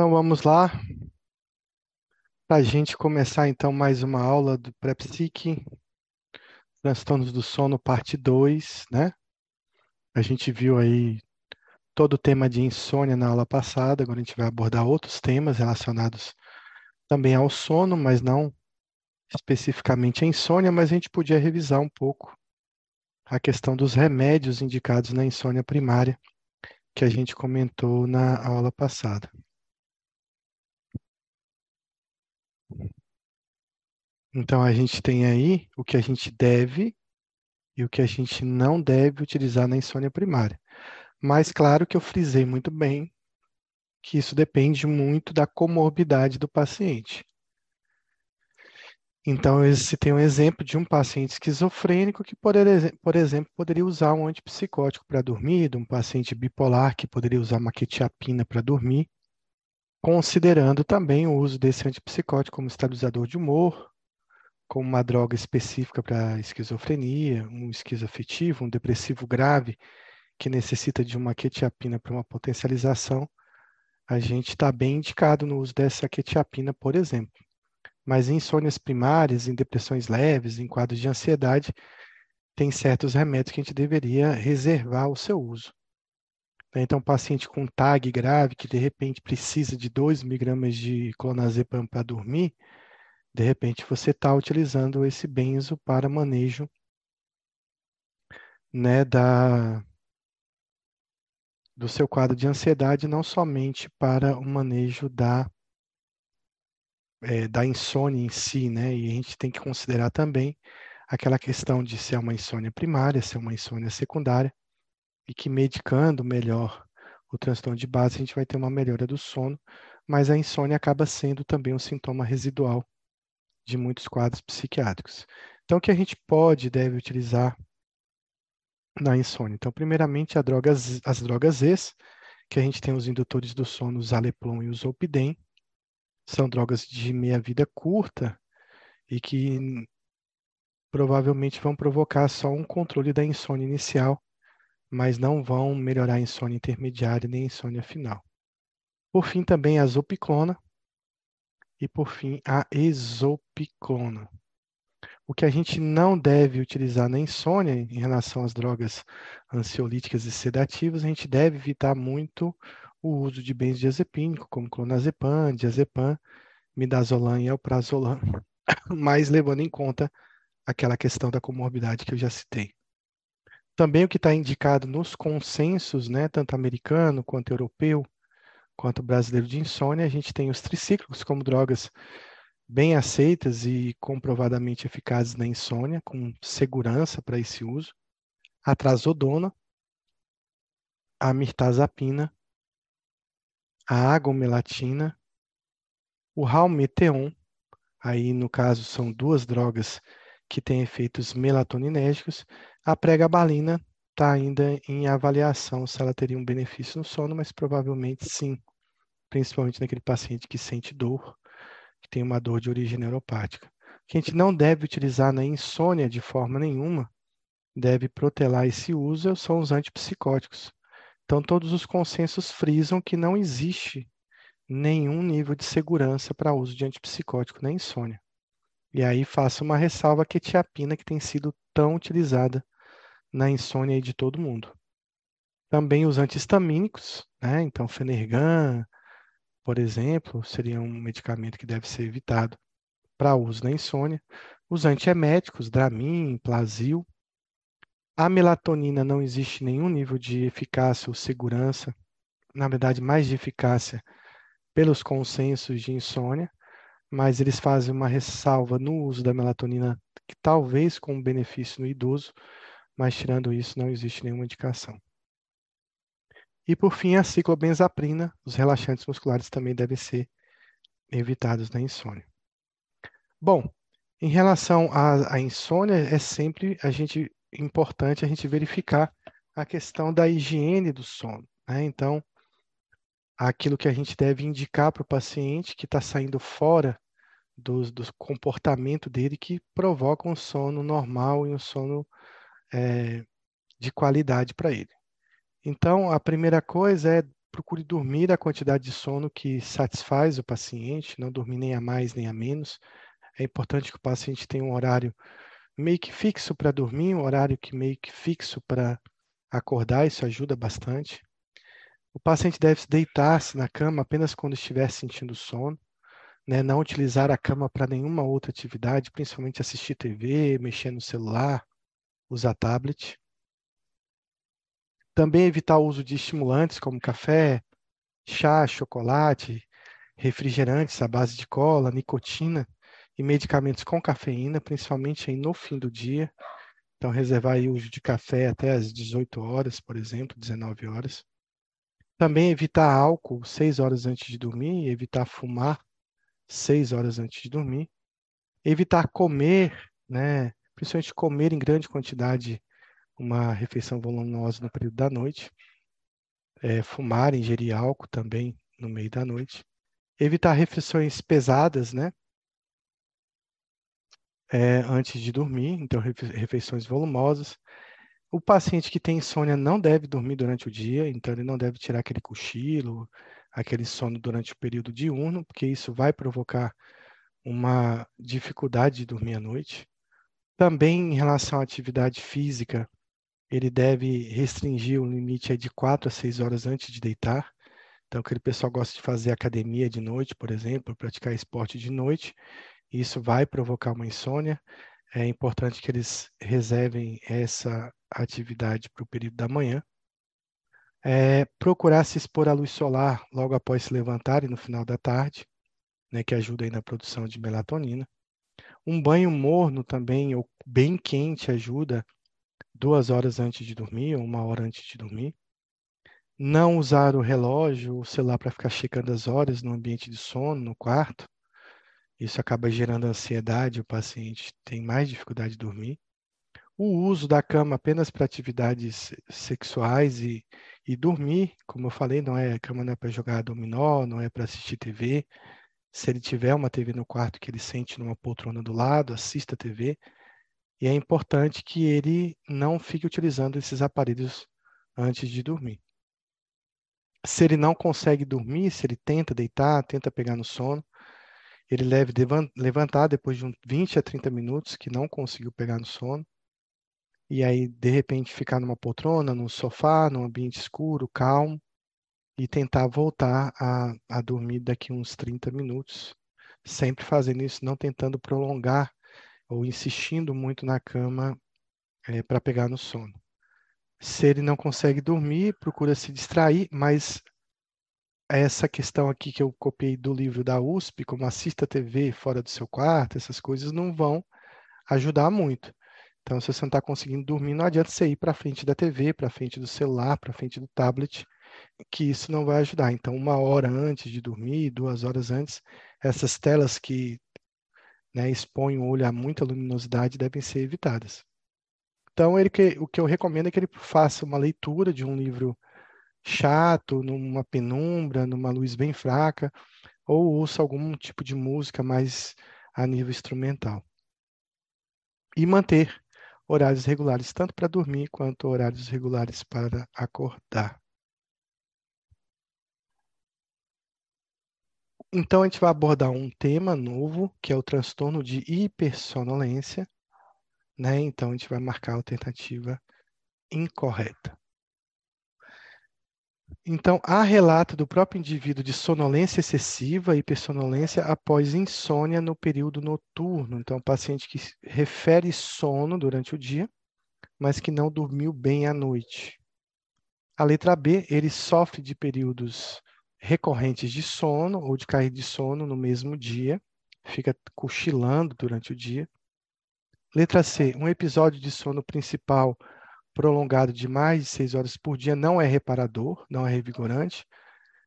Então vamos lá. Para a gente começar então mais uma aula do Pré-Psique, Transtornos do Sono, parte 2, né? A gente viu aí todo o tema de insônia na aula passada, agora a gente vai abordar outros temas relacionados também ao sono, mas não especificamente a insônia, mas a gente podia revisar um pouco a questão dos remédios indicados na insônia primária, que a gente comentou na aula passada. Então a gente tem aí o que a gente deve e o que a gente não deve utilizar na insônia primária. Mas claro que eu frisei muito bem que isso depende muito da comorbidade do paciente. Então, eu citei um exemplo de um paciente esquizofrênico que, por, exemplo, poderia usar um antipsicótico para dormir, de um paciente bipolar que poderia usar uma quetiapina para dormir, considerando também o uso desse antipsicótico como estabilizador de humor, como uma droga específica para esquizofrenia, um esquizoafetivo, um depressivo grave que necessita de uma quetiapina para uma potencialização, a gente está bem indicado no uso dessa quetiapina, por exemplo. Mas em insônias primárias, em depressões leves, em quadros de ansiedade, tem certos remédios que a gente deveria reservar o seu uso. Né? Então, paciente com TAG grave, que de repente precisa de 2 miligramas de clonazepam para dormir, de repente você está utilizando esse benzo para manejo né, da, do seu quadro de ansiedade, não somente para o manejo da, é, da insônia em si, né? E a gente tem que considerar também aquela questão de se é uma insônia primária, se é uma insônia secundária, e que medicando melhor o transtorno de base, a gente vai ter uma melhora do sono, mas a insônia acaba sendo também um sintoma residual de muitos quadros psiquiátricos. Então, o que a gente pode e deve utilizar na insônia? Então, primeiramente, drogas, as drogas que a gente tem os indutores do sono, o Zaleplon e o Zolpidem, são drogas de meia-vida curta e que provavelmente vão provocar só um controle da insônia inicial, mas não vão melhorar a insônia intermediária nem a insônia final. Por fim, também a zopiclona e, por fim, a exopiclona. O que a gente não deve utilizar na insônia em relação às drogas ansiolíticas e sedativas, a gente deve evitar muito o uso de benzodiazepínico, como clonazepam, diazepam, midazolam e alprazolam, mas levando em conta aquela questão da comorbidade que eu já citei. Também o que está indicado nos consensos, né, tanto americano quanto europeu, quanto brasileiro de insônia, a gente tem os tricíclicos como drogas bem aceitas e comprovadamente eficazes na insônia, com segurança para esse uso. A trazodona, a mirtazapina, a agomelatina, o ralmeteon, aí no caso são duas drogas que têm efeitos melatoninérgicos, a pregabalina está ainda em avaliação se ela teria um benefício no sono, mas provavelmente sim, principalmente naquele paciente que sente dor, que tem uma dor de origem neuropática. Que a gente não deve utilizar na insônia de forma nenhuma, deve protelar esse uso, são os antipsicóticos. Então, todos os consensos frisam que não existe nenhum nível de segurança para uso de antipsicótico na insônia. E aí faço uma ressalva que a quetiapina que tem sido tão utilizada na insônia de todo mundo. Também os antihistamínicos, né? Então, Fenergan, por exemplo, seria um medicamento que deve ser evitado para uso na insônia. Os antieméticos, Dramin, Plasil. A melatonina não existe nenhum nível de eficácia ou segurança, na verdade, mais de eficácia pelos consensos de insônia mas eles fazem uma ressalva no uso da melatonina, que talvez com benefício no idoso, mas tirando isso, não existe nenhuma indicação. E por fim, a ciclobenzaprina, os relaxantes musculares também devem ser evitados na insônia. Bom, em relação à, à insônia, é sempre a gente importante a gente verificar a questão da higiene do sono. Né? Então, aquilo que a gente deve indicar para o paciente que está saindo fora do, do, comportamento dele que provoca um sono normal e um sono é, de qualidade para ele. Então, a primeira coisa é procure dormir a quantidade de sono que satisfaz o paciente, não dormir nem a mais nem a menos. É importante que o paciente tenha um horário meio que fixo para dormir, um horário que meio que fixo para acordar, isso ajuda bastante. O paciente deve deitar-se na cama apenas quando estiver sentindo sono, né? não utilizar a cama para nenhuma outra atividade, principalmente assistir TV, mexer no celular, usar tablet. Também evitar o uso de estimulantes como café, chá, chocolate, refrigerantes à base de cola, nicotina e medicamentos com cafeína, principalmente no fim do dia. Então, reservar o uso de café até às 18 horas, por exemplo, 19 horas. Também evitar álcool 6 horas antes de dormir evitar fumar 6 horas antes de dormir. Evitar comer, né, principalmente comer em grande quantidade uma refeição voluminosa no período da noite, é, fumar, ingerir álcool também no meio da noite, evitar refeições pesadas, né? É, antes de dormir, então refeições volumosas. O paciente que tem insônia não deve dormir durante o dia, então ele não deve tirar aquele cochilo, aquele sono durante o período diurno, porque isso vai provocar uma dificuldade de dormir à noite. Também em relação à atividade física, ele deve restringir o limite de 4 a 6 horas antes de deitar. Então, aquele pessoal gosta de fazer academia de noite, por exemplo, praticar esporte de noite, isso vai provocar uma insônia. É importante que eles reservem essa atividade para o período da manhã. É, procurar se expor à luz solar logo após se levantar e no final da tarde, né, que ajuda aí na produção de melatonina. Um banho morno também, ou bem quente, ajuda duas horas antes de dormir, ou uma hora antes de dormir. Não usar o relógio, o celular para ficar checando as horas no ambiente de sono, no quarto. Isso acaba gerando ansiedade, o paciente tem mais dificuldade de dormir. O uso da cama apenas para atividades sexuais e, e dormir, como eu falei, não é a cama não é para jogar dominó, não é para assistir TV. Se ele tiver uma TV no quarto que ele sente numa poltrona do lado, assista a TV e é importante que ele não fique utilizando esses aparelhos antes de dormir. Se ele não consegue dormir, se ele tenta deitar, tenta pegar no sono, ele deve levantar depois de uns 20 a 30 minutos que não conseguiu pegar no sono. E aí, de repente, ficar numa poltrona, num sofá, num ambiente escuro, calmo, e tentar voltar a, a dormir daqui uns 30 minutos. Sempre fazendo isso, não tentando prolongar ou insistindo muito na cama é, para pegar no sono. Se ele não consegue dormir, procura se distrair, mas essa questão aqui que eu copiei do livro da USP, como assista TV fora do seu quarto, essas coisas não vão ajudar muito. Então, se você não está conseguindo dormir, não adianta você ir para frente da TV, para frente do celular, para frente do tablet, que isso não vai ajudar. Então, uma hora antes de dormir, duas horas antes, essas telas que né, expõem o olho a muita luminosidade devem ser evitadas. Então, ele o que eu recomendo é que ele faça uma leitura de um livro chato, numa penumbra, numa luz bem fraca, ou ouça algum tipo de música mais a nível instrumental. E manter horários regulares tanto para dormir quanto horários regulares para acordar. Então, a gente vai abordar um tema novo, que é o transtorno de hipersonolência. Né? Então, a gente vai marcar a alternativa incorreta. Então, há relato do próprio indivíduo de sonolência excessiva hipersonolência após insônia no período noturno. Então, o paciente que refere sono durante o dia, mas que não dormiu bem à noite. A letra B, ele sofre de períodos recorrentes de sono ou de cair de sono no mesmo dia, fica cochilando durante o dia. Letra C, um episódio de sono principal prolongado de mais de seis horas por dia não é reparador, não é revigorante.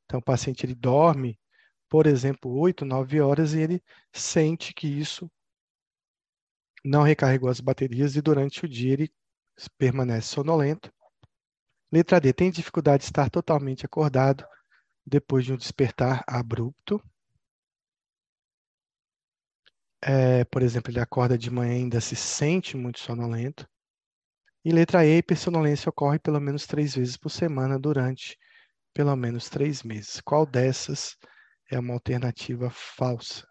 Então, o paciente ele dorme, por exemplo, oito, nove horas e ele sente que isso não recarregou as baterias e durante o dia ele permanece sonolento. Letra D, tem dificuldade de estar totalmente acordado depois de um despertar abrupto. É, por exemplo, ele acorda de manhã e ainda se sente muito sonolento. E letra E, hipersonolência ocorre pelo menos três vezes por semana durante pelo menos três meses. Qual dessas é uma alternativa falsa?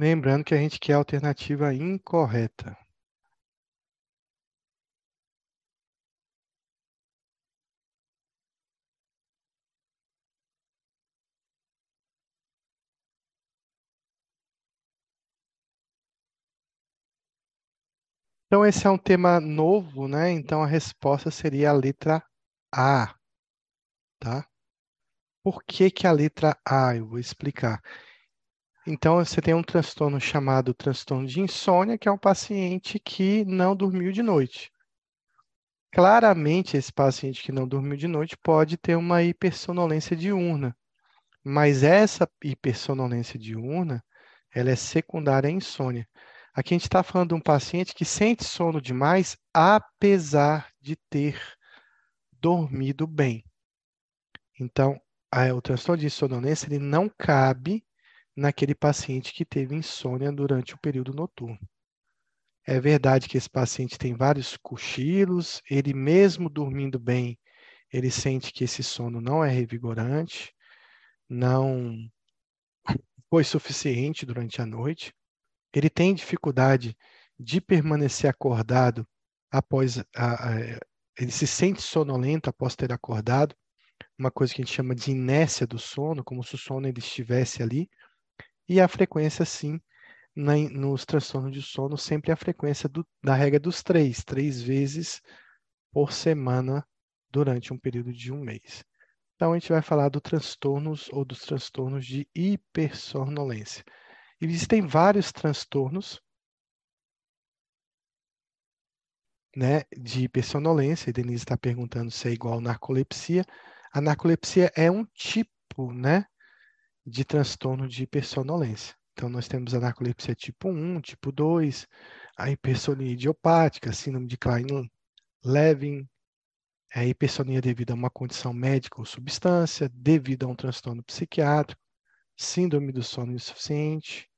Lembrando que a gente quer a alternativa incorreta. Então, esse é um tema novo, né? Então, a resposta seria a letra A, tá? Por que que a letra A? Eu vou explicar. Então, você tem um transtorno chamado transtorno de insônia, que é um paciente que não dormiu de noite. Claramente, esse paciente que não dormiu de noite pode ter uma hipersonolência diurna, mas essa hipersonolência diurna, ela é secundária à insônia. Aqui a gente está falando de um paciente que sente sono demais, apesar de ter dormido bem. Então, a, o transtorno de sonolência ele não cabe naquele paciente que teve insônia durante o período noturno. É verdade que esse paciente tem vários cochilos, ele mesmo dormindo bem, ele sente que esse sono não é revigorante, não foi suficiente durante a noite. Ele tem dificuldade de permanecer acordado após a, a, ele se sente sonolento após ter acordado, uma coisa que a gente chama de inércia do sono, como se o sono ele estivesse ali. E a frequência, sim, na, nos transtornos de sono, sempre a frequência do, da regra dos três, três vezes por semana durante um período de um mês. Então, a gente vai falar dos transtornos ou dos transtornos de hipersonolência. Existem vários transtornos né, de hipersonolência. A Denise está perguntando se é igual narcolepsia. A narcolepsia é um tipo né, de transtorno de hipersonolência. Então, nós temos narcolepsia tipo 1, tipo 2, a hipersonia idiopática, síndrome de Klein-Levin, é a hipersonia devido a uma condição médica ou substância, devido a um transtorno psiquiátrico, síndrome do sono insuficiente,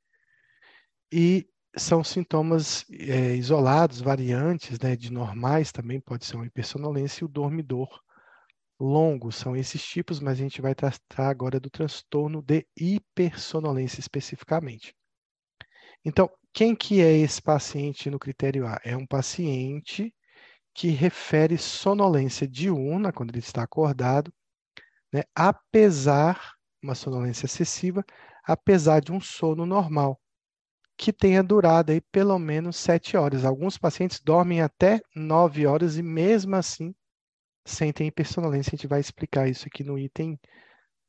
e são sintomas é, isolados, variantes, né, de normais também pode ser uma hipersonolência e o dormidor longo, são esses tipos, mas a gente vai tratar agora do transtorno de hipersonolência especificamente. Então, quem que é esse paciente no critério A? É um paciente que refere sonolência diurna, quando ele está acordado, né, apesar, uma sonolência excessiva, apesar de um sono normal, que tenha durado aí pelo menos sete horas. Alguns pacientes dormem até nove horas e mesmo assim sentem hipersonolência. A gente vai explicar isso aqui no item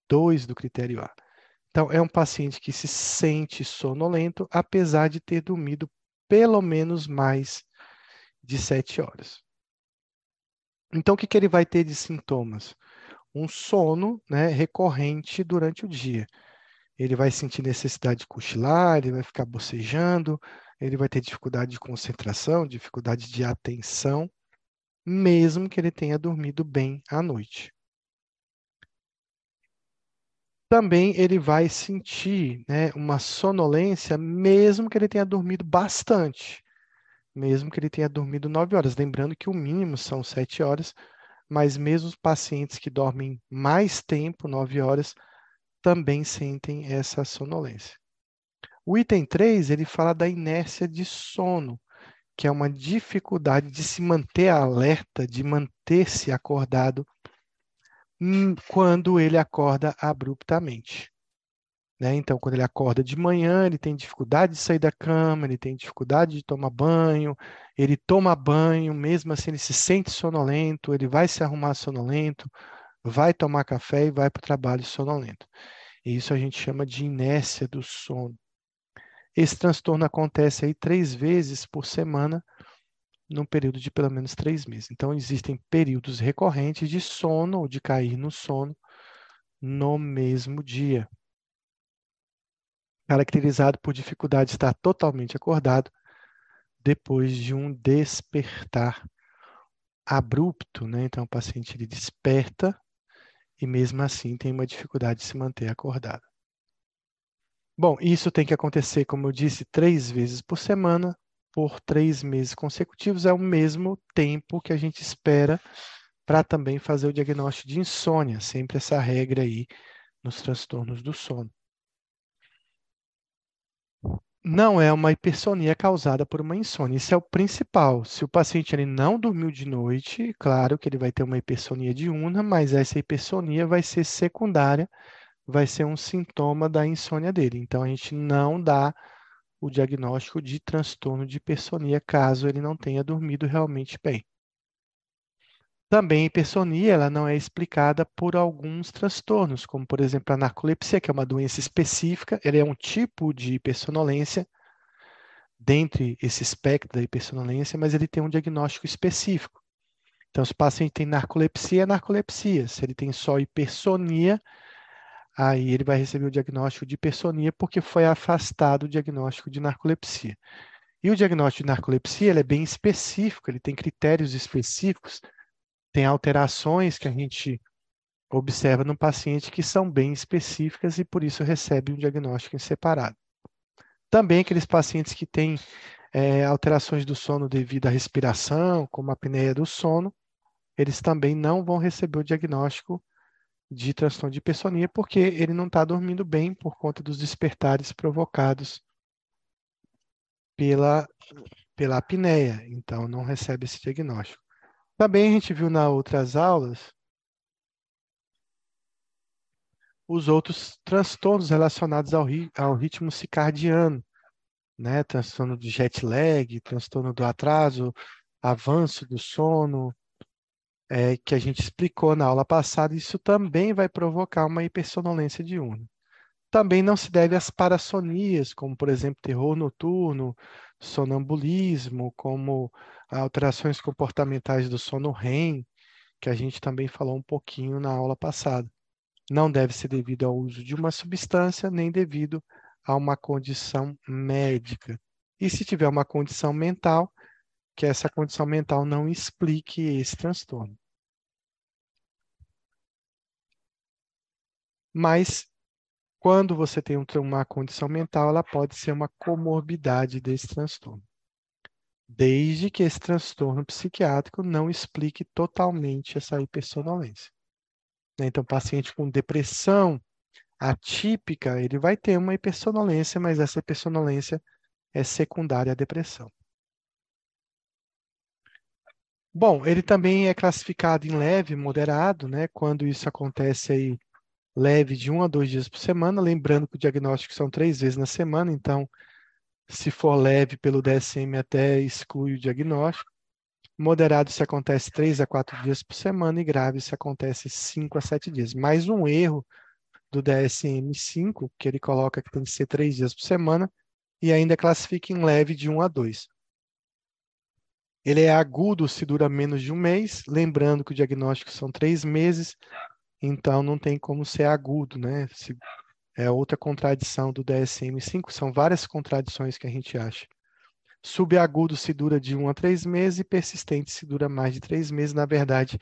2 do critério A. Então, é um paciente que se sente sonolento, apesar de ter dormido pelo menos mais de sete horas. Então, o que, que ele vai ter de sintomas? Um sono né, recorrente durante o dia. Ele vai sentir necessidade de cochilar, ele vai ficar bocejando, ele vai ter dificuldade de concentração, dificuldade de atenção mesmo que ele tenha dormido bem à noite. Também ele vai sentir né, uma sonolência, mesmo que ele tenha dormido bastante, mesmo que ele tenha dormido nove horas. Lembrando que o mínimo são sete horas, mas mesmo os pacientes que dormem mais tempo, nove horas, também sentem essa sonolência. O item 3, ele fala da inércia de sono que é uma dificuldade de se manter alerta, de manter-se acordado hum, quando ele acorda abruptamente. Né? Então, quando ele acorda de manhã, ele tem dificuldade de sair da cama, ele tem dificuldade de tomar banho, ele toma banho, mesmo assim ele se sente sonolento, ele vai se arrumar sonolento, vai tomar café e vai para o trabalho sonolento. E isso a gente chama de inércia do sono. Esse transtorno acontece aí três vezes por semana, num período de pelo menos três meses. Então, existem períodos recorrentes de sono ou de cair no sono no mesmo dia caracterizado por dificuldade de estar totalmente acordado depois de um despertar abrupto, né? Então o paciente ele desperta e mesmo assim tem uma dificuldade de se manter acordado. Bom, isso tem que acontecer, como eu disse, três vezes por semana, por três meses consecutivos, é o mesmo tempo que a gente espera para também fazer o diagnóstico de insônia, sempre essa regra aí nos transtornos do sono não é uma hipersonia causada por uma insônia. Isso é o principal. Se o paciente ele não dormiu de noite, claro que ele vai ter uma hipersonia diurna, mas essa hipersonia vai ser secundária, vai ser um sintoma da insônia dele. Então a gente não dá o diagnóstico de transtorno de hipersonia caso ele não tenha dormido realmente bem. Também a hipersonia ela não é explicada por alguns transtornos, como por exemplo a narcolepsia, que é uma doença específica, ela é um tipo de hipersonolência dentre esse espectro da hipersonolência, mas ele tem um diagnóstico específico. Então, se o paciente tem narcolepsia, é narcolepsia. Se ele tem só hipersonia, aí ele vai receber o diagnóstico de hipersonia porque foi afastado o diagnóstico de narcolepsia. E o diagnóstico de narcolepsia ele é bem específico, ele tem critérios específicos tem alterações que a gente observa no paciente que são bem específicas e por isso recebe um diagnóstico em separado. Também aqueles pacientes que têm é, alterações do sono devido à respiração, como a apneia do sono, eles também não vão receber o diagnóstico de transtorno de hipersonia porque ele não está dormindo bem por conta dos despertares provocados pela, pela apneia, então não recebe esse diagnóstico. Também a gente viu nas outras aulas os outros transtornos relacionados ao, ri ao ritmo circadiano, né? Transtorno de jet lag, transtorno do atraso, avanço do sono, é, que a gente explicou na aula passada, isso também vai provocar uma hipersonolência diurna. Também não se deve às parassonias, como por exemplo terror noturno, sonambulismo, como alterações comportamentais do sono REM, que a gente também falou um pouquinho na aula passada. Não deve ser devido ao uso de uma substância, nem devido a uma condição médica. E se tiver uma condição mental, que essa condição mental não explique esse transtorno. Mas quando você tem uma condição mental, ela pode ser uma comorbidade desse transtorno. Desde que esse transtorno psiquiátrico não explique totalmente essa hipersonolência. Né, então, paciente com depressão atípica, ele vai ter uma hipersonolência, mas essa hipersonolência é secundária à depressão. Bom, ele também é classificado em leve, moderado, né? Quando isso acontece aí leve de um a dois dias por semana, lembrando que o diagnóstico são três vezes na semana, então, se for leve pelo DSM, até exclui o diagnóstico. Moderado se acontece três a quatro dias por semana e grave se acontece cinco a sete dias. Mais um erro do DSM-5, que ele coloca que tem que ser três dias por semana, e ainda classifica em leve de um a dois. Ele é agudo se dura menos de um mês, lembrando que o diagnóstico são três meses, então não tem como ser agudo, né? Se, é outra contradição do DSM-5, são várias contradições que a gente acha. Subagudo se dura de um a três meses e persistente se dura mais de três meses. Na verdade,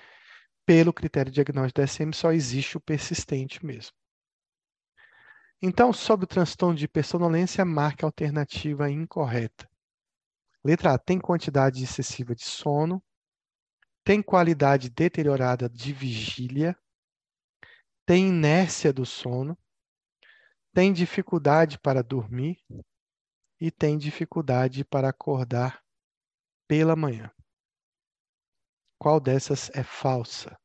pelo critério diagnóstico DSM, só existe o persistente mesmo. Então, sobre o transtorno de hipersonolência, marque a alternativa incorreta. Letra A, tem quantidade excessiva de sono, tem qualidade deteriorada de vigília, tem inércia do sono, tem dificuldade para dormir e tem dificuldade para acordar pela manhã. Qual dessas é falsa?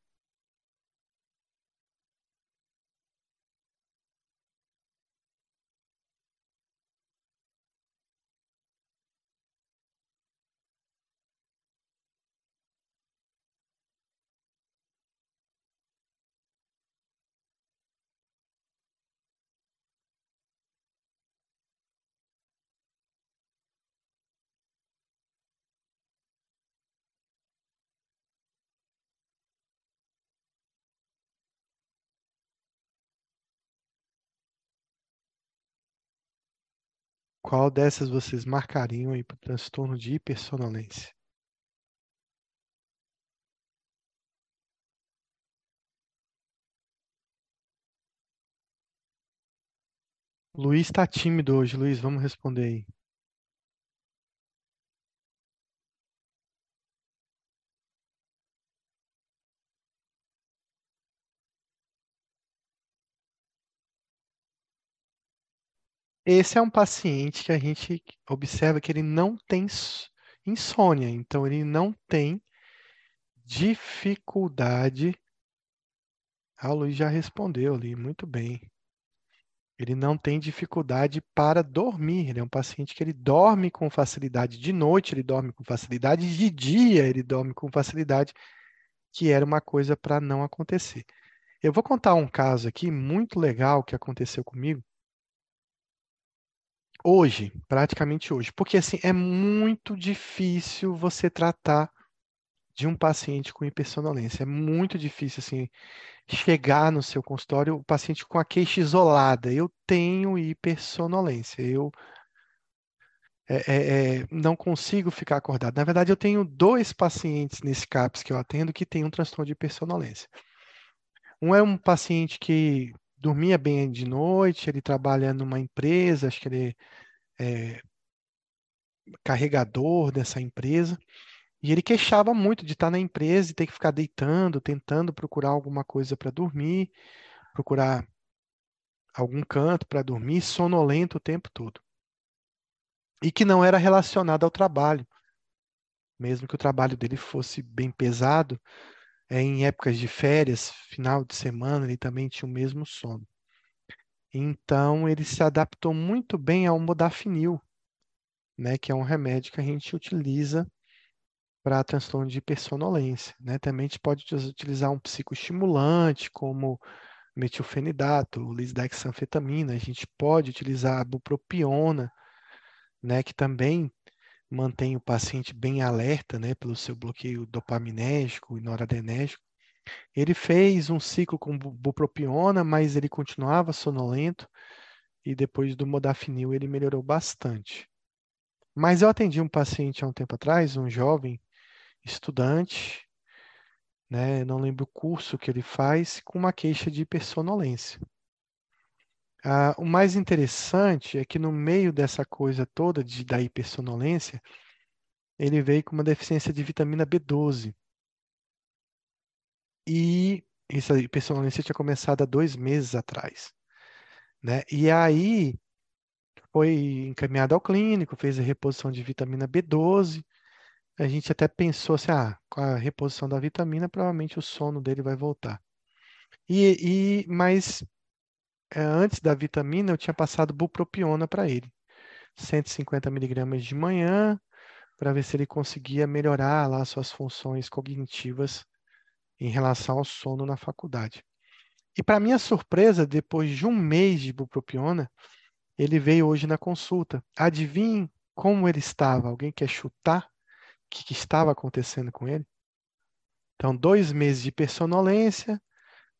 Qual dessas vocês marcariam aí para o transtorno de hipersonolência? Luiz está tímido hoje. Luiz, vamos responder aí. Esse é um paciente que a gente observa que ele não tem insônia, então ele não tem dificuldade. Ah, Luiz já respondeu ali, muito bem. Ele não tem dificuldade para dormir. Ele é um paciente que ele dorme com facilidade de noite, ele dorme com facilidade de dia, ele dorme com facilidade, que era uma coisa para não acontecer. Eu vou contar um caso aqui muito legal que aconteceu comigo hoje, praticamente hoje, porque assim é muito difícil você tratar de um paciente com hipersonolência. É muito difícil assim chegar no seu consultório o paciente com a queixa isolada. Eu tenho hipersonolência. Eu é, é, é, não consigo ficar acordado. Na verdade, eu tenho dois pacientes nesse CAPS que eu atendo que têm um transtorno de hipersonolência. Um é um paciente que dormia bem de noite, ele trabalha numa empresa, acho que ele é carregador dessa empresa, e ele queixava muito de estar na empresa e ter que ficar deitando, tentando procurar alguma coisa para dormir, procurar algum canto para dormir, sonolento o tempo todo. E que não era relacionado ao trabalho. Mesmo que o trabalho dele fosse bem pesado, em épocas de férias, final de semana, ele também tinha o mesmo sono. Então, ele se adaptou muito bem ao modafinil, né, que é um remédio que a gente utiliza para transtorno de hipersonolência. Né? Também a gente pode utilizar um psicoestimulante, como metilfenidato, lisdexanfetamina. A gente pode utilizar a bupropiona, né, que também mantém o paciente bem alerta, né, pelo seu bloqueio dopaminérgico e noradrenérgico. Ele fez um ciclo com bupropiona, mas ele continuava sonolento e depois do modafinil ele melhorou bastante. Mas eu atendi um paciente há um tempo atrás, um jovem estudante, né, não lembro o curso que ele faz, com uma queixa de hipersonolência. Ah, o mais interessante é que no meio dessa coisa toda de, da hipersonolência, ele veio com uma deficiência de vitamina B12. E essa hipersonolência tinha começado há dois meses atrás. Né? E aí foi encaminhado ao clínico, fez a reposição de vitamina B12. A gente até pensou assim, ah, com a reposição da vitamina, provavelmente o sono dele vai voltar. E, e mas antes da vitamina, eu tinha passado bupropiona para ele. 150 miligramas de manhã, para ver se ele conseguia melhorar lá suas funções cognitivas em relação ao sono na faculdade. E para minha surpresa, depois de um mês de bupropiona, ele veio hoje na consulta. Adivinhe como ele estava? Alguém quer chutar o que, que estava acontecendo com ele? Então, dois meses de hipersonolência,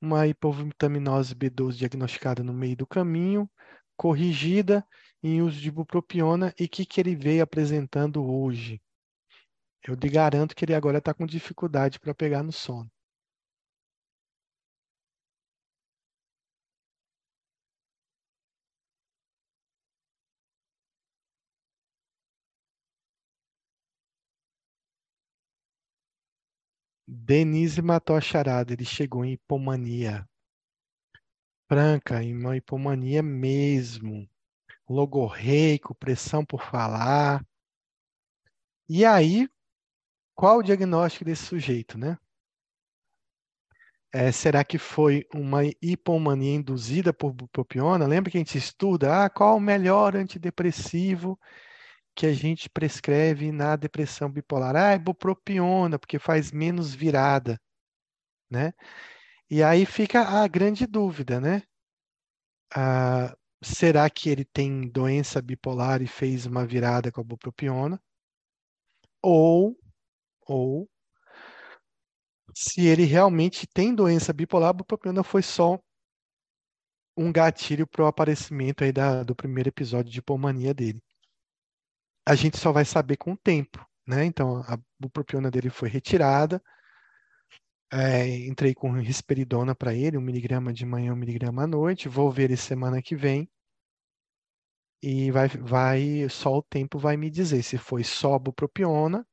uma hipovitaminose B12 diagnosticada no meio do caminho, corrigida em uso de bupropiona e que, que ele veio apresentando hoje. Eu lhe garanto que ele agora está com dificuldade para pegar no sono. Denise matou a charada, ele chegou em hipomania. Franca, em uma hipomania mesmo. Logorreico, pressão por falar. E aí, qual o diagnóstico desse sujeito, né? É, será que foi uma hipomania induzida por bupropiona? Lembra que a gente estuda, ah, qual o melhor antidepressivo que a gente prescreve na depressão bipolar? Ah, é bupropiona, porque faz menos virada, né? E aí fica a grande dúvida, né? Ah, será que ele tem doença bipolar e fez uma virada com a bupropiona? Ou, ou se ele realmente tem doença bipolar, a bupropiona foi só um gatilho para o aparecimento aí da, do primeiro episódio de hipomania dele. A gente só vai saber com o tempo, né? Então, a bupropiona dele foi retirada, é, entrei com risperidona para ele, um miligrama de manhã, um miligrama à noite, vou ver ele semana que vem, e vai, vai, só o tempo vai me dizer se foi só bupropiona,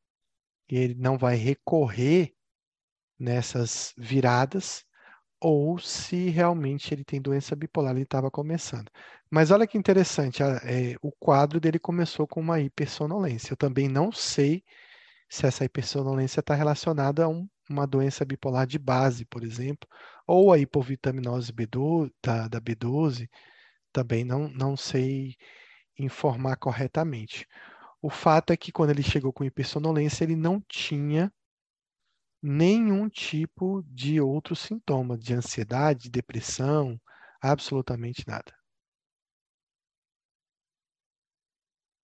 e ele não vai recorrer nessas viradas, ou se realmente ele tem doença bipolar, ele estava começando. Mas olha que interessante, a, é, o quadro dele começou com uma hipersonolência. Eu também não sei se essa hipersonolência está relacionada a um, uma doença bipolar de base, por exemplo, ou a hipovitaminose B12, da, da B12, também não, não sei informar corretamente. O fato é que quando ele chegou com hipersonolência, ele não tinha nenhum tipo de outro sintoma, de ansiedade, depressão, absolutamente nada.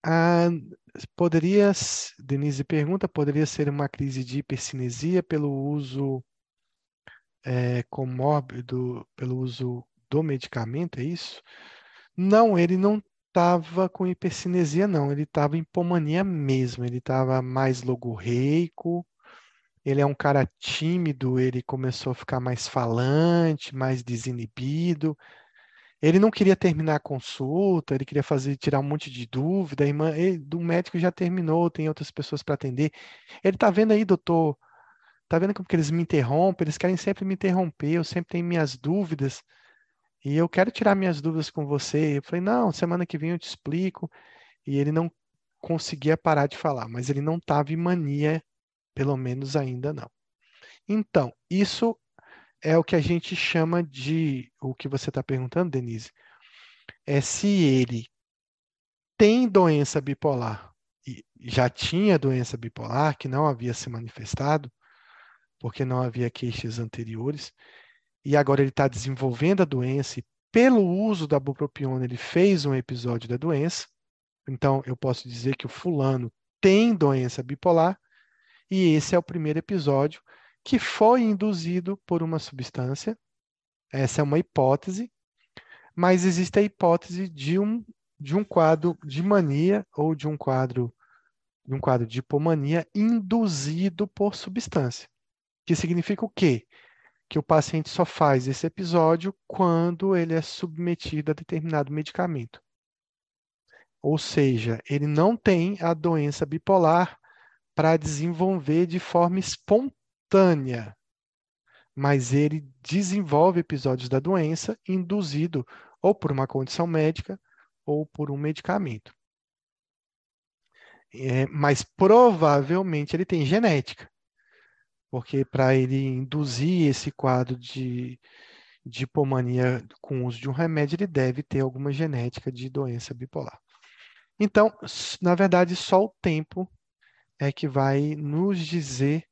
Ah, poderia, Denise pergunta, poderia ser uma crise de hipercinesia pelo uso é, comórbido, pelo uso do medicamento, é isso? Não, ele não estava com hipercinesia, não. Ele estava em hipomania mesmo. Ele estava mais logorreico, ele é um cara tímido, ele começou a ficar mais falante, mais desinibido. Ele não queria terminar a consulta, ele queria fazer tirar um monte de dúvida. A irmã ele, do médico já terminou, tem outras pessoas para atender. Ele tá vendo aí, doutor? Tá vendo como que eles me interrompem? Eles querem sempre me interromper, eu sempre tenho minhas dúvidas. E eu quero tirar minhas dúvidas com você. Eu falei, não, semana que vem eu te explico. E ele não conseguia parar de falar, mas ele não estava em mania pelo menos ainda não. Então, isso é o que a gente chama de, o que você está perguntando, Denise, é se ele tem doença bipolar e já tinha doença bipolar, que não havia se manifestado, porque não havia queixas anteriores, e agora ele está desenvolvendo a doença e pelo uso da bupropiona ele fez um episódio da doença, então eu posso dizer que o fulano tem doença bipolar, e esse é o primeiro episódio que foi induzido por uma substância. Essa é uma hipótese, mas existe a hipótese de um, de um quadro de mania ou de um quadro de um quadro de hipomania induzido por substância. Que significa o quê? Que o paciente só faz esse episódio quando ele é submetido a determinado medicamento. Ou seja, ele não tem a doença bipolar para desenvolver de forma espontânea, mas ele desenvolve episódios da doença induzido ou por uma condição médica ou por um medicamento. É, mas provavelmente ele tem genética, porque para ele induzir esse quadro de, de hipomania com o uso de um remédio, ele deve ter alguma genética de doença bipolar. Então, na verdade, só o tempo é que vai nos dizer,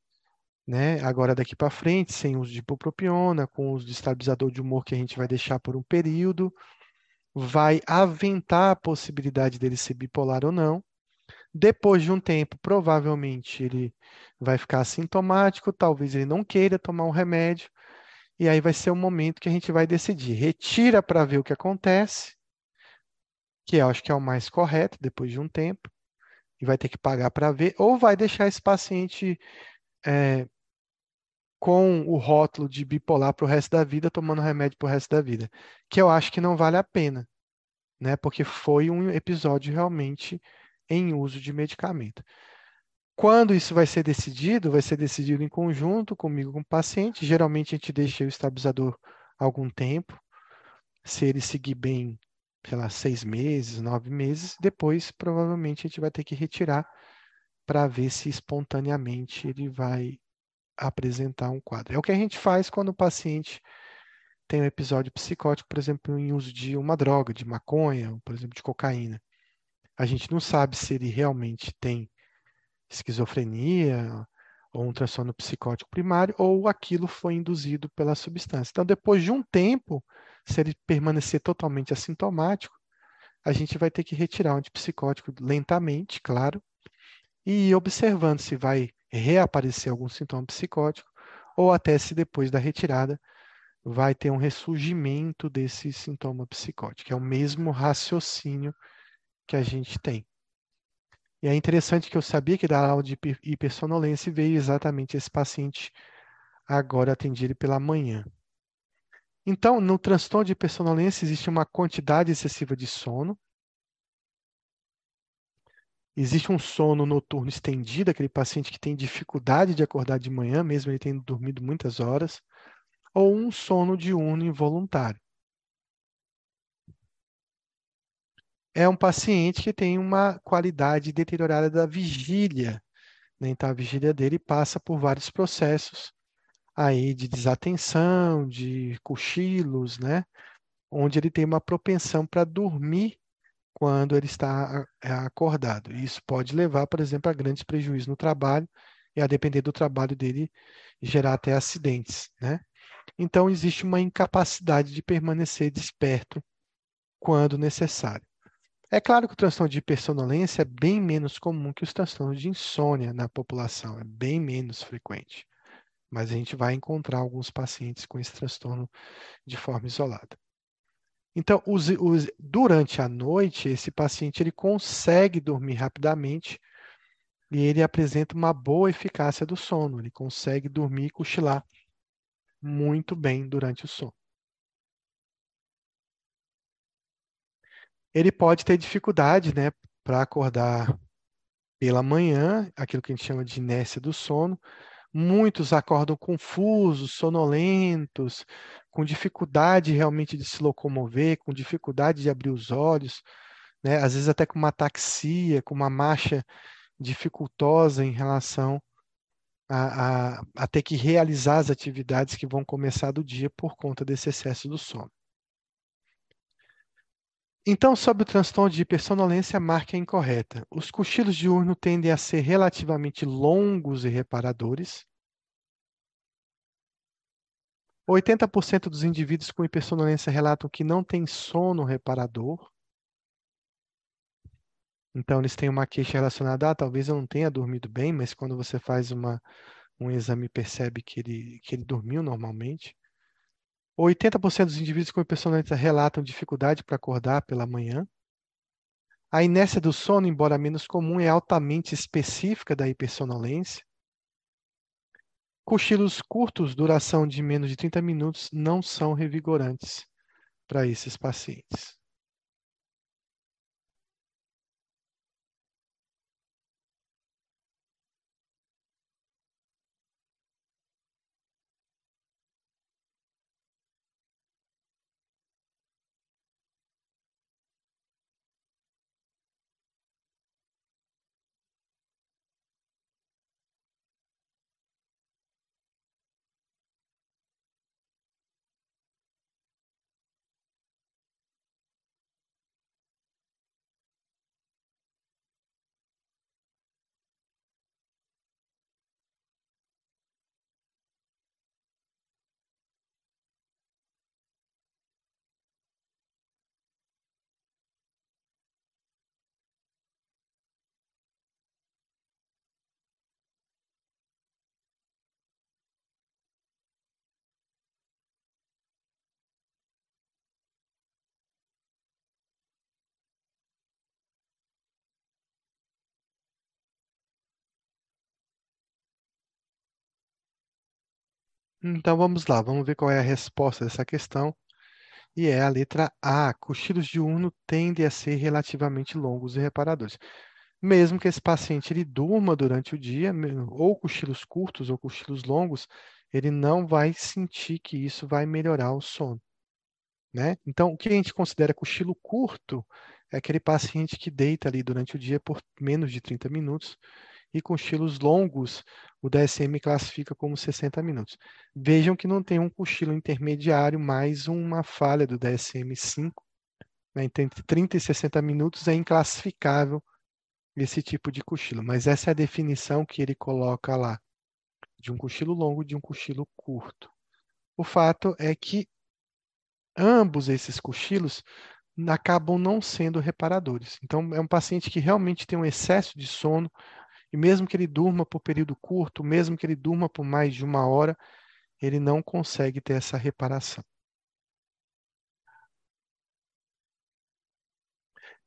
né, agora daqui para frente, sem uso de ibupropiona, com uso de estabilizador de humor que a gente vai deixar por um período, vai aventar a possibilidade dele ser bipolar ou não. Depois de um tempo, provavelmente ele vai ficar assintomático, talvez ele não queira tomar um remédio, e aí vai ser o momento que a gente vai decidir. Retira para ver o que acontece, que eu acho que é o mais correto depois de um tempo, e vai ter que pagar para ver, ou vai deixar esse paciente é, com o rótulo de bipolar para o resto da vida, tomando remédio para o resto da vida, que eu acho que não vale a pena, né? Porque foi um episódio realmente em uso de medicamento. Quando isso vai ser decidido, vai ser decidido em conjunto comigo com o paciente. Geralmente a gente deixa o estabilizador algum tempo. Se ele seguir bem sei lá, seis meses, nove meses, depois provavelmente a gente vai ter que retirar para ver se espontaneamente ele vai apresentar um quadro. É o que a gente faz quando o paciente tem um episódio psicótico, por exemplo, em uso de uma droga, de maconha, por exemplo, de cocaína. A gente não sabe se ele realmente tem esquizofrenia ou um transtorno psicótico primário ou aquilo foi induzido pela substância. Então, depois de um tempo, se ele permanecer totalmente assintomático, a gente vai ter que retirar o antipsicótico lentamente, claro, e ir observando se vai reaparecer algum sintoma psicótico ou até se depois da retirada vai ter um ressurgimento desse sintoma psicótico. É o mesmo raciocínio que a gente tem. E é interessante que eu sabia que da aula de hipersonolência veio exatamente esse paciente agora atendido pela manhã. Então, no transtorno de hipersonolência existe uma quantidade excessiva de sono. Existe um sono noturno estendido, aquele paciente que tem dificuldade de acordar de manhã, mesmo ele tendo dormido muitas horas, ou um sono diurno involuntário. é um paciente que tem uma qualidade deteriorada da vigília. Né? Então, a vigília dele passa por vários processos aí de desatenção, de cochilos, né? onde ele tem uma propensão para dormir quando ele está acordado. Isso pode levar, por exemplo, a grandes prejuízos no trabalho e a depender do trabalho dele gerar até acidentes, né? Então existe uma incapacidade de permanecer desperto quando necessário. É claro que o transtorno de hipersonolência é bem menos comum que os transtornos de insônia na população, é bem menos frequente. Mas a gente vai encontrar alguns pacientes com esse transtorno de forma isolada. Então, os, os, durante a noite, esse paciente ele consegue dormir rapidamente e ele apresenta uma boa eficácia do sono. Ele consegue dormir e cochilar muito bem durante o sono. ele pode ter dificuldade, né, para acordar pela manhã, aquilo que a gente chama de inércia do sono. Muitos acordam confusos, sonolentos, com dificuldade realmente de se locomover, com dificuldade de abrir os olhos, né? às vezes até com uma ataxia, com uma marcha dificultosa em relação a, a, a ter que realizar as atividades que vão começar do dia por conta desse excesso do sono. Então, sobre o transtorno de hipersonolência, a marca é incorreta. Os cochilos diurnos tendem a ser relativamente longos e reparadores. 80% dos indivíduos com hipersonolência relatam que não têm sono reparador. Então, eles têm uma queixa relacionada, ah, talvez eu não tenha dormido bem, mas quando você faz uma, um exame, percebe que ele, que ele dormiu normalmente. 80% dos indivíduos com hipersonalidade relatam dificuldade para acordar pela manhã. A inércia do sono, embora menos comum, é altamente específica da hipersonolência. Cochilos curtos, duração de menos de 30 minutos, não são revigorantes para esses pacientes. Então vamos lá, vamos ver qual é a resposta dessa questão. E é a letra A. Cochilos diurno tendem a ser relativamente longos e reparadores. Mesmo que esse paciente ele durma durante o dia, ou cochilos curtos ou cochilos longos, ele não vai sentir que isso vai melhorar o sono. Né? Então, o que a gente considera cochilo curto é aquele paciente que deita ali durante o dia por menos de 30 minutos e cochilos longos, o DSM classifica como 60 minutos. Vejam que não tem um cochilo intermediário mais uma falha do DSM-5. Né? Entre 30 e 60 minutos é inclassificável esse tipo de cochilo, mas essa é a definição que ele coloca lá, de um cochilo longo de um cochilo curto. O fato é que ambos esses cochilos acabam não sendo reparadores. Então, é um paciente que realmente tem um excesso de sono, e mesmo que ele durma por período curto, mesmo que ele durma por mais de uma hora, ele não consegue ter essa reparação.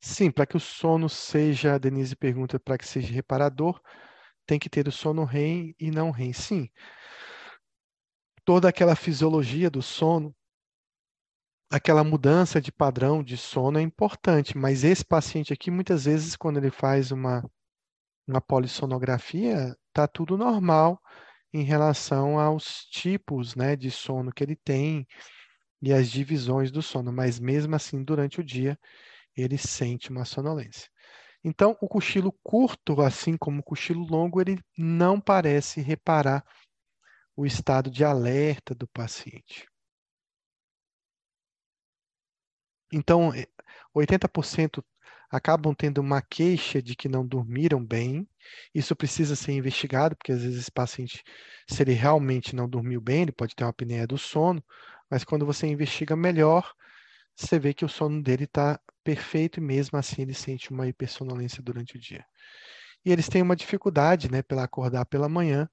Sim, para que o sono seja, a Denise pergunta, para que seja reparador, tem que ter o sono REM e não REM. Sim, toda aquela fisiologia do sono, aquela mudança de padrão de sono é importante, mas esse paciente aqui, muitas vezes, quando ele faz uma, uma polissonografia, está tudo normal em relação aos tipos né, de sono que ele tem e as divisões do sono, mas mesmo assim, durante o dia, ele sente uma sonolência. Então, o cochilo curto, assim como o cochilo longo, ele não parece reparar o estado de alerta do paciente. Então, 80% eh, acabam tendo uma queixa de que não dormiram bem. Isso precisa ser investigado, porque às vezes esse paciente, se ele realmente não dormiu bem, ele pode ter uma apneia do sono, mas quando você investiga melhor, você vê que o sono dele está perfeito e mesmo assim ele sente uma hipersonolência durante o dia. E eles têm uma dificuldade, né, pela acordar pela manhã,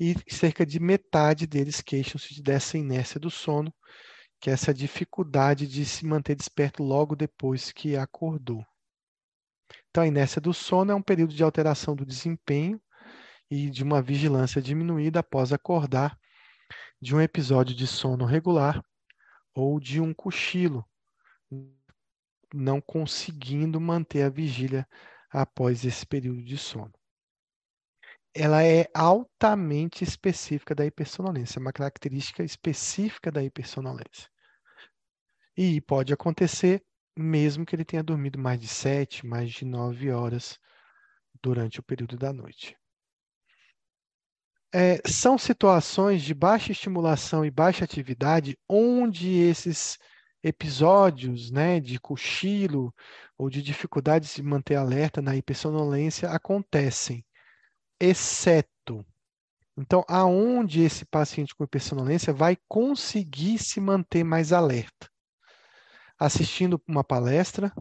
e cerca de metade deles queixam-se dessa inércia do sono, que é essa dificuldade de se manter desperto logo depois que acordou. Então, a inércia do sono é um período de alteração do desempenho e de uma vigilância diminuída após acordar de um episódio de sono regular ou de um cochilo, não conseguindo manter a vigília após esse período de sono ela é altamente específica da hipersonolência, uma característica específica da hipersonolência. E pode acontecer mesmo que ele tenha dormido mais de sete, mais de nove horas durante o período da noite. É, são situações de baixa estimulação e baixa atividade onde esses episódios né, de cochilo ou de dificuldade de se manter alerta na hipersonolência acontecem exceto. Então, aonde esse paciente com hipersonolência vai conseguir se manter mais alerta? Assistindo uma palestra,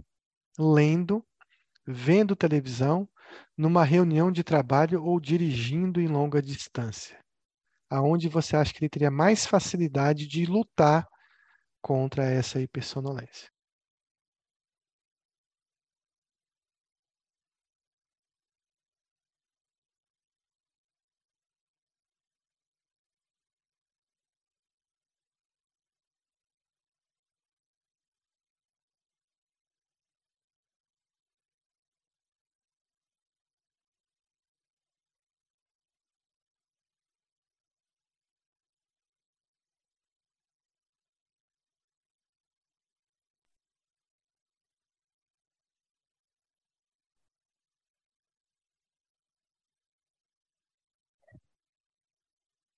lendo, vendo televisão, numa reunião de trabalho ou dirigindo em longa distância. Aonde você acha que ele teria mais facilidade de lutar contra essa hipersonolência?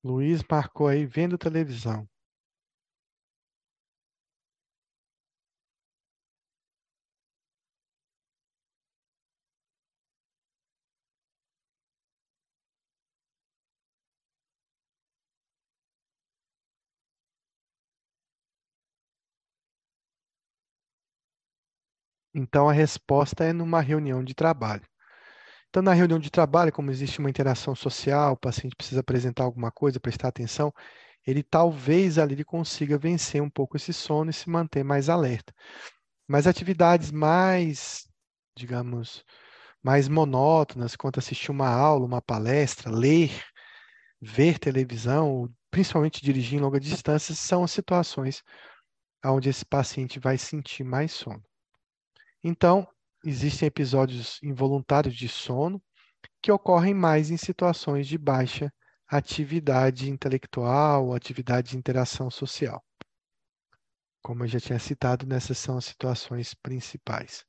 Luiz marcou aí vendo televisão. Então a resposta é numa reunião de trabalho. Então, na reunião de trabalho, como existe uma interação social, o paciente precisa apresentar alguma coisa, prestar atenção, ele talvez ali ele consiga vencer um pouco esse sono e se manter mais alerta. Mas atividades mais, digamos, mais monótonas, quanto assistir uma aula, uma palestra, ler, ver televisão, principalmente dirigir em longa distância, são as situações onde esse paciente vai sentir mais sono. Então, existem episódios involuntários de sono que ocorrem mais em situações de baixa atividade intelectual, atividade de interação social. Como eu já tinha citado, nessas são as situações principais.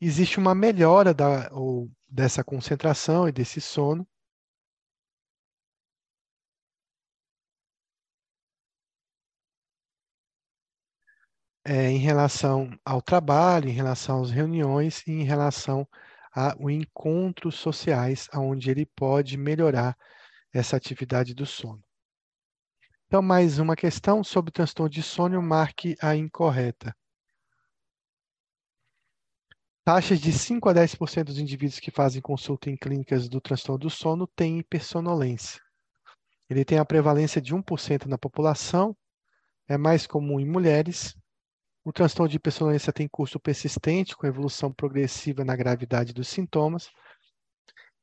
Existe uma melhora da, ou, dessa concentração e desse sono é, em relação ao trabalho, em relação às reuniões e em relação aos encontros sociais, onde ele pode melhorar essa atividade do sono. Então, mais uma questão sobre o transtorno de sono, marque a incorreta. Taxas de 5 a 10% dos indivíduos que fazem consulta em clínicas do transtorno do sono têm hipersonolência. Ele tem a prevalência de 1% na população, é mais comum em mulheres, O transtorno de hipersonolência tem curso persistente, com evolução progressiva na gravidade dos sintomas.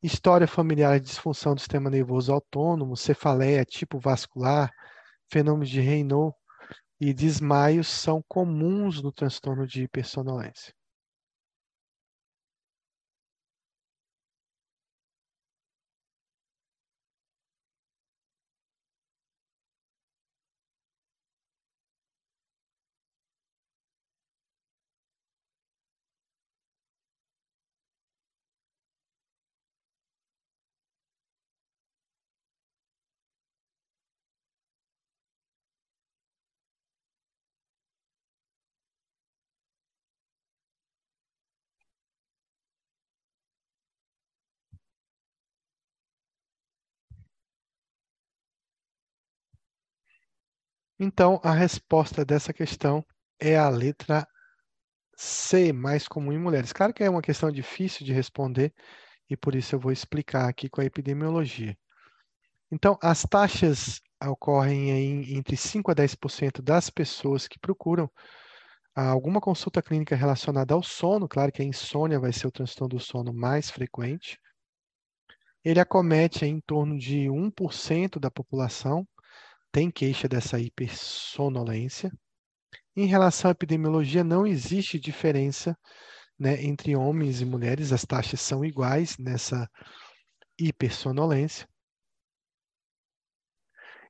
História familiar de disfunção do sistema nervoso autônomo, cefaleia, tipo vascular, fenômenos de Raynaud e desmaios são comuns no transtorno de hipersonolência. Então, a resposta dessa questão é a letra C, mais comum em mulheres. Claro que é uma questão difícil de responder e por isso eu vou explicar aqui com a epidemiologia. Então, as taxas ocorrem em entre 5 a 10% das pessoas que procuram alguma consulta clínica relacionada ao sono, claro que a insônia vai ser o transtorno do sono mais frequente. Ele acomete em torno de 1% da população, tem queixa dessa hipersonolência. Em relação à epidemiologia, não existe diferença né, entre homens e mulheres, as taxas são iguais nessa hipersonolência.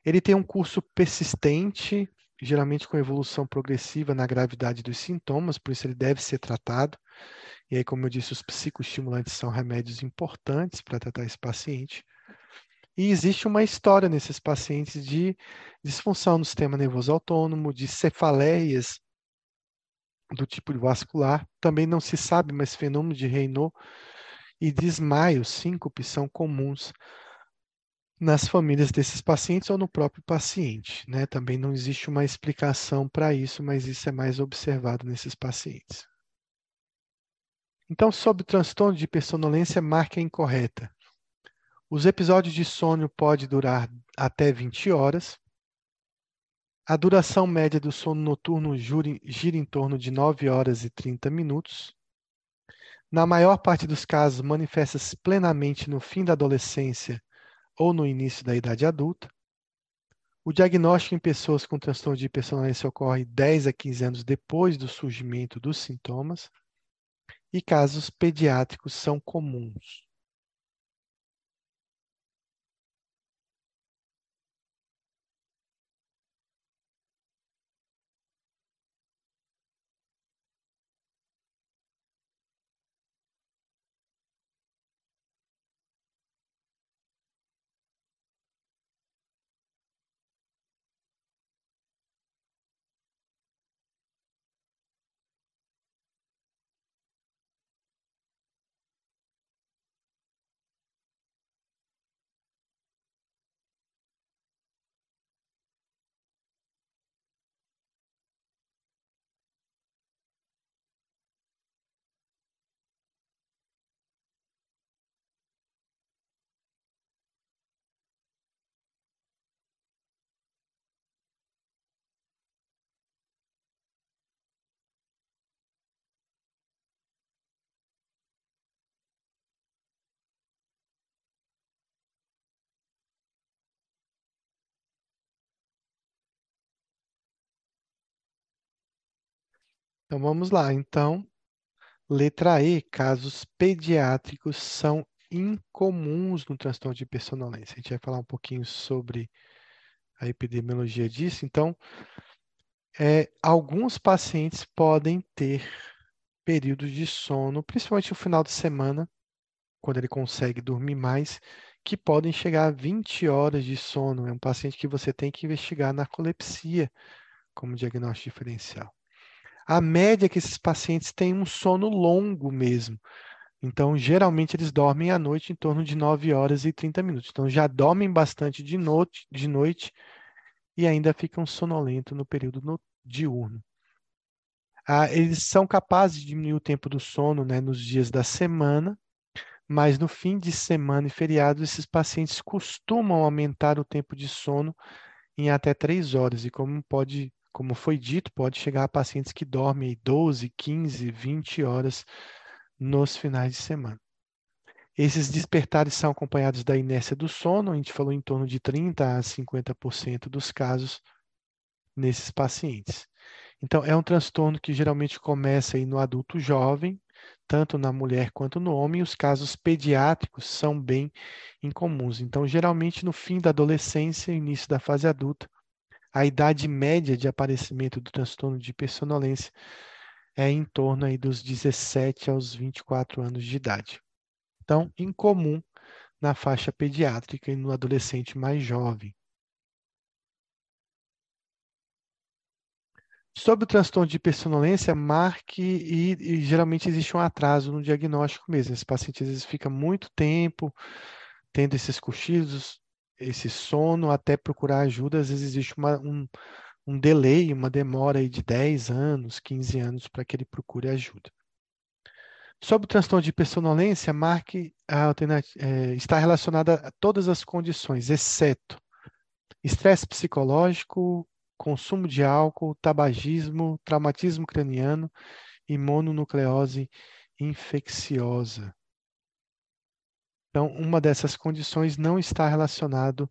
Ele tem um curso persistente, geralmente com evolução progressiva na gravidade dos sintomas, por isso ele deve ser tratado. E aí, como eu disse, os psicoestimulantes são remédios importantes para tratar esse paciente. E existe uma história nesses pacientes de disfunção no sistema nervoso autônomo, de cefaleias do tipo vascular. Também não se sabe, mas fenômenos de Raynaud e desmaio, síncope, são comuns nas famílias desses pacientes ou no próprio paciente. Né? Também não existe uma explicação para isso, mas isso é mais observado nesses pacientes. Então, sobre o transtorno de personolência, marca incorreta. Os episódios de sono podem durar até 20 horas. A duração média do sono noturno gira em torno de 9 horas e 30 minutos. Na maior parte dos casos, manifesta-se plenamente no fim da adolescência ou no início da idade adulta. O diagnóstico em pessoas com transtorno de personalidade ocorre 10 a 15 anos depois do surgimento dos sintomas. E casos pediátricos são comuns. Então vamos lá. Então, letra E, casos pediátricos são incomuns no transtorno de personalidade. A gente vai falar um pouquinho sobre a epidemiologia disso. Então, é, alguns pacientes podem ter períodos de sono, principalmente no final de semana, quando ele consegue dormir mais, que podem chegar a 20 horas de sono. É um paciente que você tem que investigar narcolepsia como diagnóstico diferencial. A média é que esses pacientes têm um sono longo mesmo. Então, geralmente, eles dormem à noite em torno de 9 horas e 30 minutos. Então, já dormem bastante de noite, de noite e ainda ficam sonolentos no período no, diurno. Ah, eles são capazes de diminuir o tempo do sono né, nos dias da semana, mas no fim de semana e feriados, esses pacientes costumam aumentar o tempo de sono em até 3 horas. E como pode como foi dito, pode chegar a pacientes que dormem 12, 15, 20 horas nos finais de semana. Esses despertares são acompanhados da inércia do sono, a gente falou em torno de 30 a 50% dos casos nesses pacientes. Então, é um transtorno que geralmente começa no adulto jovem, tanto na mulher quanto no homem. Os casos pediátricos são bem incomuns. Então, geralmente no fim da adolescência, início da fase adulta, a idade média de aparecimento do transtorno de hipersonolência é em torno aí dos 17 aos 24 anos de idade. Então, incomum na faixa pediátrica e no adolescente mais jovem. Sobre o transtorno de hipersonolência, marque e, e, geralmente existe um atraso no diagnóstico mesmo. Esse paciente às vezes fica muito tempo tendo esses cochilos, esse sono, até procurar ajuda. Às vezes existe uma, um, um delay, uma demora aí de 10 anos, 15 anos para que ele procure ajuda. Sobre o transtorno de hipersonolência, marque é, está relacionada a todas as condições, exceto estresse psicológico, consumo de álcool, tabagismo, traumatismo craniano e mononucleose infecciosa. Então, uma dessas condições não está relacionado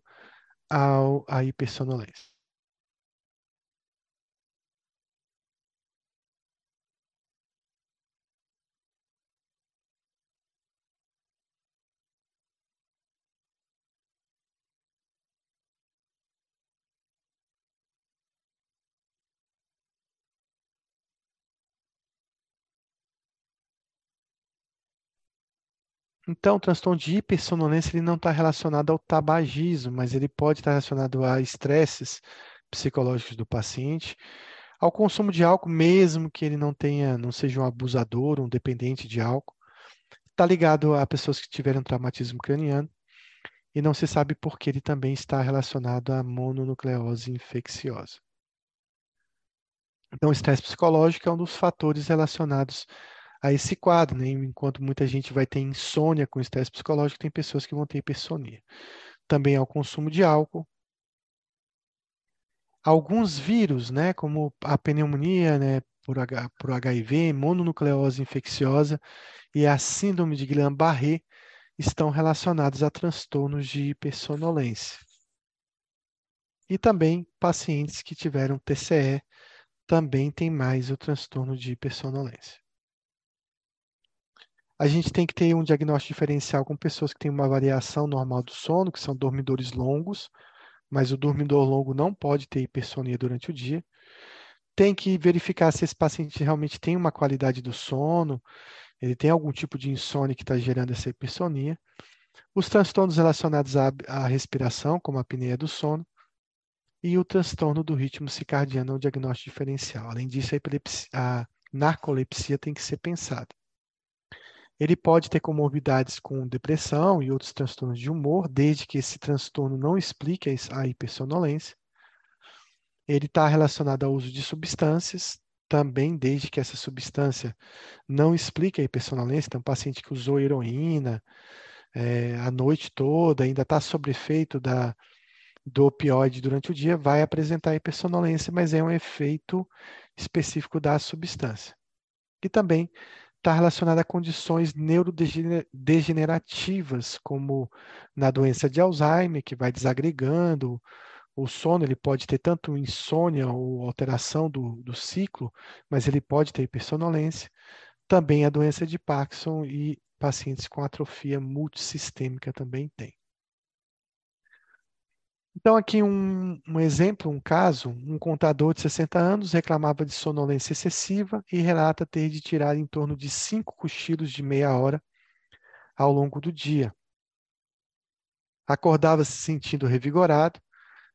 ao, à hipersonolência. Então, o transtorno de hipersonolência ele não está relacionado ao tabagismo, mas ele pode estar relacionado a estresses psicológicos do paciente, ao consumo de álcool, mesmo que ele não tenha, não seja um abusador, um dependente de álcool. Está ligado a pessoas que tiveram traumatismo craniano e não se sabe por que ele também está relacionado à mononucleose infecciosa. Então, o estresse psicológico é um dos fatores relacionados a esse quadro, né? Enquanto muita gente vai ter insônia com estresse psicológico, tem pessoas que vão ter hipersonia. Também ao consumo de álcool. Alguns vírus, né, como a pneumonia, né, por, H, por HIV, mononucleose infecciosa e a síndrome de Guillain-Barré estão relacionados a transtornos de hipersonolência. E também pacientes que tiveram TCE também têm mais o transtorno de hipersonolência. A gente tem que ter um diagnóstico diferencial com pessoas que têm uma variação normal do sono, que são dormidores longos, mas o dormidor longo não pode ter hipersonia durante o dia. Tem que verificar se esse paciente realmente tem uma qualidade do sono, ele tem algum tipo de insônia que está gerando essa hipersonia. Os transtornos relacionados à, à respiração, como a apneia do sono, e o transtorno do ritmo circadiano é o diagnóstico diferencial. Além disso, a, a narcolepsia tem que ser pensada. Ele pode ter comorbidades com depressão e outros transtornos de humor, desde que esse transtorno não explique a hipersonolência. Ele está relacionado ao uso de substâncias, também desde que essa substância não explique a hipersonolência. Então, um paciente que usou heroína é, a noite toda, ainda está sob efeito da, do opioide durante o dia, vai apresentar hipersonolência, mas é um efeito específico da substância. E também está relacionada a condições neurodegenerativas, como na doença de Alzheimer, que vai desagregando. O sono ele pode ter tanto insônia ou alteração do, do ciclo, mas ele pode ter hipersonolência. Também a doença de Parkinson e pacientes com atrofia multissistêmica também tem. Então, aqui um, um, exemplo, um caso: um contador de 60 anos reclamava de sonolência excessiva e relata ter de tirar em torno de cinco cochilos de meia hora ao longo do dia. Acordava se sentindo revigorado,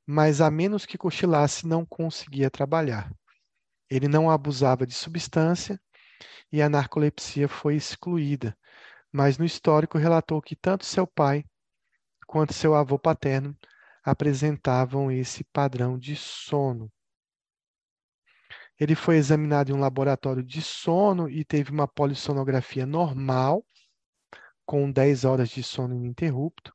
mas a menos que cochilasse, não conseguia trabalhar. Ele não abusava de substância e a narcolepsia foi excluída, mas no histórico relatou que tanto seu pai quanto seu avô paterno apresentavam esse padrão de sono. Ele foi examinado em um laboratório de sono e teve uma polissonografia normal, com 10 horas de sono ininterrupto.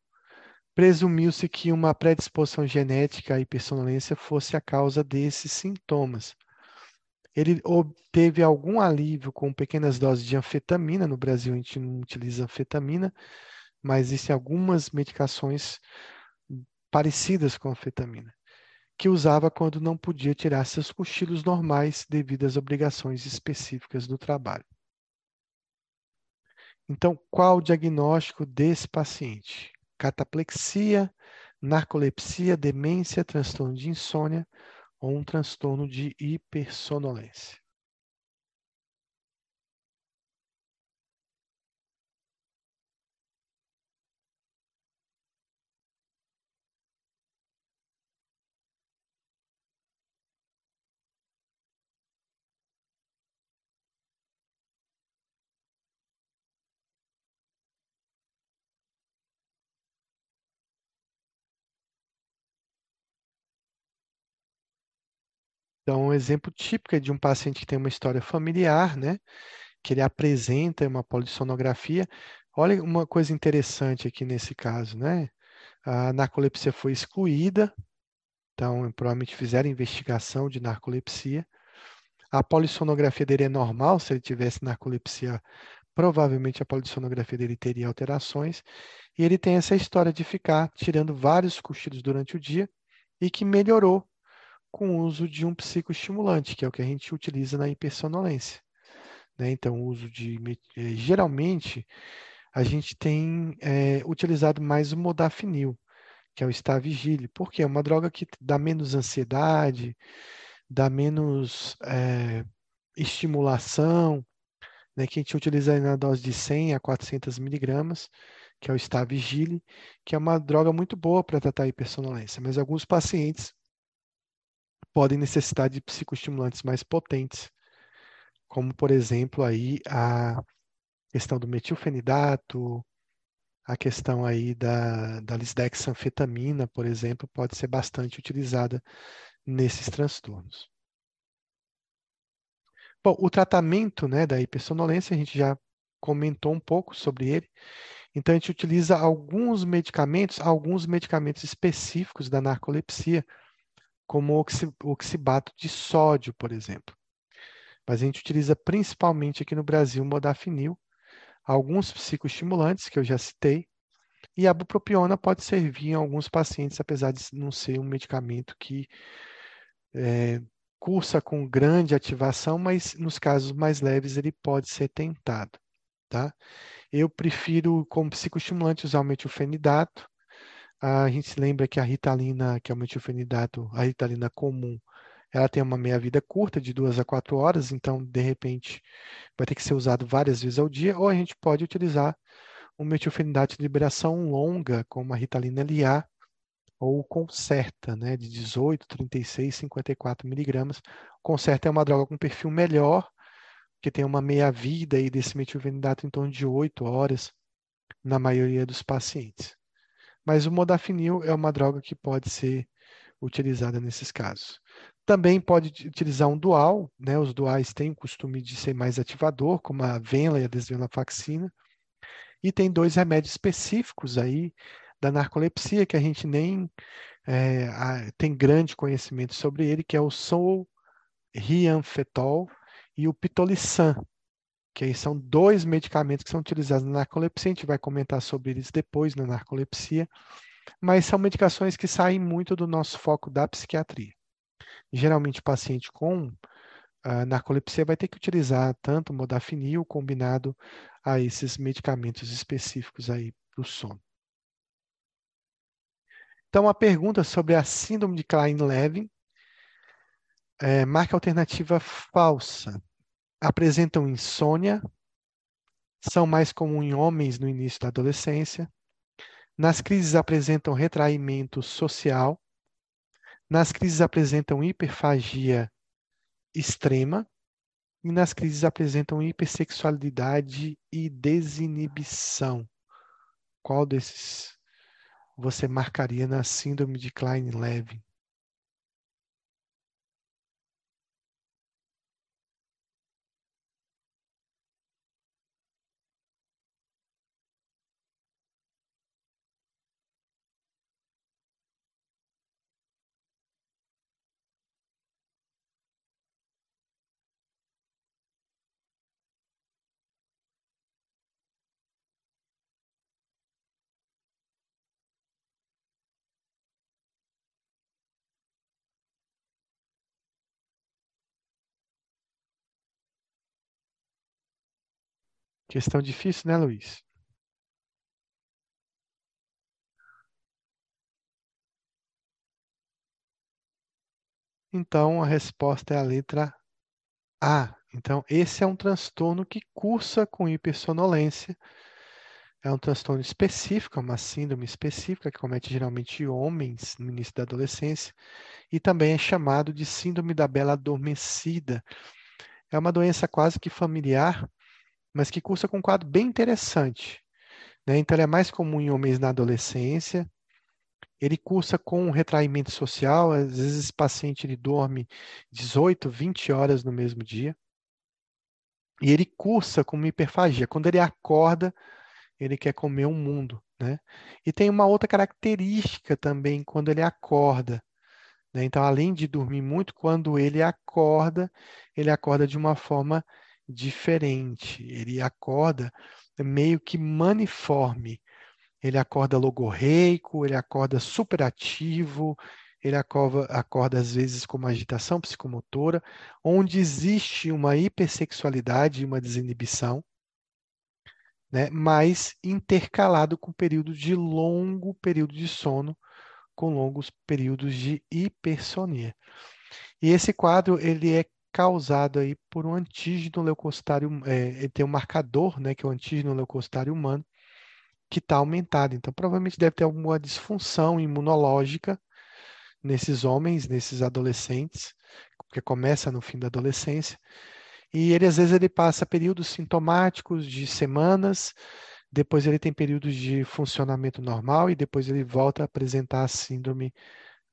presumiu-se que uma predisposição genética à hipersonolência fosse a causa desses sintomas. Ele obteve algum alívio com pequenas doses de anfetamina. No Brasil, a gente não utiliza anfetamina, mas existem algumas medicações parecidas com anfetamina, que usava quando não podia tirar seus cochilos normais devido às obrigações específicas do trabalho. Então, qual o diagnóstico desse paciente? Cataplexia, narcolepsia, demência, transtorno de insônia ou um transtorno de hipersonolência. Então, um exemplo típico é de um paciente que tem uma história familiar, né? Que ele apresenta uma polissonografia. Olha uma coisa interessante aqui nesse caso, né? A narcolepsia foi excluída, então provavelmente fizeram investigação de narcolepsia. A polissonografia dele é normal, se ele tivesse narcolepsia, provavelmente a polissonografia dele teria alterações. E ele tem essa história de ficar tirando vários cochilos durante o dia e que melhorou com o uso de um psicoestimulante, que é o que a gente utiliza na hipersonolência. Né? Então, o uso de. Eh, geralmente, a gente tem é, utilizado mais o modafinil, que é o Stavigile, porque é uma droga que dá menos ansiedade, dá menos é, estimulação, né, que a gente utiliza na dose de 100 a 400 miligramas, que é o Stavigile, que é uma droga muito boa para tratar a hipersonolência, mas alguns pacientes podem necessitar de psicoestimulantes mais potentes, como, por exemplo, aí a questão do metilfenidato, a questão aí da, da lisdexanfetamina, por exemplo, pode ser bastante utilizada nesses transtornos. Bom, o tratamento né, da hipersonolência, a gente já comentou um pouco sobre ele. Então, a gente utiliza alguns medicamentos, alguns medicamentos específicos da narcolepsia, como oxibato de sódio, por exemplo. Mas a gente utiliza principalmente aqui no Brasil modafinil, alguns psicoestimulantes que eu já citei, e a bupropiona pode servir em alguns pacientes, apesar de não ser um medicamento que é, cursa com grande ativação, mas nos casos mais leves ele pode ser tentado, tá? Eu prefiro, como psicoestimulante, usar o metilfenidato, a gente se lembra que a ritalina, que é o metilfenidato, a ritalina comum, ela tem uma meia-vida curta, de duas a quatro horas, então, de repente, vai ter que ser usado várias vezes ao dia, ou a gente pode utilizar um metilfenidato de liberação longa, como a ritalina LA, ou Concerta, né, de 18, 36, 54 miligramas. Concerta é uma droga com perfil melhor, que tem uma meia-vida aí desse metilfenidato em torno de 8 horas, na maioria dos pacientes. Mas o modafinil é uma droga que pode ser utilizada nesses casos. Também pode utilizar um dual, né? Os duais têm o costume de ser mais ativador, como a venla e a desvenlafaxina. E tem dois remédios específicos aí da narcolepsia que a gente nem é, tem grande conhecimento sobre ele, que é o solriamfetol e o pitolisant, que aí são dois medicamentos que são utilizados na narcolepsia, a gente vai comentar sobre eles depois na narcolepsia, mas são medicações que saem muito do nosso foco da psiquiatria. Geralmente, o paciente com uh, narcolepsia vai ter que utilizar tanto modafinil combinado a esses medicamentos específicos aí para o sono. Então, a pergunta sobre a síndrome de Klein-Levin, é, marca alternativa falsa apresentam insônia, são mais comuns em homens no início da adolescência. Nas crises apresentam retraimento social. Nas crises apresentam hiperfagia extrema. E nas crises apresentam hipersexualidade e desinibição. Qual desses você marcaria na síndrome de Klein-Levin? Questão difícil, né, Luiz? Então, a resposta é a letra A. Então, esse é um transtorno que cursa com hipersonolência. É um transtorno específico, é uma síndrome específica que comete geralmente homens no início da adolescência e também é chamado de síndrome da bela adormecida. É uma doença quase que familiar, mas que cursa com um quadro bem interessante. Né? Então, ele é mais comum em homens na adolescência, ele cursa com um retraimento social, às vezes esse paciente ele dorme 18, 20 horas no mesmo dia. E ele cursa com uma hiperfagia. Quando ele acorda, ele quer comer um mundo, né? E tem uma outra característica também quando ele acorda. Né? Então, além de dormir muito, quando ele acorda, ele acorda de uma forma diferente. Ele acorda meio que maniforme ele acorda logorreico, ele acorda superativo, ele acorda, acorda às vezes com uma agitação psicomotora, onde existe uma hipersexualidade e uma desinibição, né, mas intercalado com períodos de longo período de sono, com longos períodos de hipersonia. E esse quadro ele é causado aí por um antígeno leucocitário, é, tem um marcador, né, que é o antígeno leucocitário humano, que está aumentada. Então, provavelmente deve ter alguma disfunção imunológica nesses homens, nesses adolescentes, que começa no fim da adolescência. E ele, às vezes, ele passa períodos sintomáticos de semanas, depois ele tem períodos de funcionamento normal e depois ele volta a apresentar a síndrome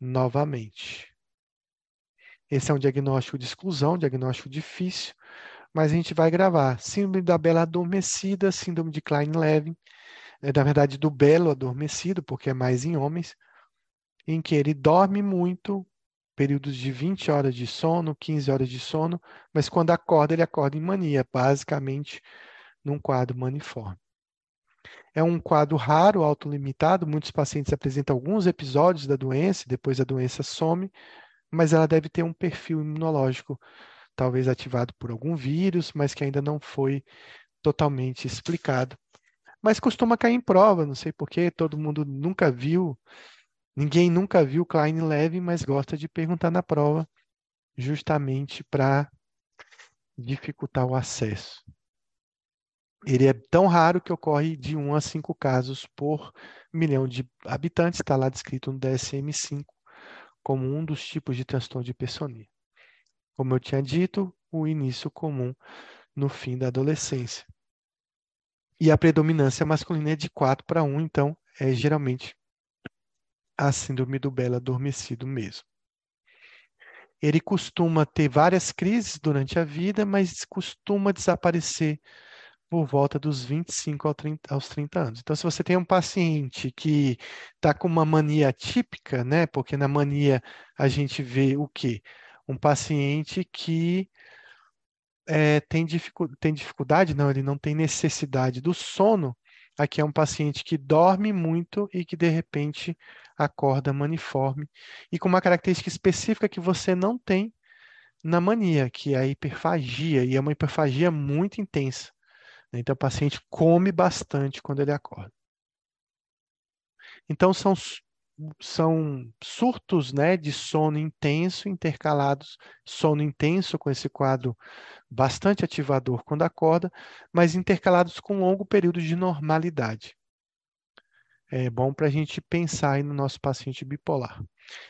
novamente. Esse é um diagnóstico de exclusão, um diagnóstico difícil, mas a gente vai gravar. Síndrome da bela adormecida, síndrome de Klein-Levin, é, na verdade, do belo adormecido, porque é mais em homens, em que ele dorme muito, períodos de 20 horas de sono, 15 horas de sono, mas quando acorda, ele acorda em mania, basicamente num quadro maniforme. É um quadro raro, autolimitado, muitos pacientes apresentam alguns episódios da doença, depois a doença some, mas ela deve ter um perfil imunológico, talvez ativado por algum vírus, mas que ainda não foi totalmente explicado mas costuma cair em prova, não sei porquê, todo mundo nunca viu, ninguém nunca viu Klein Levin, mas gosta de perguntar na prova, justamente para dificultar o acesso. Ele é tão raro que ocorre de 1 a 5 casos por milhão de habitantes, está lá descrito no DSM-5 como um dos tipos de transtorno de personia. Como eu tinha dito, o início comum no fim da adolescência. E a predominância masculina é de 4 para 1, então é geralmente a síndrome do belo adormecido mesmo. Ele costuma ter várias crises durante a vida, mas costuma desaparecer por volta dos 25 aos 30 anos. Então, se você tem um paciente que está com uma mania típica, né? Porque na mania a gente vê o quê? Um paciente que é, tem, dificu tem dificuldade, não, ele não tem necessidade do sono. Aqui é um paciente que dorme muito e que de repente acorda maniforme e com uma característica específica que você não tem na mania, que é a hiperfagia, e é uma hiperfagia muito intensa. Né? Então, o paciente come bastante quando ele acorda. Então, são são surtos né, de sono intenso intercalados, sono intenso com esse quadro bastante ativador quando acorda, mas intercalados com longo período de normalidade. É bom para a gente pensar aí no nosso paciente bipolar.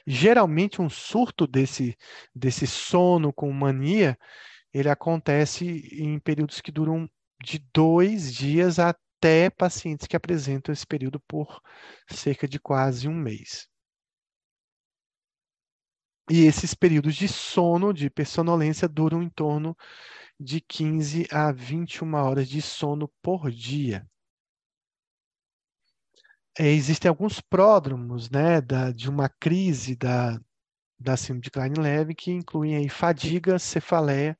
Geralmente, um surto desse, desse sono com mania, ele acontece em períodos que duram de dois dias até pacientes que apresentam esse período por cerca de quase um mês. E esses períodos de sono, de hipersonolência, duram em torno de 15 a 21 horas de sono por dia. É, existem alguns pródromos né, da, de uma crise da, da síndrome de Klein-Levin que incluem aí fadiga, cefaleia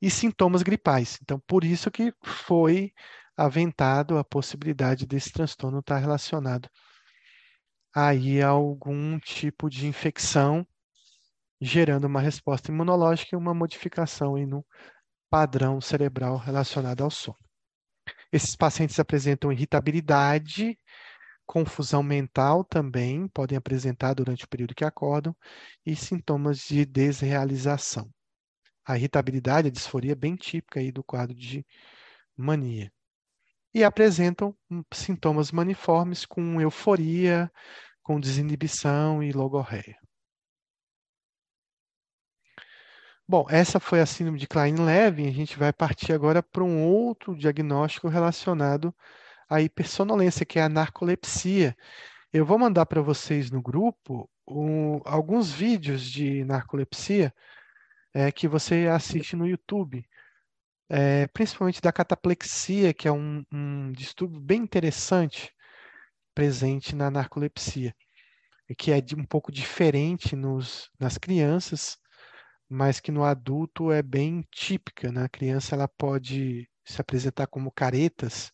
e sintomas gripais. Então, por isso que foi aventado a possibilidade desse transtorno estar relacionado aí a algum tipo de infecção, gerando uma resposta imunológica e uma modificação aí no padrão cerebral relacionado ao sono. Esses pacientes apresentam irritabilidade, confusão mental também, podem apresentar durante o período que acordam, e sintomas de desrealização. A irritabilidade, a disforia, é bem típica aí do quadro de mania. E apresentam sintomas maniformes com euforia, com desinibição e logorreia. Bom, essa foi a síndrome de Klein-Levin. A gente vai partir agora para um outro diagnóstico relacionado à hipersonolência, que é a narcolepsia. Eu vou mandar para vocês no grupo um, alguns vídeos de narcolepsia é, que você assiste no YouTube, é, principalmente da cataplexia, que é um, um distúrbio bem interessante presente na narcolepsia, que é de, um pouco diferente nos, nas crianças mas que no adulto é bem típica. Na né? criança ela pode se apresentar como caretas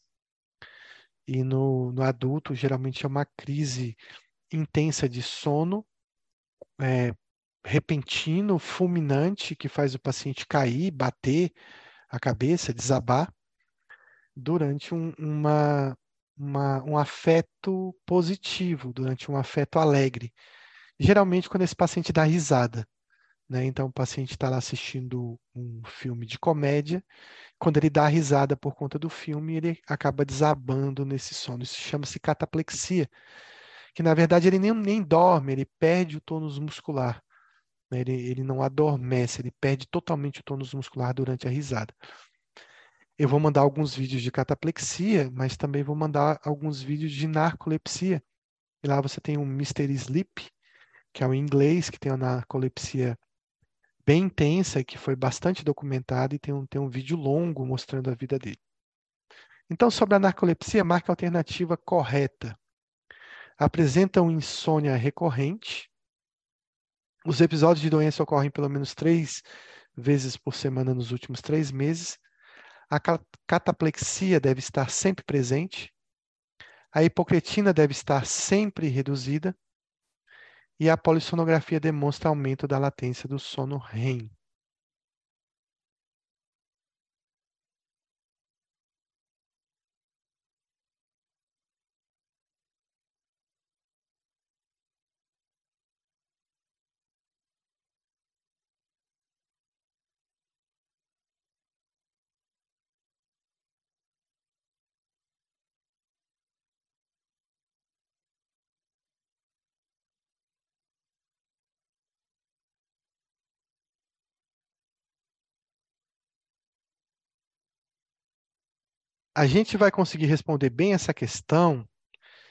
e no, no adulto geralmente é uma crise intensa de sono, é, repentino, fulminante, que faz o paciente cair, bater a cabeça, desabar, durante um, uma, uma, um afeto positivo, durante um afeto alegre. Geralmente quando esse paciente dá risada. Né? Então, o paciente está lá assistindo um filme de comédia, quando ele dá risada por conta do filme, ele acaba desabando nesse sono. Isso chama-se cataplexia, que na verdade ele nem, nem dorme, ele perde o tônus muscular. Né? Ele, ele não adormece, ele perde totalmente o tônus muscular durante a risada. Eu vou mandar alguns vídeos de cataplexia, mas também vou mandar alguns vídeos de narcolepsia. E lá você tem um Mr. Sleep, que é o inglês, que tem a narcolepsia bem intensa, que foi bastante documentada e tem um, tem um vídeo longo mostrando a vida dele. Então, sobre a narcolepsia, marca a alternativa correta. Apresentam insônia recorrente. Os episódios de doença ocorrem pelo menos três vezes por semana nos últimos três meses. A cataplexia deve estar sempre presente. A hipocretina deve estar sempre reduzida e a polissonografia demonstra aumento da latência do sono REM. A gente vai conseguir responder bem essa questão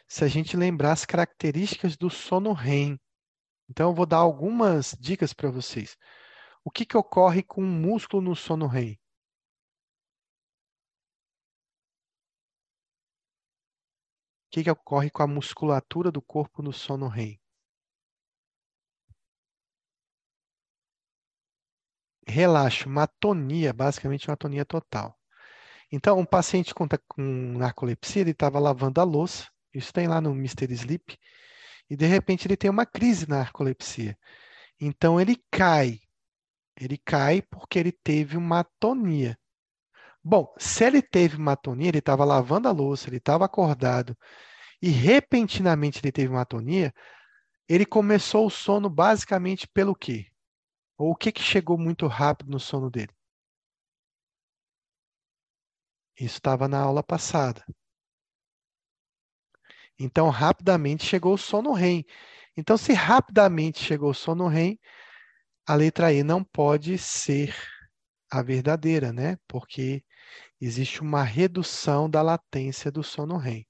se a gente lembrar as características do sono REM. Então, eu vou dar algumas dicas para vocês. O que, que ocorre com o músculo no sono REM? O que, que ocorre com a musculatura do corpo no sono REM? Relaxo, uma atonia, basicamente uma atonia total. Então, um paciente com, com narcolepsia, ele estava lavando a louça, isso tem lá no Mr. Sleep, e de repente ele tem uma crise na narcolepsia. Então, ele cai. Ele cai porque ele teve uma atonia. Bom, se ele teve uma atonia, ele estava lavando a louça, ele estava acordado, e repentinamente ele teve uma atonia, ele começou o sono basicamente pelo quê? Ou o que, que chegou muito rápido no sono dele? Isso estava na aula passada. Então, rapidamente chegou o sono REM. Então, se rapidamente chegou o sono REM, a letra E não pode ser a verdadeira, né? Porque existe uma redução da latência do sono REM.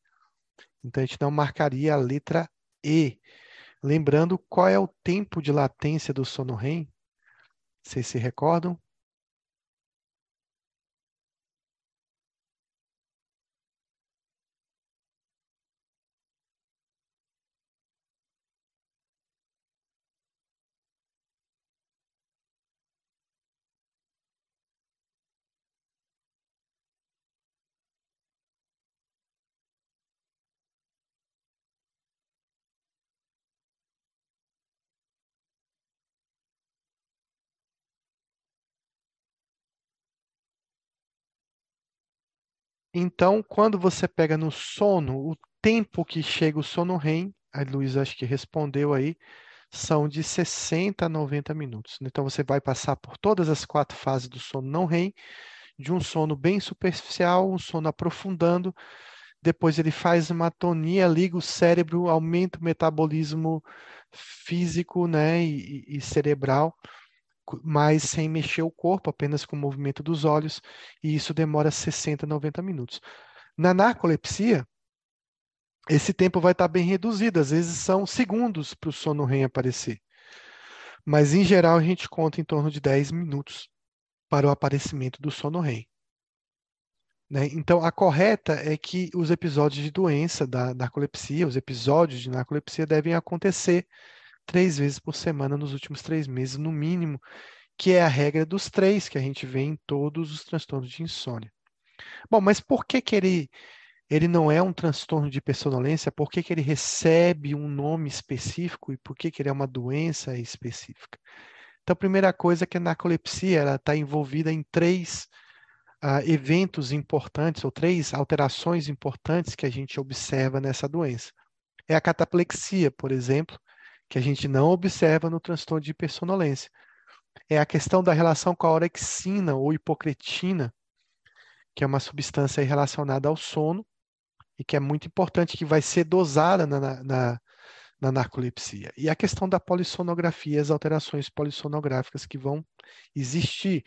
Então, a gente não marcaria a letra E. Lembrando qual é o tempo de latência do sono REM? Vocês se recordam? Então, quando você pega no sono, o tempo que chega o sono REM, a Luísa acho que respondeu aí, são de 60 a 90 minutos. Então, você vai passar por todas as quatro fases do sono não REM, de um sono bem superficial, um sono aprofundando, depois ele faz uma tonia, liga o cérebro, aumenta o metabolismo físico né, e, e cerebral, mas sem mexer o corpo, apenas com o movimento dos olhos, e isso demora 60, 90 minutos. Na narcolepsia, esse tempo vai estar bem reduzido, às vezes são segundos para o sono REM aparecer. Mas, em geral, a gente conta em torno de 10 minutos para o aparecimento do sono REM. Né? Então, a correta é que os episódios de doença da narcolepsia, os episódios de narcolepsia devem acontecer três vezes por semana nos últimos três meses, no mínimo, que é a regra dos três que a gente vê em todos os transtornos de insônia. Bom, mas por que, que ele ele não é um transtorno de personalência, por que, que ele recebe um nome específico e por que, que ele é uma doença específica? Então, a primeira coisa é que a narcolepsia está envolvida em três uh, eventos importantes, ou três alterações importantes que a gente observa nessa doença. É a cataplexia, por exemplo, que a gente não observa no transtorno de personalência. É a questão da relação com a orexina ou hipocretina, que é uma substância relacionada ao sono, e que é muito importante, que vai ser dosada na, na, na narcolepsia. E a questão da polissonografia, as alterações polissonográficas que vão existir.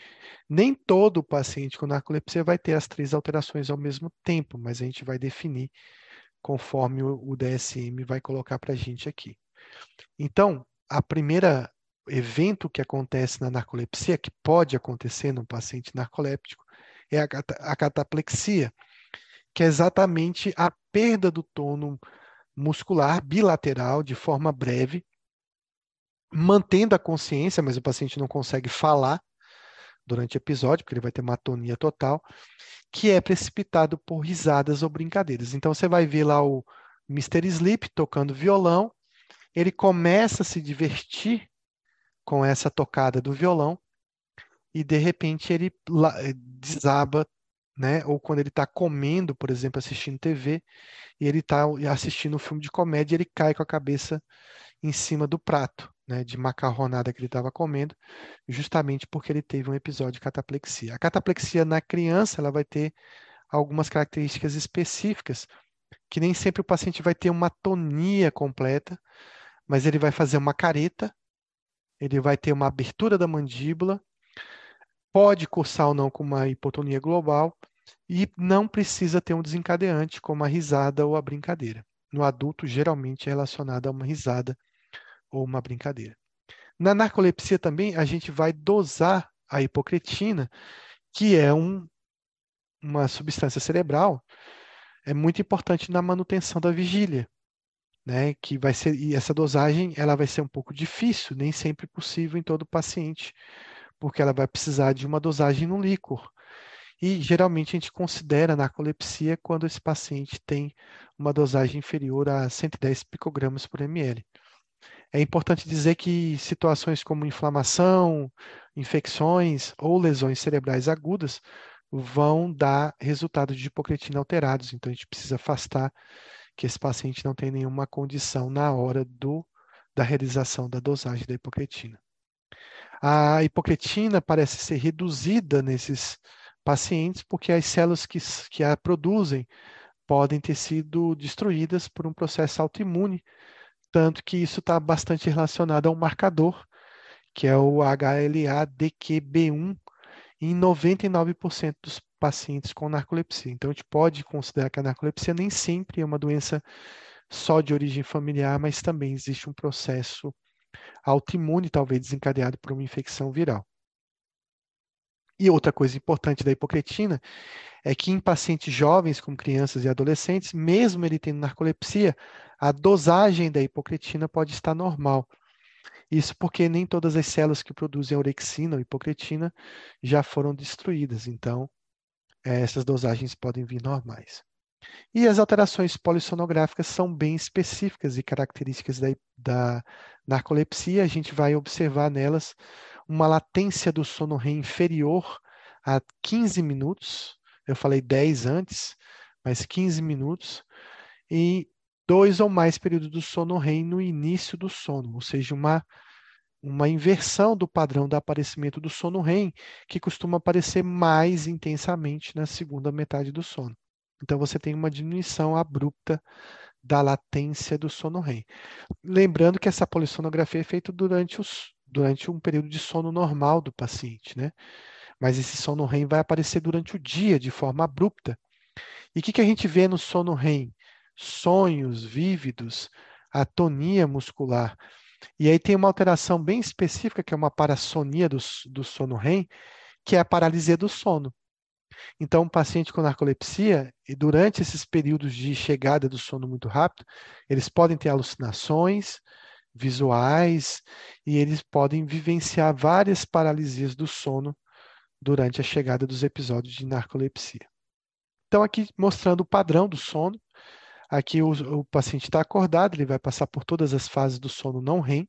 Nem todo paciente com narcolepsia vai ter as três alterações ao mesmo tempo, mas a gente vai definir conforme o DSM vai colocar para a gente aqui. Então, a primeira evento que acontece na narcolepsia, que pode acontecer num paciente narcoléptico, é a, a cataplexia que é exatamente a perda do tono muscular bilateral de forma breve, mantendo a consciência, mas o paciente não consegue falar durante o episódio, porque ele vai ter uma atonia total, que é precipitado por risadas ou brincadeiras. Então você vai ver lá o Mr. Sleep tocando violão, ele começa a se divertir com essa tocada do violão e de repente ele desaba né? Ou quando ele está comendo, por exemplo, assistindo TV, e ele está assistindo um filme de comédia, ele cai com a cabeça em cima do prato, né? De macarronada que ele estava comendo, justamente porque ele teve um episódio de cataplexia. A cataplexia na criança, ela vai ter algumas características específicas, que nem sempre o paciente vai ter uma tonia completa, mas ele vai fazer uma careta, ele vai ter uma abertura da mandíbula, pode cursar ou não com uma hipotonia global, e não precisa ter um desencadeante, como a risada ou a brincadeira. No adulto, geralmente é relacionado a uma risada ou uma brincadeira. Na narcolepsia também, a gente vai dosar a hipocretina, que é um, uma substância cerebral, é muito importante na manutenção da vigília, né? Que vai ser e essa dosagem ela vai ser um pouco difícil, nem sempre possível em todo paciente, porque ela vai precisar de uma dosagem no líquor. E geralmente a gente considera narcolepsia quando esse paciente tem uma dosagem inferior a 110 picogramas por ml. É importante dizer que situações como inflamação, infecções ou lesões cerebrais agudas vão dar resultados de hipocretina alterados, então a gente precisa afastar que esse paciente não tem nenhuma condição na hora do, da realização da dosagem da hipocretina. A hipocretina parece ser reduzida nesses pacientes, porque as células que, que a produzem podem ter sido destruídas por um processo autoimune, tanto que isso está bastante relacionado a um marcador, que é o HLA-DQB1, em 99% dos pacientes com narcolepsia. Então, a gente pode considerar que a narcolepsia nem sempre é uma doença só de origem familiar, mas também existe um processo autoimune, talvez desencadeado por uma infecção viral. E outra coisa importante da hipocretina é que em pacientes jovens, como crianças e adolescentes, mesmo ele tendo narcolepsia, a dosagem da hipocretina pode estar normal. Isso porque nem todas as células que produzem orexina ou hipocretina já foram destruídas, então essas dosagens podem vir normais. E as alterações polissonográficas são bem específicas e características da, da narcolepsia, a gente vai observar nelas uma latência do sono REM inferior a 15 minutos. eu falei 10 antes, mas 15 minutos, e dois ou mais períodos do sono REM no início do sono, ou seja, uma, uma inversão do padrão do aparecimento do sono REM, que costuma aparecer mais intensamente na segunda metade do sono. Então, você tem uma diminuição abrupta da latência do sono REM. Lembrando que essa polissonografia é feita durante, os, durante um período de sono normal do paciente, né? Mas esse sono REM vai aparecer durante o dia de forma abrupta. E o que, que a gente vê no sono REM? Sonhos vívidos, atonia muscular. E aí tem uma alteração bem específica, que é uma parassonia do, do sono REM, que é a paralisia do sono. Então, um paciente com narcolepsia, e durante esses períodos de chegada do sono muito rápido, eles podem ter alucinações visuais e eles podem vivenciar várias paralisias do sono durante a chegada dos episódios de narcolepsia. Então, aqui mostrando o padrão do sono. Aqui o, o paciente está acordado, ele vai passar por todas as fases do sono não REM,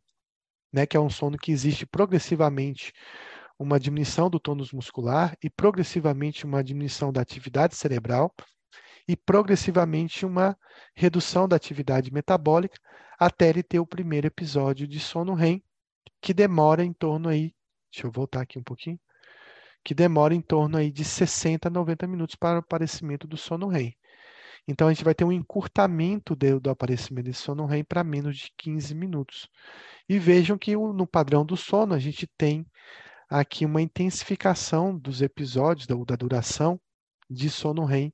né, que é um sono que existe progressivamente uma diminuição do tônus muscular e progressivamente uma diminuição da atividade cerebral e progressivamente uma redução da atividade metabólica até ele ter o primeiro episódio de sono REM, que demora em torno aí, deixa eu voltar aqui um pouquinho, que demora em torno aí de 60 a 90 minutos para o aparecimento do sono REM. Então a gente vai ter um encurtamento do, do aparecimento desse sono REM para menos de 15 minutos. E vejam que no padrão do sono a gente tem aqui uma intensificação dos episódios da, da duração de sono REM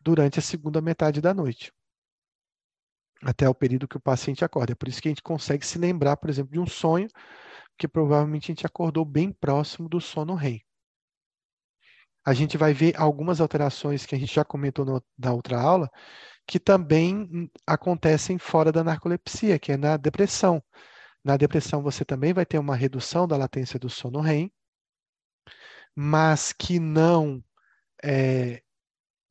durante a segunda metade da noite, até o período que o paciente acorda. É por isso que a gente consegue se lembrar, por exemplo, de um sonho que provavelmente a gente acordou bem próximo do sono REM. A gente vai ver algumas alterações que a gente já comentou no, na outra aula, que também acontecem fora da narcolepsia, que é na depressão. Na depressão, você também vai ter uma redução da latência do sono REM, mas que não é,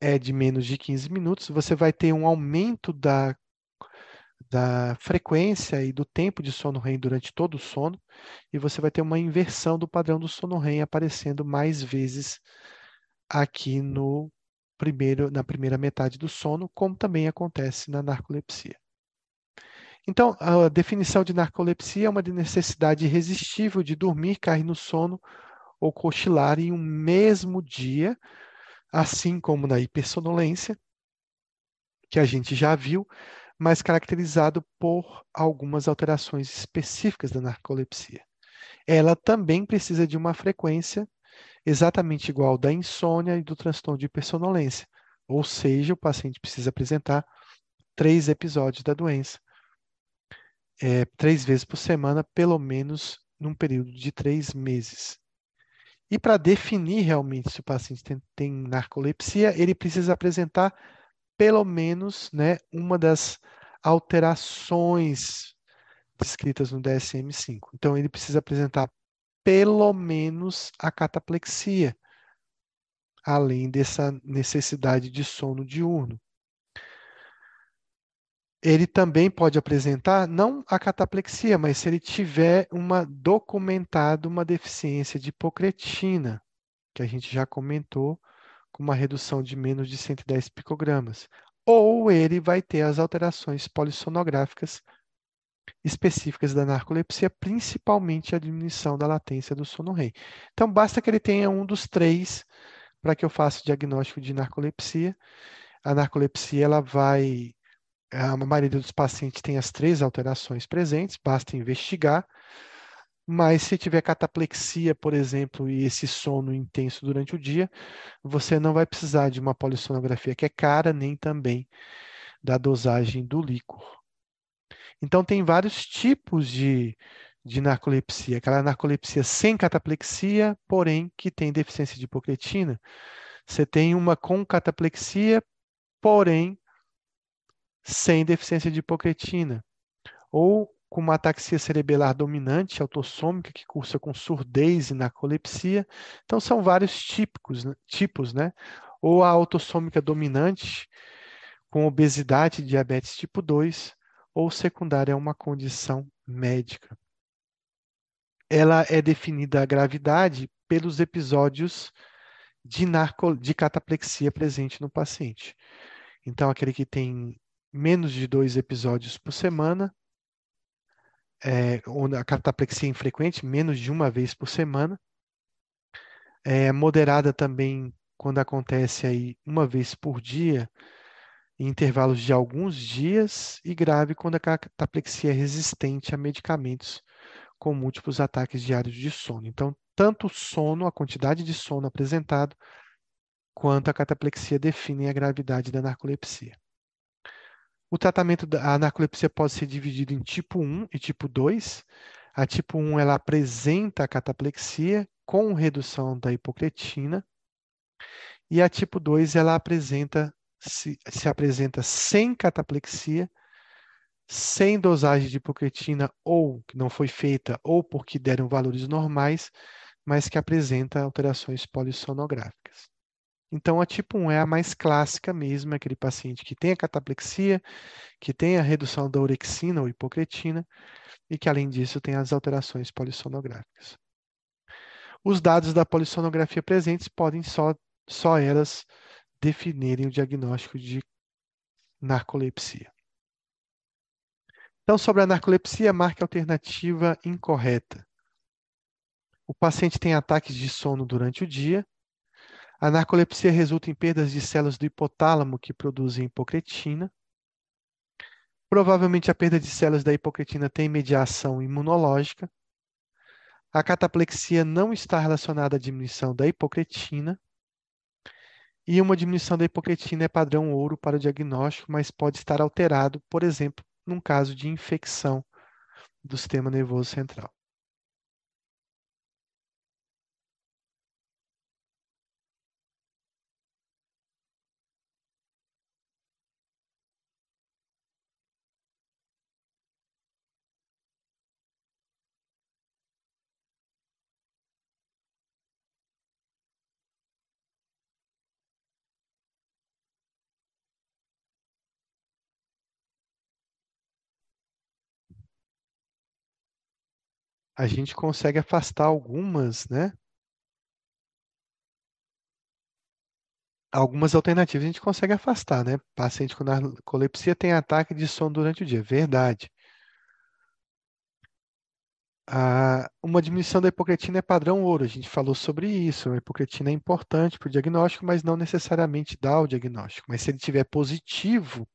é de menos de 15 minutos, você vai ter um aumento da, da frequência e do tempo de sono REM durante todo o sono, e você vai ter uma inversão do padrão do sono REM aparecendo mais vezes aqui no primeiro, na primeira metade do sono, como também acontece na narcolepsia. Então, a definição de narcolepsia é uma necessidade irresistível de dormir, cair no sono ou cochilar em um mesmo dia, assim como na hipersonolência, que a gente já viu, mas caracterizado por algumas alterações específicas da narcolepsia. Ela também precisa de uma frequência exatamente igual da insônia e do transtorno de hipersonolência, ou seja, o paciente precisa apresentar três episódios da doença é, três vezes por semana, pelo menos num período de três meses. E para definir realmente se o paciente tem, tem, narcolepsia, ele precisa apresentar pelo menos né, uma das alterações descritas no DSM-5. Então, ele precisa apresentar pelo menos a cataplexia, além dessa necessidade de sono diurno ele também pode apresentar não a cataplexia, mas se ele tiver uma documentada uma deficiência de hipocretina, que a gente já comentou, com uma redução de menos de 110 picogramas. Ou ele vai ter as alterações polissonográficas específicas da narcolepsia, principalmente a diminuição da latência do sono REM. Então, basta que ele tenha um dos três para que eu faça o diagnóstico de narcolepsia. A narcolepsia ela vai a maioria dos pacientes tem as três alterações presentes, basta investigar. Mas se tiver cataplexia, por exemplo, e esse sono intenso durante o dia, você não vai precisar de uma polissonografia que é cara, nem também da dosagem do líquor. Então, tem vários tipos de, de narcolepsia. Aquela narcolepsia sem cataplexia, porém que tem deficiência de hipocretina. Você tem uma com cataplexia, porém sem deficiência de hipocretina, ou com uma ataxia cerebelar dominante autossômica que cursa com surdez e narcolepsia. Então são vários típicos, né, tipos, né? Ou a autossômica dominante com obesidade e diabetes tipo 2, ou secundária a uma condição médica. Ela é definida a gravidade pelos episódios de, narco, de cataplexia presente no paciente. Então, aquele que tem menos de dois episódios por semana, é, onde a cataplexia é infrequente, menos de uma vez por semana, é moderada também quando acontece aí uma vez por dia, em intervalos de alguns dias, e grave quando a cataplexia é resistente a medicamentos com múltiplos ataques diários de sono. Então, tanto o sono, a quantidade de sono apresentado, quanto a cataplexia definem a gravidade da narcolepsia. O tratamento da narcolepsia pode ser dividido em tipo 1 e tipo 2. A tipo 1 ela apresenta a cataplexia com redução da hipocretina. E a tipo 2 ela apresenta se, se apresenta sem cataplexia, sem dosagem de hipocretina ou que não foi feita ou porque deram valores normais, mas que apresenta alterações polissonográficas. Então, a tipo 1 é a mais clássica mesmo, é aquele paciente que tem a cataplexia, que tem a redução da orexina ou hipocretina, e que, além disso, tem as alterações polissonográficas. Os dados da polissonografia presentes podem só, só elas definirem o diagnóstico de narcolepsia. Então, sobre a narcolepsia, marque a alternativa incorreta. O paciente tem ataques de sono durante o dia, a narcolepsia resulta em perdas de células do hipotálamo que produzem hipocretina. Provavelmente a perda de células da hipocretina tem mediação imunológica. A cataplexia não está relacionada à diminuição da hipocretina. E uma diminuição da hipocretina é padrão ouro para o diagnóstico, mas pode estar alterado, por exemplo, num caso de infecção do sistema nervoso central. A gente consegue afastar algumas, né? Algumas alternativas a gente consegue afastar, né? Paciente com narcolepsia tem ataque de sono durante o dia. Verdade. Ah, uma diminuição da hipocretina é padrão ouro. A gente falou sobre isso. A hipocretina é importante para o diagnóstico, mas não necessariamente dá o diagnóstico. Mas se ele tiver positivo,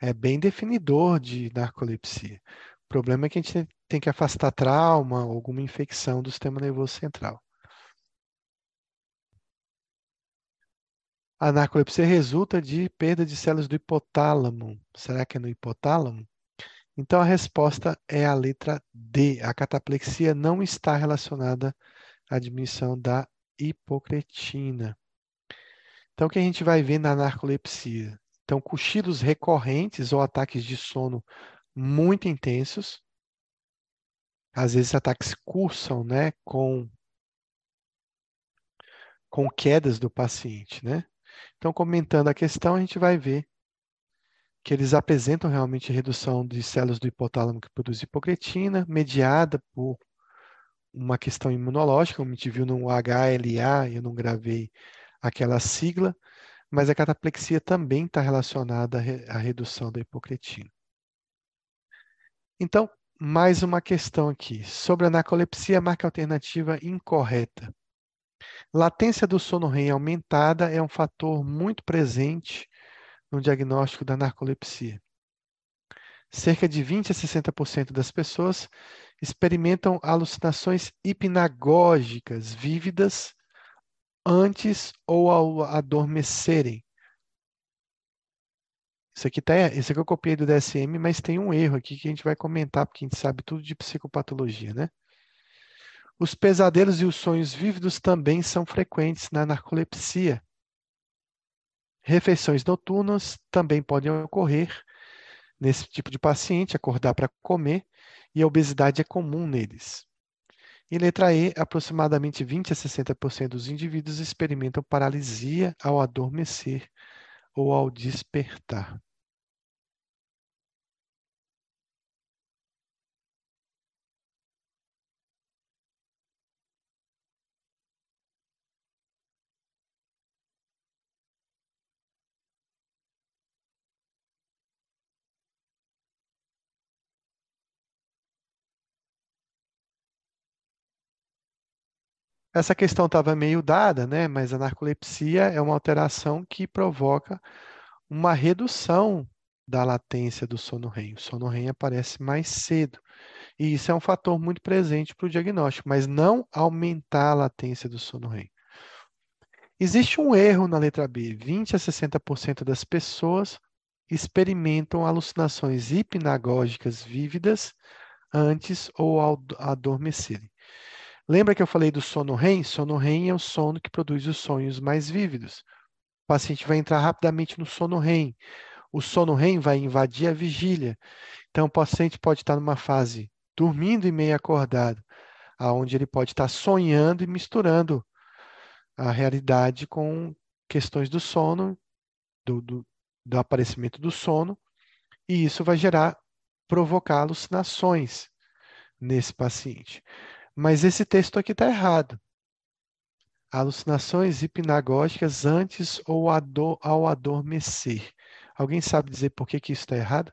é bem definidor de narcolepsia. O problema é que a gente tem que afastar trauma, alguma infecção do sistema nervoso central. A narcolepsia resulta de perda de células do hipotálamo. Será que é no hipotálamo? Então a resposta é a letra D. A cataplexia não está relacionada à diminuição da hipocretina. Então o que a gente vai ver na narcolepsia? Então cochilos recorrentes ou ataques de sono muito intensos. Às vezes ataques cursam, né, com com quedas do paciente, né? Então, comentando a questão, a gente vai ver que eles apresentam realmente redução de células do hipotálamo que produz hipocretina, mediada por uma questão imunológica, como a gente viu no HLA, eu não gravei aquela sigla, mas a cataplexia também está relacionada à redução da hipocretina. Então, mais uma questão aqui. Sobre a narcolepsia, marca alternativa incorreta. Latência do sono REM aumentada é um fator muito presente no diagnóstico da narcolepsia. Cerca de 20 a 60% das pessoas experimentam alucinações hipnagógicas vívidas antes ou ao adormecerem, isso aqui, tá, isso aqui eu copiei do DSM, mas tem um erro aqui que a gente vai comentar, porque a gente sabe tudo de psicopatologia, né? Os pesadelos e os sonhos vívidos também são frequentes na narcolepsia. Refeições noturnas também podem ocorrer nesse tipo de paciente, acordar para comer, e a obesidade é comum neles. Em letra E, aproximadamente 20 a 60% dos indivíduos experimentam paralisia ao adormecer ou ao despertar. Essa questão estava meio dada, né? Mas a narcolepsia é uma alteração que provoca uma redução da latência do sono REM. O sono REM aparece mais cedo. E isso é um fator muito presente para o diagnóstico, mas não aumentar a latência do sono REM. Existe um erro na letra B. 20 a 60% das pessoas experimentam alucinações hipnagógicas vívidas antes ou ao adormecerem. Lembra que eu falei do sono REM? Sono REM é o sono que produz os sonhos mais vívidos. O paciente vai entrar rapidamente no sono REM. O sono REM vai invadir a vigília. Então, o paciente pode estar numa fase dormindo e meio acordado, aonde ele pode estar sonhando e misturando a realidade com questões do sono, do, do, do aparecimento do sono, e isso vai gerar, provocar alucinações nesse paciente. Mas esse texto aqui está errado. Alucinações hipnagógicas antes ou ao adormecer. Alguém sabe dizer por que, que isso está errado?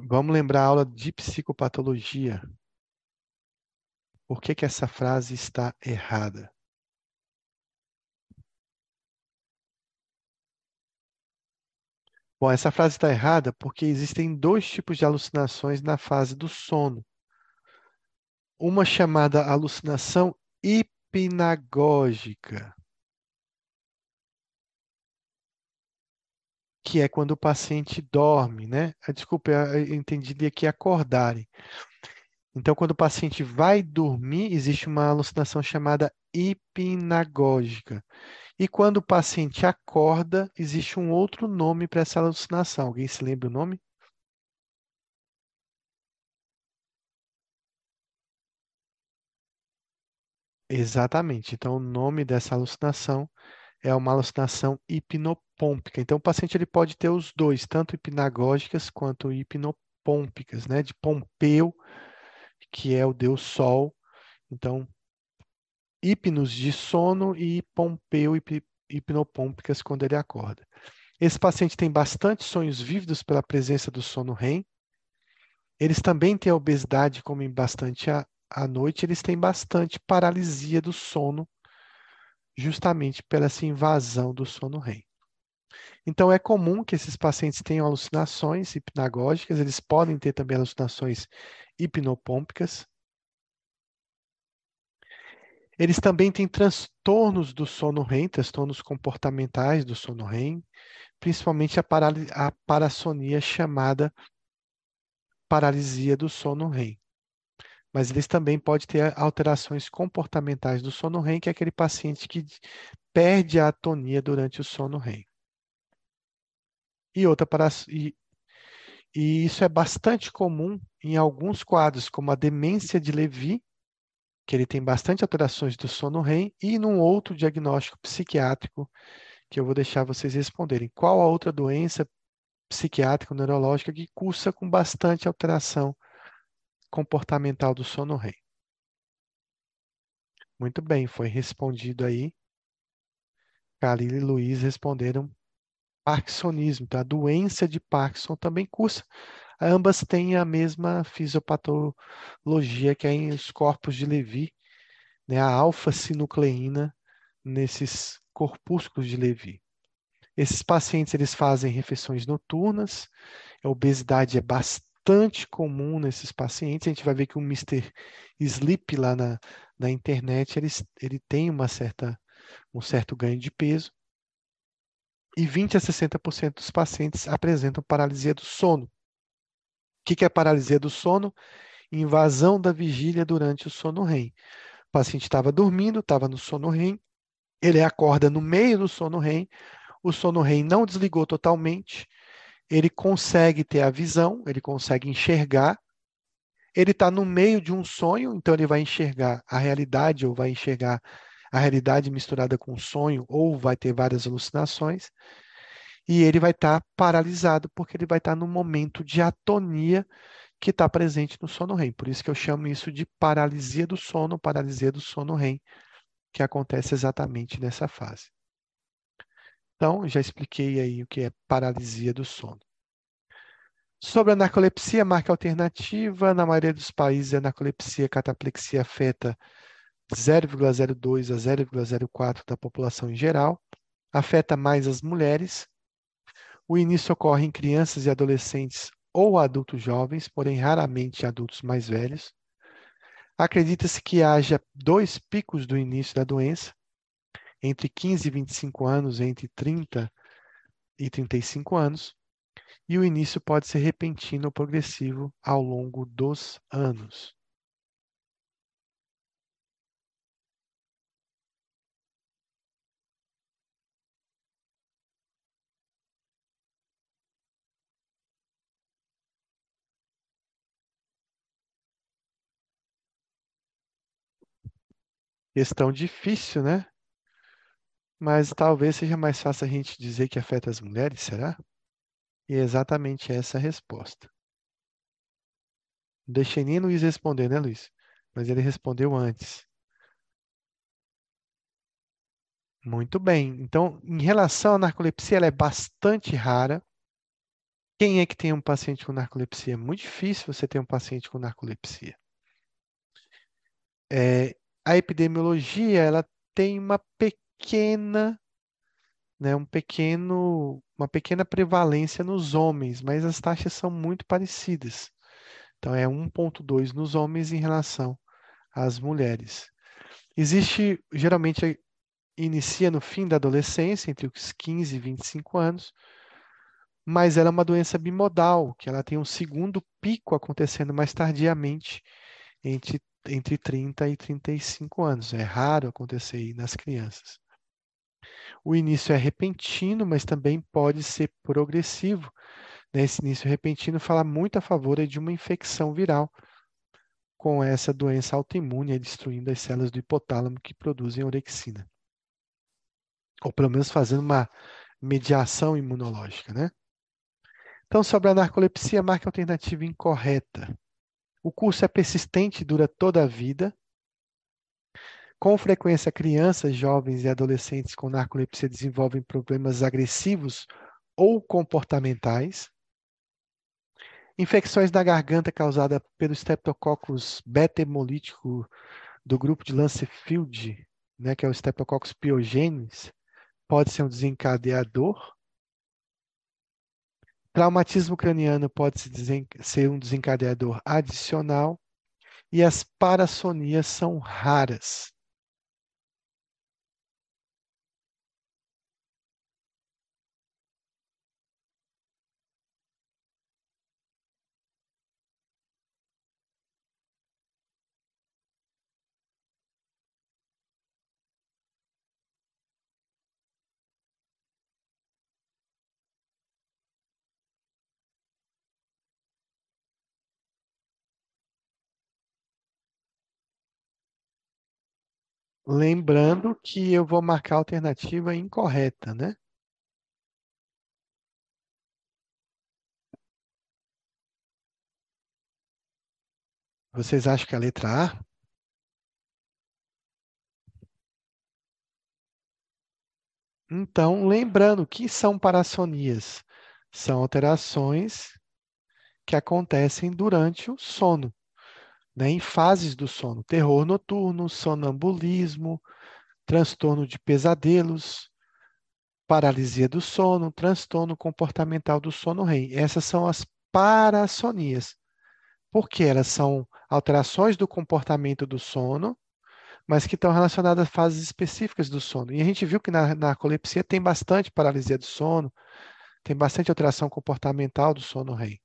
Vamos lembrar a aula de psicopatologia. Por que, que essa frase está errada? Bom, essa frase está errada porque existem dois tipos de alucinações na fase do sono. Uma chamada alucinação hipnagógica, que é quando o paciente dorme, né? Ah, desculpa, eu entendi aqui acordarem. Então, quando o paciente vai dormir, existe uma alucinação chamada hipnagógica. E quando o paciente acorda, existe um outro nome para essa alucinação. Alguém se lembra o nome? Exatamente. Então, o nome dessa alucinação é uma alucinação hipnopômpica. Então, o paciente ele pode ter os dois, tanto hipnagógicas quanto hipnopômpicas, né? De Pompeu, que é o deus Sol. Então, hipnos de sono e Pompeu hipnopômpicas quando ele acorda. Esse paciente tem bastante sonhos vívidos pela presença do sono REM. Eles também têm a obesidade, comem bastante à, à noite, eles têm bastante paralisia do sono justamente pela essa invasão do sono REM. Então, é comum que esses pacientes tenham alucinações hipnagógicas, eles podem ter também alucinações hipnopômpicas. Eles também têm transtornos do sono REM, transtornos comportamentais do sono REM, principalmente a, a parassonia chamada paralisia do sono REM mas eles também podem ter alterações comportamentais do sono REM, que é aquele paciente que perde a atonia durante o sono REM. E outra para e, e isso é bastante comum em alguns quadros, como a demência de Levi, que ele tem bastante alterações do sono REM, e num outro diagnóstico psiquiátrico que eu vou deixar vocês responderem. Qual a outra doença psiquiátrica neurológica que cursa com bastante alteração comportamental do sono REM. Muito bem, foi respondido aí. Khalil e Luiz responderam Parkinsonismo. Então, a doença de Parkinson também cursa. Ambas têm a mesma fisiopatologia que é em os corpos de Levi, né, a alfa-sinucleína nesses corpúsculos de Levi. Esses pacientes eles fazem refeições noturnas, a obesidade é bastante bastante comum nesses pacientes. A gente vai ver que o Mr. Sleep lá na, na internet, ele, ele tem uma certa, um certo ganho de peso. E 20 a 60% dos pacientes apresentam paralisia do sono. O que, que é paralisia do sono? Invasão da vigília durante o sono REM. O paciente estava dormindo, estava no sono REM, ele acorda no meio do sono REM, o sono REM não desligou totalmente, ele consegue ter a visão, ele consegue enxergar. Ele está no meio de um sonho, então ele vai enxergar a realidade ou vai enxergar a realidade misturada com o sonho ou vai ter várias alucinações. E ele vai estar tá paralisado porque ele vai estar tá no momento de atonia que está presente no sono REM. Por isso que eu chamo isso de paralisia do sono, paralisia do sono REM, que acontece exatamente nessa fase. Então, já expliquei aí o que é paralisia do sono. Sobre a narcolepsia, marca alternativa, na maioria dos países a narcolepsia cataplexia afeta 0,02 a 0,04 da população em geral, afeta mais as mulheres. O início ocorre em crianças e adolescentes ou adultos jovens, porém raramente adultos mais velhos. Acredita-se que haja dois picos do início da doença, entre 15 e 25 anos, entre 30 e 35 anos, e o início pode ser repentino ou progressivo ao longo dos anos. Questão difícil, né? Mas talvez seja mais fácil a gente dizer que afeta as mulheres, será? E é exatamente essa a resposta. Não deixei nem Luiz responder, né, Luiz? Mas ele respondeu antes. Muito bem. Então, em relação à narcolepsia, ela é bastante rara. Quem é que tem um paciente com narcolepsia? É muito difícil você ter um paciente com narcolepsia. É, a epidemiologia ela tem uma pequena né, um pequeno, uma pequena prevalência nos homens, mas as taxas são muito parecidas. Então, é 1,2 nos homens em relação às mulheres. Existe, geralmente, inicia no fim da adolescência, entre os 15 e 25 anos, mas ela é uma doença bimodal, que ela tem um segundo pico acontecendo mais tardiamente, entre, entre 30 e 35 anos. É raro acontecer nas crianças. O início é repentino, mas também pode ser progressivo. Né? Esse início repentino fala muito a favor de uma infecção viral com essa doença autoimune, destruindo as células do hipotálamo que produzem orexina. Ou pelo menos fazendo uma mediação imunológica, né? Então, sobre a narcolepsia, marca alternativa incorreta. O curso é persistente dura toda a vida. Com frequência, crianças, jovens e adolescentes com narcolepsia desenvolvem problemas agressivos ou comportamentais. Infecções da garganta causadas pelo Streptococcus beta-hemolítico do grupo de Lancefield, né, que é o Streptococcus pyogenes, pode ser um desencadeador. Traumatismo craniano pode ser um desencadeador adicional. E as parassonias são raras. Lembrando que eu vou marcar a alternativa incorreta, né? Vocês acham que é a letra A? Então, lembrando que são parassonias, são alterações que acontecem durante o sono né, em fases do sono: terror noturno, sonambulismo, transtorno de pesadelos, paralisia do sono, transtorno comportamental do sono REM. Essas são as parassonias, porque elas são alterações do comportamento do sono, mas que estão relacionadas a fases específicas do sono. E a gente viu que na narcolepsia tem bastante paralisia do sono, tem bastante alteração comportamental do sono REM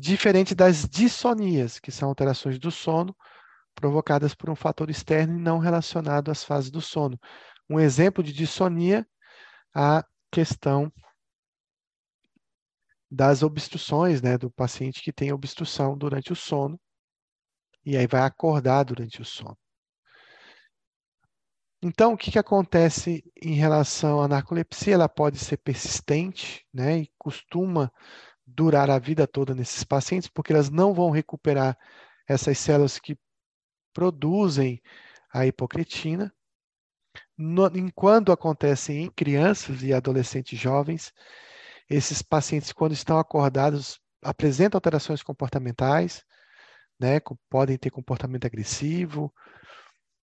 diferente das dissonias, que são alterações do sono provocadas por um fator externo e não relacionado às fases do sono. Um exemplo de dissonia, a questão das obstruções, né, do paciente que tem obstrução durante o sono e aí vai acordar durante o sono. Então, o que, que acontece em relação à narcolepsia? Ela pode ser persistente, né, e costuma durar a vida toda nesses pacientes, porque elas não vão recuperar essas células que produzem a hipocretina. No, enquanto acontece em crianças e adolescentes jovens, esses pacientes, quando estão acordados, apresentam alterações comportamentais, né, podem ter comportamento agressivo,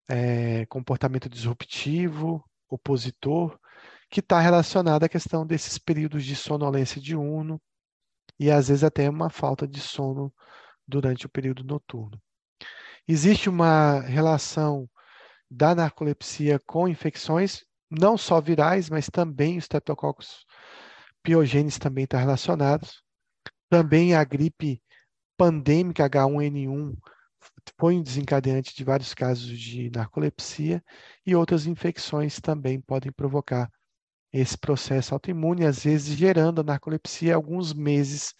é, comportamento disruptivo, opositor, que está relacionado à questão desses períodos de sonolência diurno e às vezes até uma falta de sono durante o período noturno. Existe uma relação da narcolepsia com infecções, não só virais, mas também os streptococcus piogenes também estão relacionados. Também a gripe pandêmica H1N1 foi um desencadeante de vários casos de narcolepsia e outras infecções também podem provocar esse processo autoimune, às vezes gerando a narcolepsia alguns meses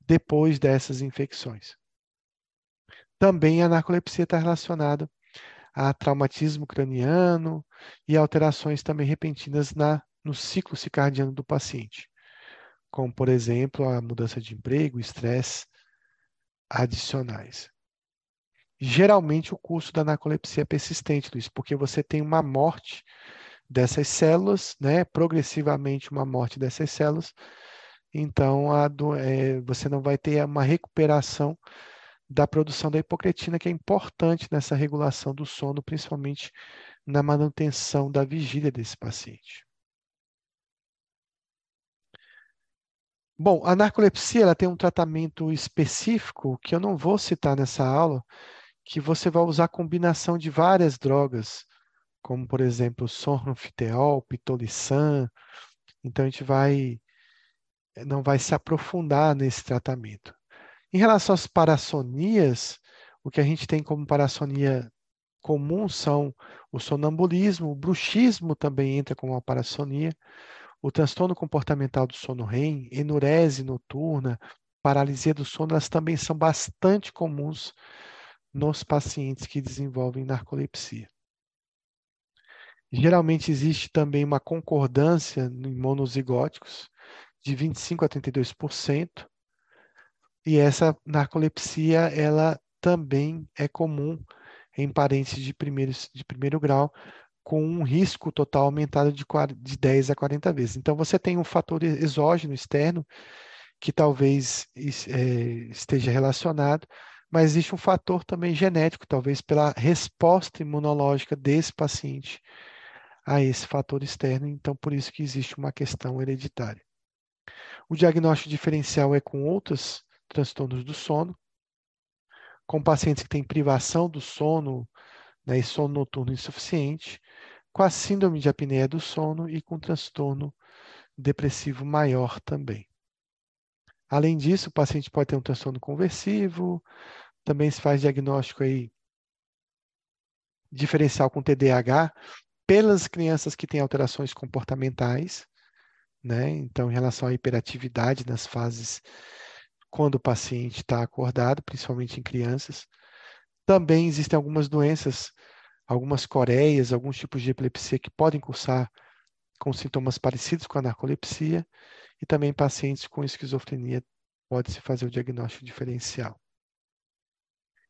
depois dessas infecções. Também a narcolepsia está relacionada a traumatismo craniano e alterações também repentinas na, no ciclo circadiano do paciente, como, por exemplo, a mudança de emprego, estresse adicionais. Geralmente, o curso da narcolepsia é persistente, Luiz, porque você tem uma morte dessas células, né, progressivamente uma morte dessas células, então a, é, você não vai ter uma recuperação da produção da hipocretina, que é importante nessa regulação do sono, principalmente na manutenção da vigília desse paciente. Bom, a narcolepsia ela tem um tratamento específico que eu não vou citar nessa aula, que você vai usar combinação de várias drogas, como por exemplo sonrafiteol, pitolissan. Então a gente vai não vai se aprofundar nesse tratamento. Em relação às parassonias, o que a gente tem como parassonia comum são o sonambulismo, o bruxismo também entra como uma parassonia, o transtorno comportamental do sono REM, enurese noturna, paralisia do sono, elas também são bastante comuns nos pacientes que desenvolvem narcolepsia. Geralmente existe também uma concordância em monozigóticos de 25 a 32%, e essa narcolepsia, ela também é comum em parentes de, primeiros, de primeiro grau, com um risco total aumentado de, de 10 a 40 vezes. Então, você tem um fator exógeno externo que talvez é, esteja relacionado, mas existe um fator também genético, talvez pela resposta imunológica desse paciente a esse fator externo, então por isso que existe uma questão hereditária. O diagnóstico diferencial é com outras transtornos do sono, com pacientes que têm privação do sono né, e sono noturno insuficiente, com a síndrome de apneia do sono e com transtorno depressivo maior também. Além disso, o paciente pode ter um transtorno conversivo, também se faz diagnóstico aí diferencial com TDAH pelas crianças que têm alterações comportamentais, né? Então, em relação à hiperatividade nas fases quando o paciente está acordado, principalmente em crianças. Também existem algumas doenças, algumas coreias, alguns tipos de epilepsia que podem cursar com sintomas parecidos com a narcolepsia e também pacientes com esquizofrenia pode-se fazer o diagnóstico diferencial.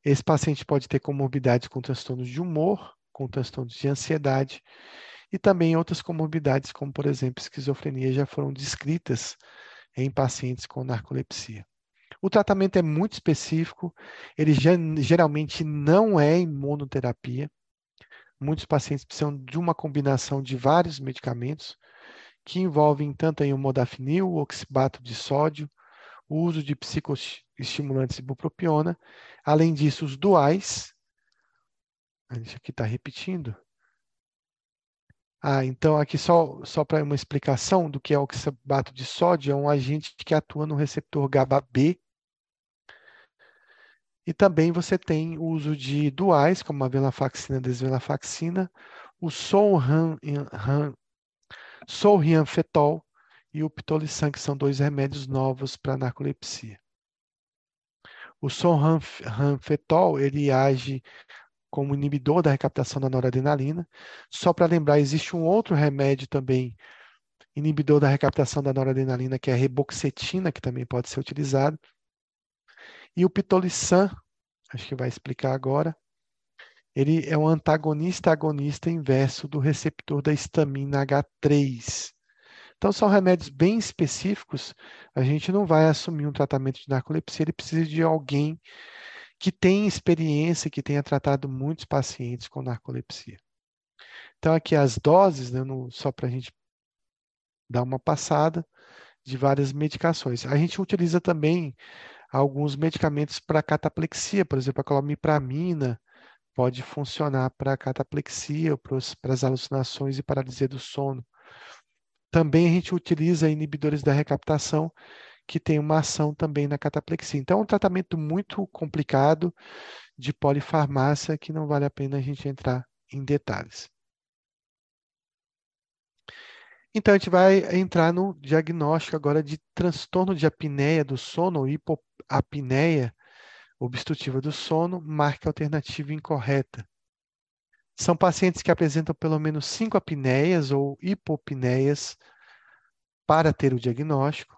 Esse paciente pode ter comorbidades com transtornos de humor, com transtornos de ansiedade e também outras comorbidades, como por exemplo esquizofrenia, já foram descritas em pacientes com narcolepsia. O tratamento é muito específico, ele geralmente não é imunoterapia. Muitos pacientes precisam de uma combinação de vários medicamentos, que envolvem tanto aí o modafinil, o oxibato de sódio, o uso de psicoestimulantes e bupropiona. Além disso, os duais. Isso aqui está repetindo. Ah, então aqui só, só para uma explicação do que é o oxibato de sódio, é um agente que atua no receptor GABA-B e também você tem o uso de duais, como a venlafaxina e a desvenlafaxina, o solrianfetol e o pitolissan, que são dois remédios novos para narcolepsia. O solrianfetol, ele age como inibidor da recaptação da noradrenalina. Só para lembrar, existe um outro remédio também inibidor da recaptação da noradrenalina, que é a reboxetina, que também pode ser utilizado. E o pitolissan, acho que vai explicar agora, ele é um antagonista agonista inverso do receptor da histamina H3. Então, são remédios bem específicos. A gente não vai assumir um tratamento de narcolepsia, ele precisa de alguém que tenha experiência, que tenha tratado muitos pacientes com narcolepsia. Então, aqui as doses, né, no, só para a gente dar uma passada, de várias medicações. A gente utiliza também alguns medicamentos para cataplexia, por exemplo, a clomipramina, pode funcionar para cataplexia, para as alucinações e paralisia do sono. Também a gente utiliza inibidores da recaptação, que tem uma ação também na cataplexia. Então, é um tratamento muito complicado de polifarmácia que não vale a pena a gente entrar em detalhes. Então, a gente vai entrar no diagnóstico agora de transtorno de apneia do sono, ou hipoapneia, obstrutiva do sono, marca alternativa incorreta. São pacientes que apresentam pelo menos cinco apneias ou hipopneias para ter o diagnóstico.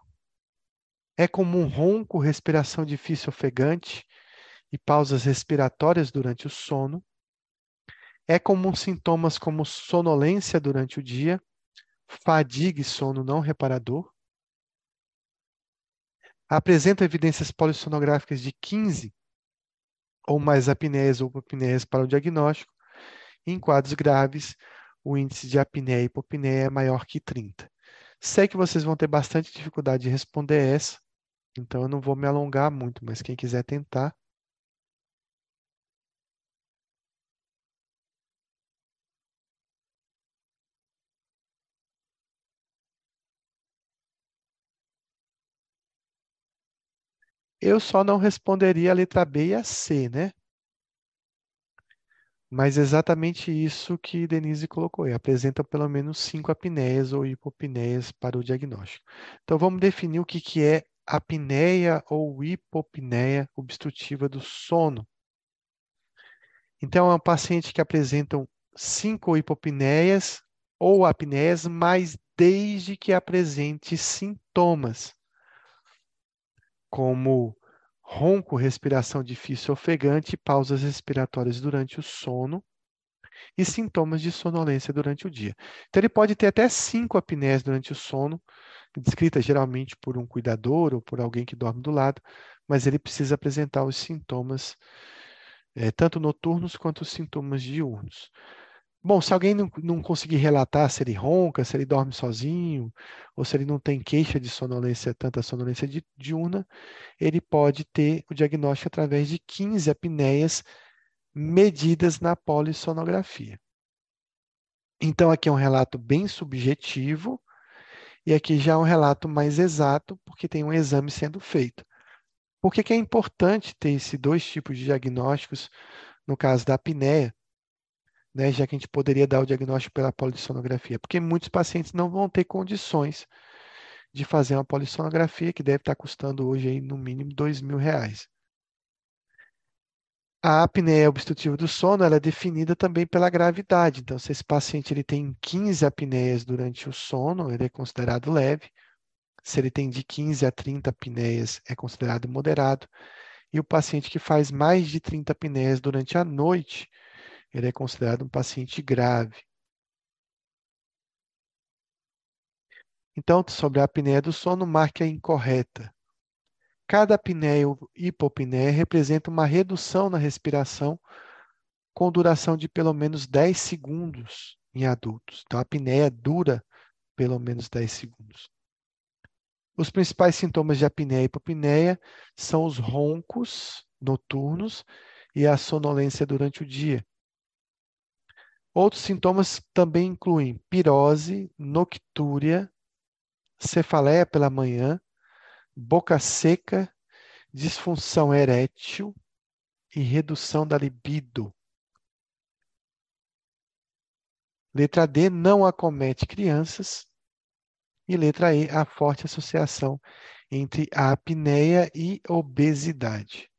É comum ronco, respiração difícil ofegante e pausas respiratórias durante o sono. É comum sintomas como sonolência durante o dia, fadiga e sono não reparador apresenta evidências polissonográficas de 15 ou mais apneias ou hipopneias para o diagnóstico. Em quadros graves, o índice de apneia e hipopneia é maior que 30. Sei que vocês vão ter bastante dificuldade de responder essa, então eu não vou me alongar muito, mas quem quiser tentar, Eu só não responderia a letra B e a C, né? Mas exatamente isso que Denise colocou. E apresenta pelo menos cinco apneias ou hipopneias para o diagnóstico. Então vamos definir o que, que é apneia ou hipopneia obstrutiva do sono. Então é um paciente que apresentam cinco hipopneias ou apneias, mas desde que apresente sintomas como ronco, respiração difícil ofegante, pausas respiratórias durante o sono e sintomas de sonolência durante o dia. Então, ele pode ter até cinco apneias durante o sono, descrita geralmente por um cuidador ou por alguém que dorme do lado, mas ele precisa apresentar os sintomas, é, tanto noturnos quanto os sintomas diurnos. Bom, se alguém não, não conseguir relatar se ele ronca, se ele dorme sozinho, ou se ele não tem queixa de sonolência, tanta sonolência di diurna, ele pode ter o diagnóstico através de 15 apneias medidas na polissonografia. Então, aqui é um relato bem subjetivo, e aqui já é um relato mais exato, porque tem um exame sendo feito. Por que, que é importante ter esses dois tipos de diagnósticos no caso da apneia? né, já que a gente poderia dar o diagnóstico pela polissonografia, porque muitos pacientes não vão ter condições de fazer uma polissonografia, que deve estar custando hoje aí, no mínimo dois mil reais. A apneia obstrutiva do sono é definida também pela gravidade. Então, se esse paciente ele tem 15 apneias durante o sono, ele é considerado leve. Se ele tem de 15 a 30 apneias, é considerado moderado. E o paciente que faz mais de 30 apneias durante a noite, ele é considerado um paciente grave. Então, sobre a apneia do sono, marque a incorreta. Cada apneia ou hipopneia representa uma redução na respiração com duração de pelo menos 10 segundos em adultos. Então, a apneia dura pelo menos 10 segundos. Os principais sintomas de apneia e hipopneia são os roncos noturnos e a sonolência durante o dia. Outros sintomas também incluem pirose, noctúria, cefaleia pela manhã, boca seca, disfunção erétil e redução da libido. Letra D, não acomete crianças. E letra E, a forte associação entre a apneia e obesidade.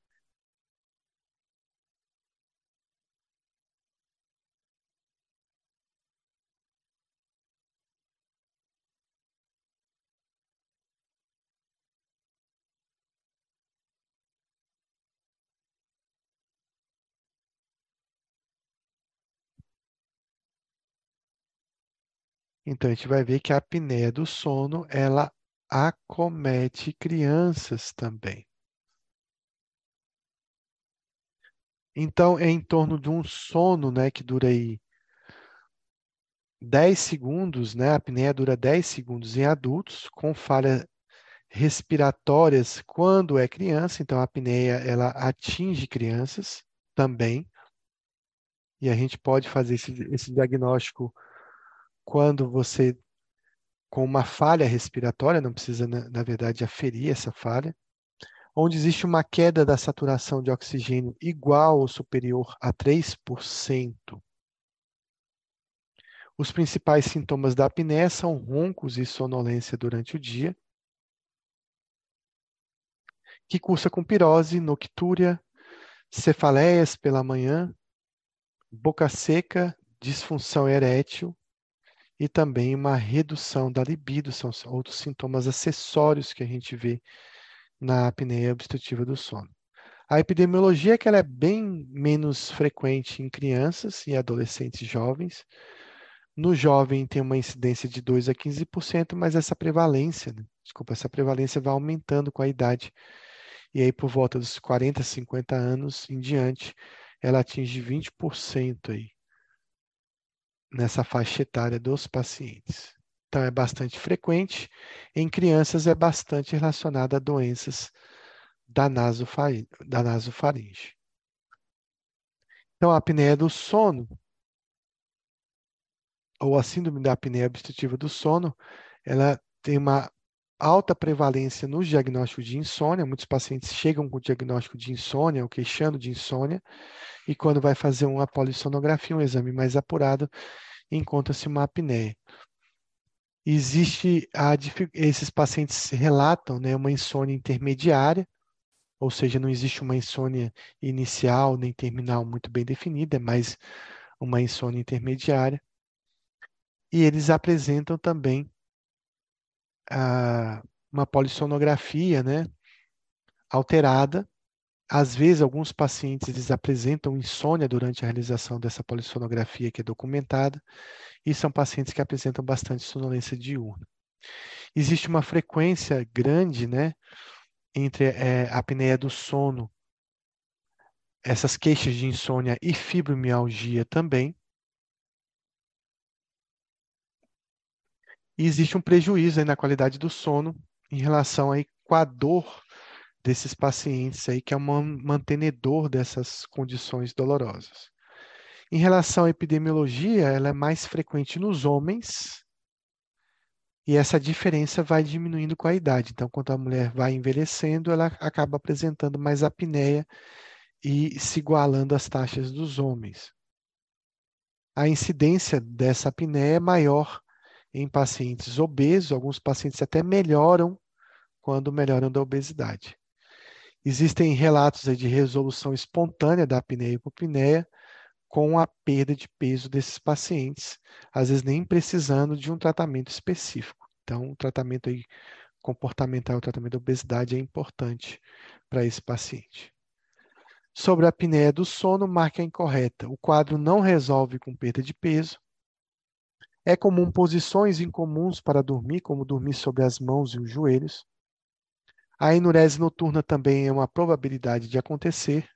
Então, a gente vai ver que a apneia do sono, ela acomete crianças também. Então, é em torno de um sono, né, que dura aí 10 segundos, né? A apneia dura 10 segundos em adultos, com falhas respiratórias quando é criança, então a apneia ela atinge crianças também. E a gente pode fazer esse, esse diagnóstico quando você com uma falha respiratória, não precisa, na, verdade, aferir essa falha, onde existe uma queda da saturação de oxigênio igual ou superior a 3%. Os principais sintomas da apneia são roncos e sonolência durante o dia, que cursa com pirose, noctúria, cefaleias pela manhã, boca seca, disfunção erétil e também uma redução da libido, são outros sintomas acessórios que a gente vê na apneia obstrutiva do sono. A epidemiologia é que ela é bem menos frequente em crianças e adolescentes jovens. No jovem tem uma incidência de 2 a 15%, mas essa prevalência, né? desculpa, essa prevalência vai aumentando com a idade. E aí por volta dos 40, 50 anos em diante, ela atinge 20% aí nessa faixa etária dos pacientes. Então, é bastante frequente. Em crianças, é bastante relacionada a doenças da, nasofaringe. Da nasofaringe. Então, a apneia do sono, ou a síndrome da apneia obstrutiva do sono, ela tem uma alta prevalência no diagnóstico de insônia. Muitos pacientes chegam com o diagnóstico de insônia ou queixando de insônia, e quando vai fazer uma polissonografia, um exame mais apurado, encontra-se uma apneia. Existe a, esses pacientes relatam né, uma insônia intermediária, ou seja, não existe uma insônia inicial nem terminal muito bem definida, é mais uma insônia intermediária. E eles apresentam também uma polissonografia né, alterada. Às vezes, alguns pacientes eles apresentam insônia durante a realização dessa polissonografia que é documentada, e são pacientes que apresentam bastante sonolência diurna. Existe uma frequência grande né, entre é, a apneia do sono, essas queixas de insônia e fibromialgia também. E existe um prejuízo na qualidade do sono em relação aí com a dor desses pacientes aí, que é um mantenedor dessas condições dolorosas. Em relação à epidemiologia, ela é mais frequente nos homens e essa diferença vai diminuindo com a idade. Então, quando a mulher vai envelhecendo, ela acaba apresentando mais apneia e se igualando às taxas dos homens. A incidência dessa apneia é maior em pacientes obesos, alguns pacientes até melhoram quando melhoram da obesidade. Existem relatos de resolução espontânea da apneia e hipopneia com a perda de peso desses pacientes, às vezes nem precisando de um tratamento específico. Então, o tratamento comportamental, o tratamento da obesidade é importante para esse paciente. Sobre a apneia do sono, marca incorreta. O quadro não resolve com perda de peso, é comum posições incomuns para dormir, como dormir sobre as mãos e os joelhos. A enurese noturna também é uma probabilidade de acontecer.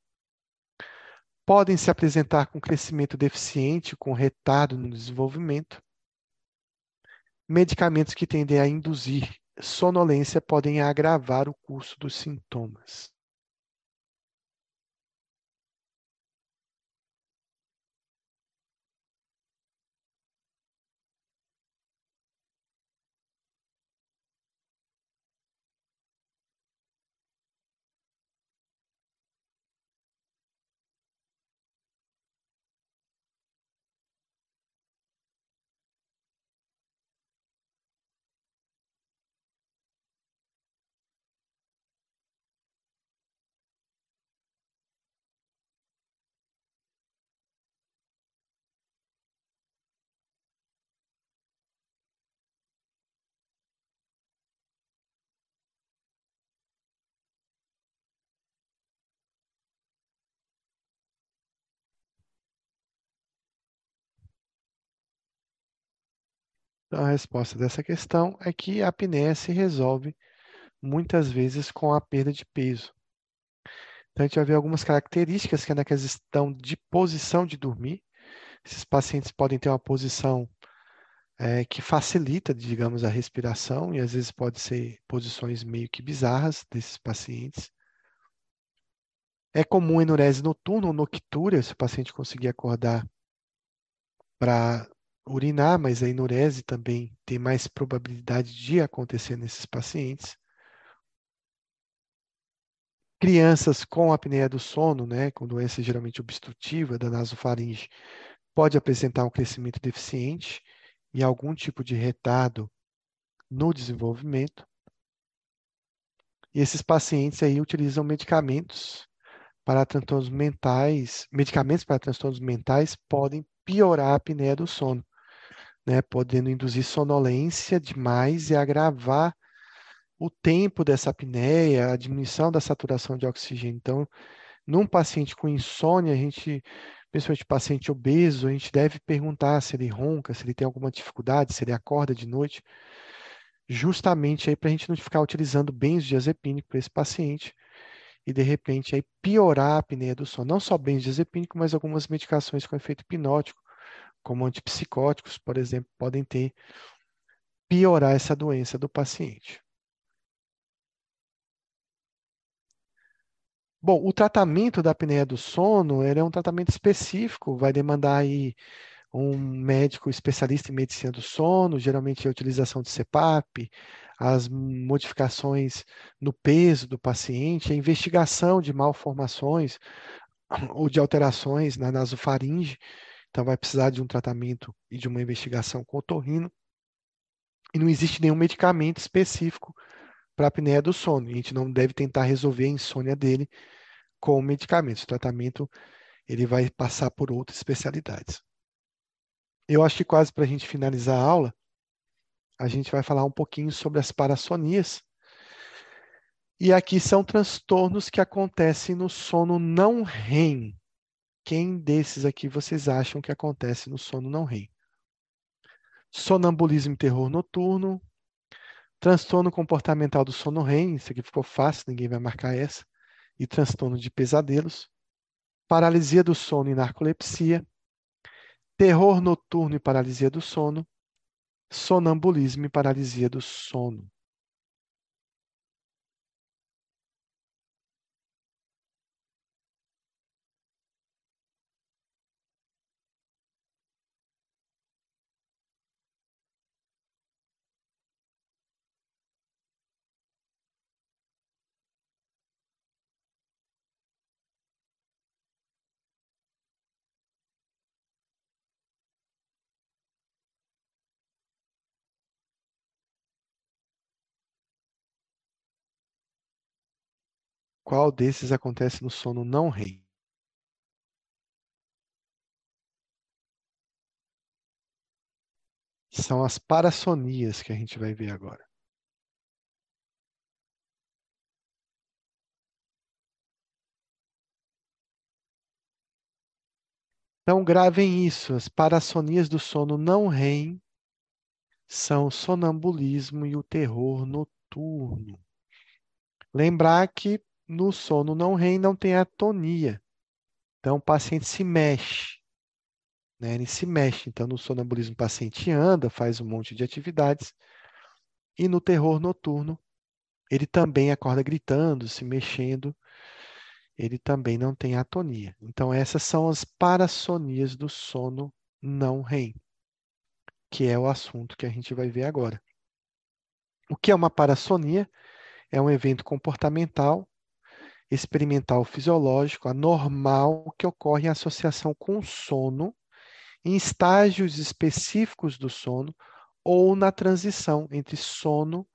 Podem se apresentar com crescimento deficiente, com retardo no desenvolvimento. Medicamentos que tendem a induzir sonolência podem agravar o curso dos sintomas. A resposta dessa questão é que a apneia se resolve muitas vezes com a perda de peso. Então, a gente vai ver algumas características que é na questão de posição de dormir. Esses pacientes podem ter uma posição é, que facilita, digamos, a respiração, e às vezes pode ser posições meio que bizarras desses pacientes. É comum enurese noturna ou noctúria, se o paciente conseguir acordar para urinar, mas a enurese também tem mais probabilidade de acontecer nesses pacientes. Crianças com apneia do sono, né, com doença geralmente obstrutiva da nasofaringe, pode apresentar um crescimento deficiente e algum tipo de retardo no desenvolvimento. E esses pacientes aí utilizam medicamentos para transtornos mentais, medicamentos para transtornos mentais podem piorar a apneia do sono, né, podendo induzir sonolência demais e agravar o tempo dessa apneia, a diminuição da saturação de oxigênio. Então, num paciente com insônia, a gente principalmente paciente obeso, a gente deve perguntar se ele ronca, se ele tem alguma dificuldade, se ele acorda de noite, justamente aí para a gente não ficar utilizando benzodiazepínico para esse paciente e de repente aí piorar a apneia do sono. Não só benzodiazepínico, mas algumas medicações com efeito hipnótico, como antipsicóticos, por exemplo, podem ter piorar essa doença do paciente. Bom, o tratamento da apneia do sono é um tratamento específico, vai demandar aí um médico especialista em medicina do sono, geralmente a utilização de CPAP, as modificações no peso do paciente, a investigação de malformações ou de alterações na nasofaringe, então vai precisar de um tratamento e de uma investigação com otorrino. E não existe nenhum medicamento específico para a apneia do sono. A gente não deve tentar resolver a insônia dele com medicamentos. O tratamento ele vai passar por outras especialidades. Eu acho que quase para a gente finalizar a aula, a gente vai falar um pouquinho sobre as parassonias. E aqui são transtornos que acontecem no sono não REM. Quem desses aqui vocês acham que acontece no sono não REM? Sonambulismo e terror noturno, transtorno comportamental do sono REM, isso aqui ficou fácil, ninguém vai marcar essa. E transtorno de pesadelos, paralisia do sono e narcolepsia, terror noturno e paralisia do sono, sonambulismo e paralisia do sono. Qual desses acontece no sono não REM? São as parassonias que a gente vai ver agora. Então, gravem isso. As parassonias do sono não REM são o sonambulismo e o terror noturno. Lembrar que no sono não REM não tem atonia. Então, o paciente se mexe. Né? Ele se mexe. Então, no sonambulismo, o paciente anda, faz um monte de atividades. E no terror noturno, ele também acorda gritando, se mexendo. Ele também não tem atonia. Então, essas são as parassonias do sono não REM, que é o assunto que a gente vai ver agora. O que é uma parassonia? É um evento comportamental experimental fisiológico anormal que ocorre em associação com sono, em estágios específicos do sono ou na transição entre sono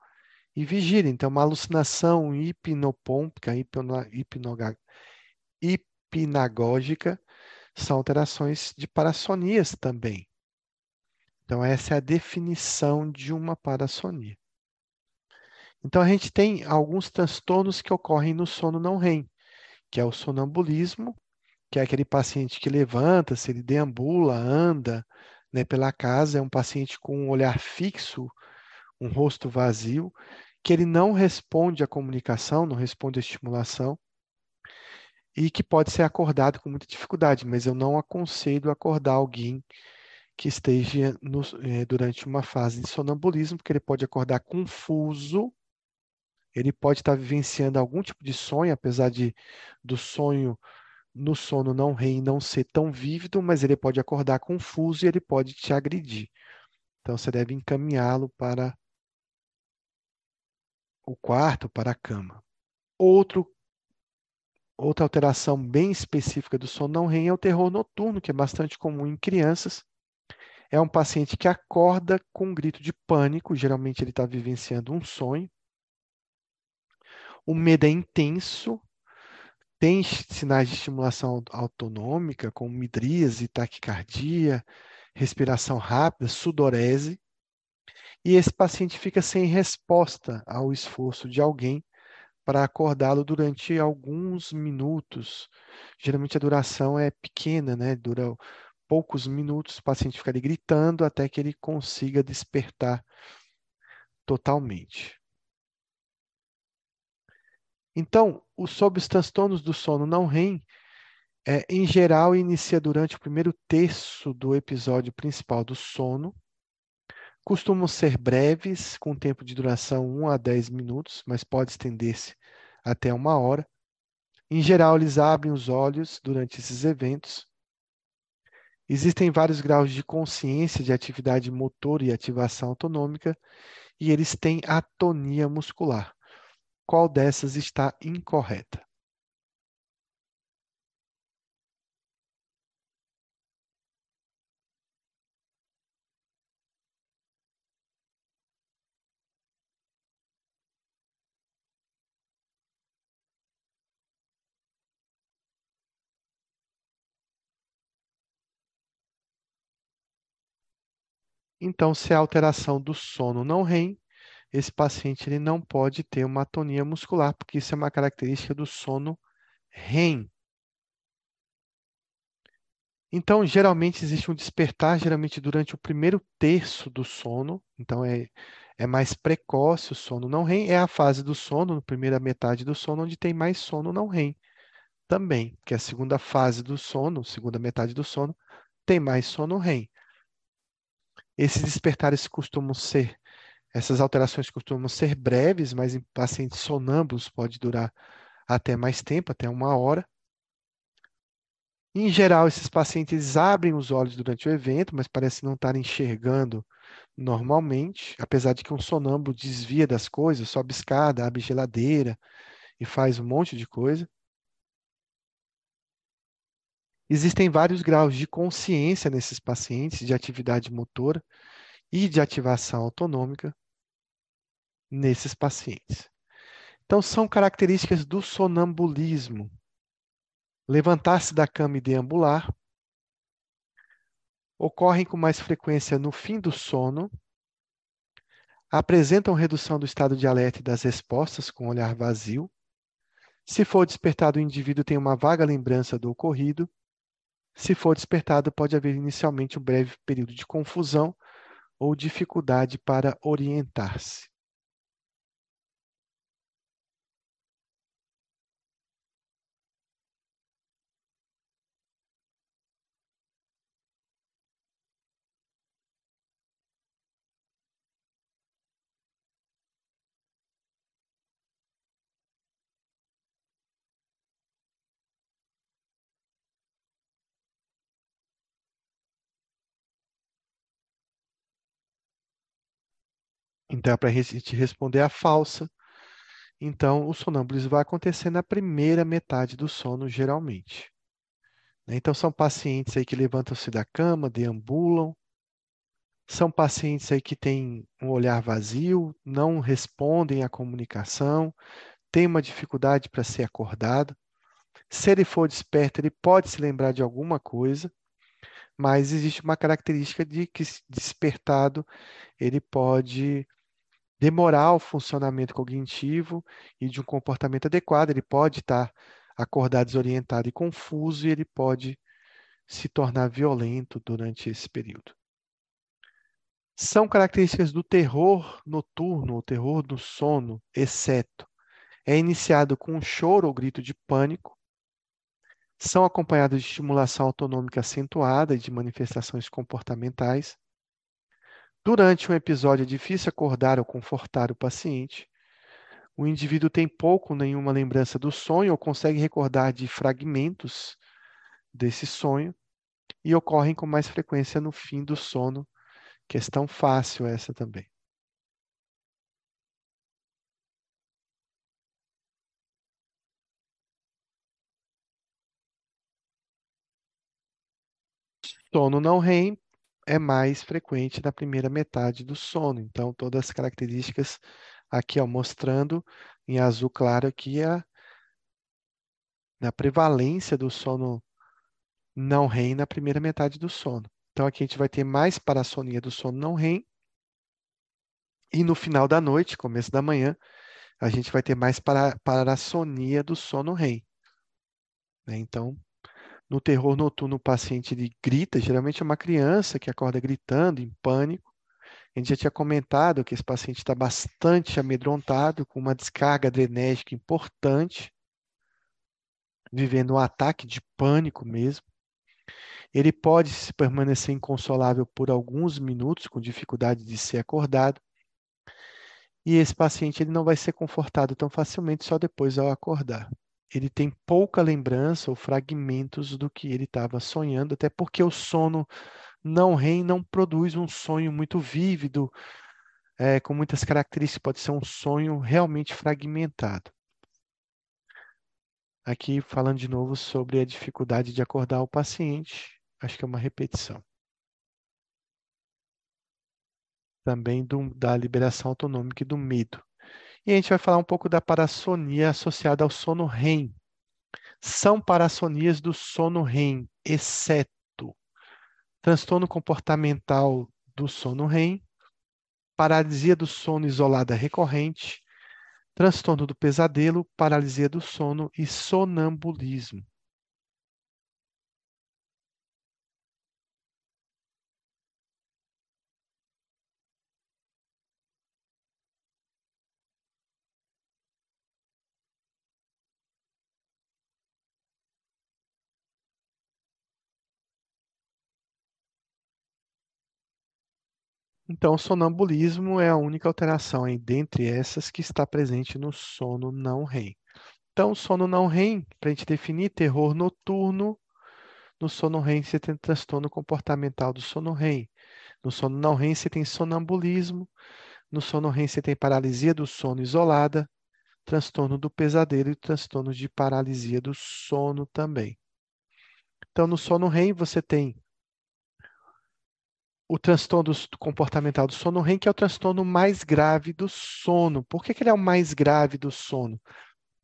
e vigília. Então, uma alucinação hipnopômpica, hipnagógica, são alterações de parassonias também. Então, essa é a definição de uma parassonia. Então, a gente tem alguns transtornos que ocorrem no sono não REM, que é o sonambulismo, que é aquele paciente que levanta, se ele deambula, anda, né, pela casa, é um paciente com um olhar fixo, um rosto vazio, que ele não responde à comunicação, não responde à estimulação, e que pode ser acordado com muita dificuldade, mas eu não aconselho acordar alguém que esteja no, eh, durante uma fase de sonambulismo, porque ele pode acordar confuso, ele pode estar vivenciando algum tipo de sonho, apesar de do sonho no sono não REM não ser tão vívido, mas ele pode acordar confuso e ele pode te agredir. Então você deve encaminhá-lo para o quarto, para a cama. Outro Outra alteração bem específica do sono não REM é o terror noturno, que é bastante comum em crianças. É um paciente que acorda com um grito de pânico, geralmente ele está vivenciando um sonho. O medo é intenso, tem sinais de estimulação autonômica, como midríase, taquicardia, respiração rápida, sudorese. E esse paciente fica sem resposta ao esforço de alguém para acordá-lo durante alguns minutos. Geralmente a duração é pequena, né? Dura poucos minutos, o paciente fica ali gritando até que ele consiga despertar totalmente. Então, os sob os transtornos do sono não REM, é, em geral, inicia durante o primeiro terço do episódio principal do sono, Costumam ser breves, com tempo de duração 1 a 10 minutos, mas pode estender-se até uma hora. Em geral, eles abrem os olhos durante esses eventos. Existem vários graus de consciência de atividade motor e ativação autonômica, e eles têm atonia muscular. Qual dessas está incorreta? Então, se a alteração do sono não REM, esse paciente ele não pode ter uma atonia muscular, porque isso é uma característica do sono REM. Então, geralmente existe um despertar, geralmente durante o primeiro terço do sono, então é, é mais precoce o sono não REM, é a fase do sono, na primeira metade do sono, onde tem mais sono não REM também, que é a segunda fase do sono, segunda metade do sono, tem mais sono REM. Esses despertares costumam ser, essas alterações costumam ser breves, mas em pacientes sonâmbulos pode durar até mais tempo, até uma hora. Em geral, esses pacientes abrem os olhos durante o evento, mas parece não estar enxergando normalmente, apesar de que um sonâmbulo desvia das coisas, sobe escada, abre geladeira e faz um monte de coisa. Existem vários graus de consciência nesses pacientes, de atividade motora e de ativação autonômica nesses pacientes. Então, são características do sonambulismo. Levantar-se da cama e deambular ocorrem com mais frequência no fim do sono, apresentam redução do estado de alerta e das respostas com olhar vazio. Se for despertado, o indivíduo tem uma vaga lembrança do ocorrido se for despertado, pode haver inicialmente um breve período de confusão ou dificuldade para orientar-se. Então, é para gente responder a falsa. Então, o sonambulismo vai acontecer na primeira metade do sono, geralmente. Né? Então, são pacientes aí que levantam-se da cama, deambulam. São pacientes aí que têm um olhar vazio, não respondem à comunicação, têm uma dificuldade para ser acordado. Se ele for desperto, ele pode se lembrar de alguma coisa, mas existe uma característica de que despertado ele pode demorar o funcionamento cognitivo e de um comportamento adequado. Ele pode estar acordado, desorientado e confuso, e ele pode se tornar violento durante esse período. São características do terror noturno, o terror do sono, exceto é iniciado com um choro ou grito de pânico, são acompanhados de estimulação autonômica acentuada e de manifestações comportamentais. Durante um episódio é difícil acordar ou confortar o paciente. O indivíduo tem pouco ou nenhuma lembrança do sonho ou consegue recordar de fragmentos desse sonho e ocorrem com mais frequência no fim do sono. Questão fácil essa também. Sono não REM é mais frequente na primeira metade do sono. Então, todas as características aqui, ó, mostrando em azul claro aqui a, a prevalência do sono não REM na primeira metade do sono. Então, aqui a gente vai ter mais parassonia do sono não REM. E no final da noite, começo da manhã, a gente vai ter mais para, parassonia do sono REM. Né? Então, no terror noturno, o paciente ele grita, geralmente é uma criança que acorda gritando, em pânico. A gente já tinha comentado que esse paciente está bastante amedrontado, com uma descarga adrenérgica importante, vivendo um ataque de pânico mesmo. Ele pode permanecer inconsolável por alguns minutos, com dificuldade de ser acordado. E esse paciente ele não vai ser confortado tão facilmente só depois ao acordar ele tem pouca lembrança ou fragmentos do que ele estava sonhando, até porque o sono não REM não produz um sonho muito vívido, é, com muitas características, pode ser um sonho realmente fragmentado. Aqui falando de novo sobre a dificuldade de acordar o paciente, acho que é uma repetição. Também do, da liberação autonômica e do medo. E a gente vai falar um pouco da parassonia associada ao sono REM. São parassonias do sono REM, exceto transtorno comportamental do sono REM, paralisia do sono isolada recorrente, transtorno do pesadelo, paralisia do sono e sonambulismo. Então, o sonambulismo é a única alteração aí, dentre essas que está presente no sono não REM. Então, sono não REM, para a gente definir, terror noturno. No sono REM, você tem transtorno comportamental do sono REM. No sono não REM, você tem sonambulismo. No sono REM, você tem paralisia do sono isolada, transtorno do pesadelo e transtorno de paralisia do sono também. Então, no sono REM, você tem o transtorno comportamental do sono REM, que é o transtorno mais grave do sono. Por que, que ele é o mais grave do sono?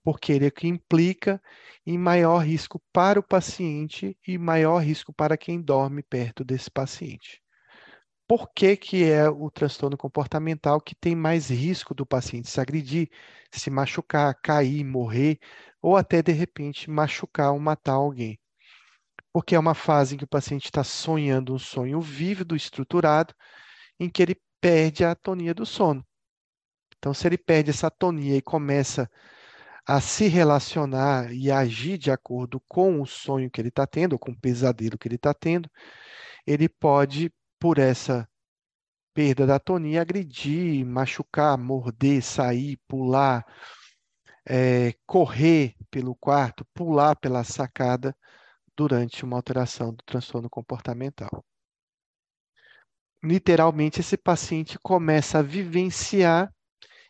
Porque ele é que implica em maior risco para o paciente e maior risco para quem dorme perto desse paciente. Por que, que é o transtorno comportamental que tem mais risco do paciente se agredir, se machucar, cair, morrer, ou até de repente machucar ou matar alguém? Porque é uma fase em que o paciente está sonhando um sonho vívido, estruturado, em que ele perde a atonia do sono. Então, se ele perde essa atonia e começa a se relacionar e agir de acordo com o sonho que ele está tendo, ou com o pesadelo que ele está tendo, ele pode, por essa perda da atonia, agredir, machucar, morder, sair, pular, é, correr pelo quarto, pular pela sacada, durante uma alteração do transtorno comportamental. Literalmente, esse paciente começa a vivenciar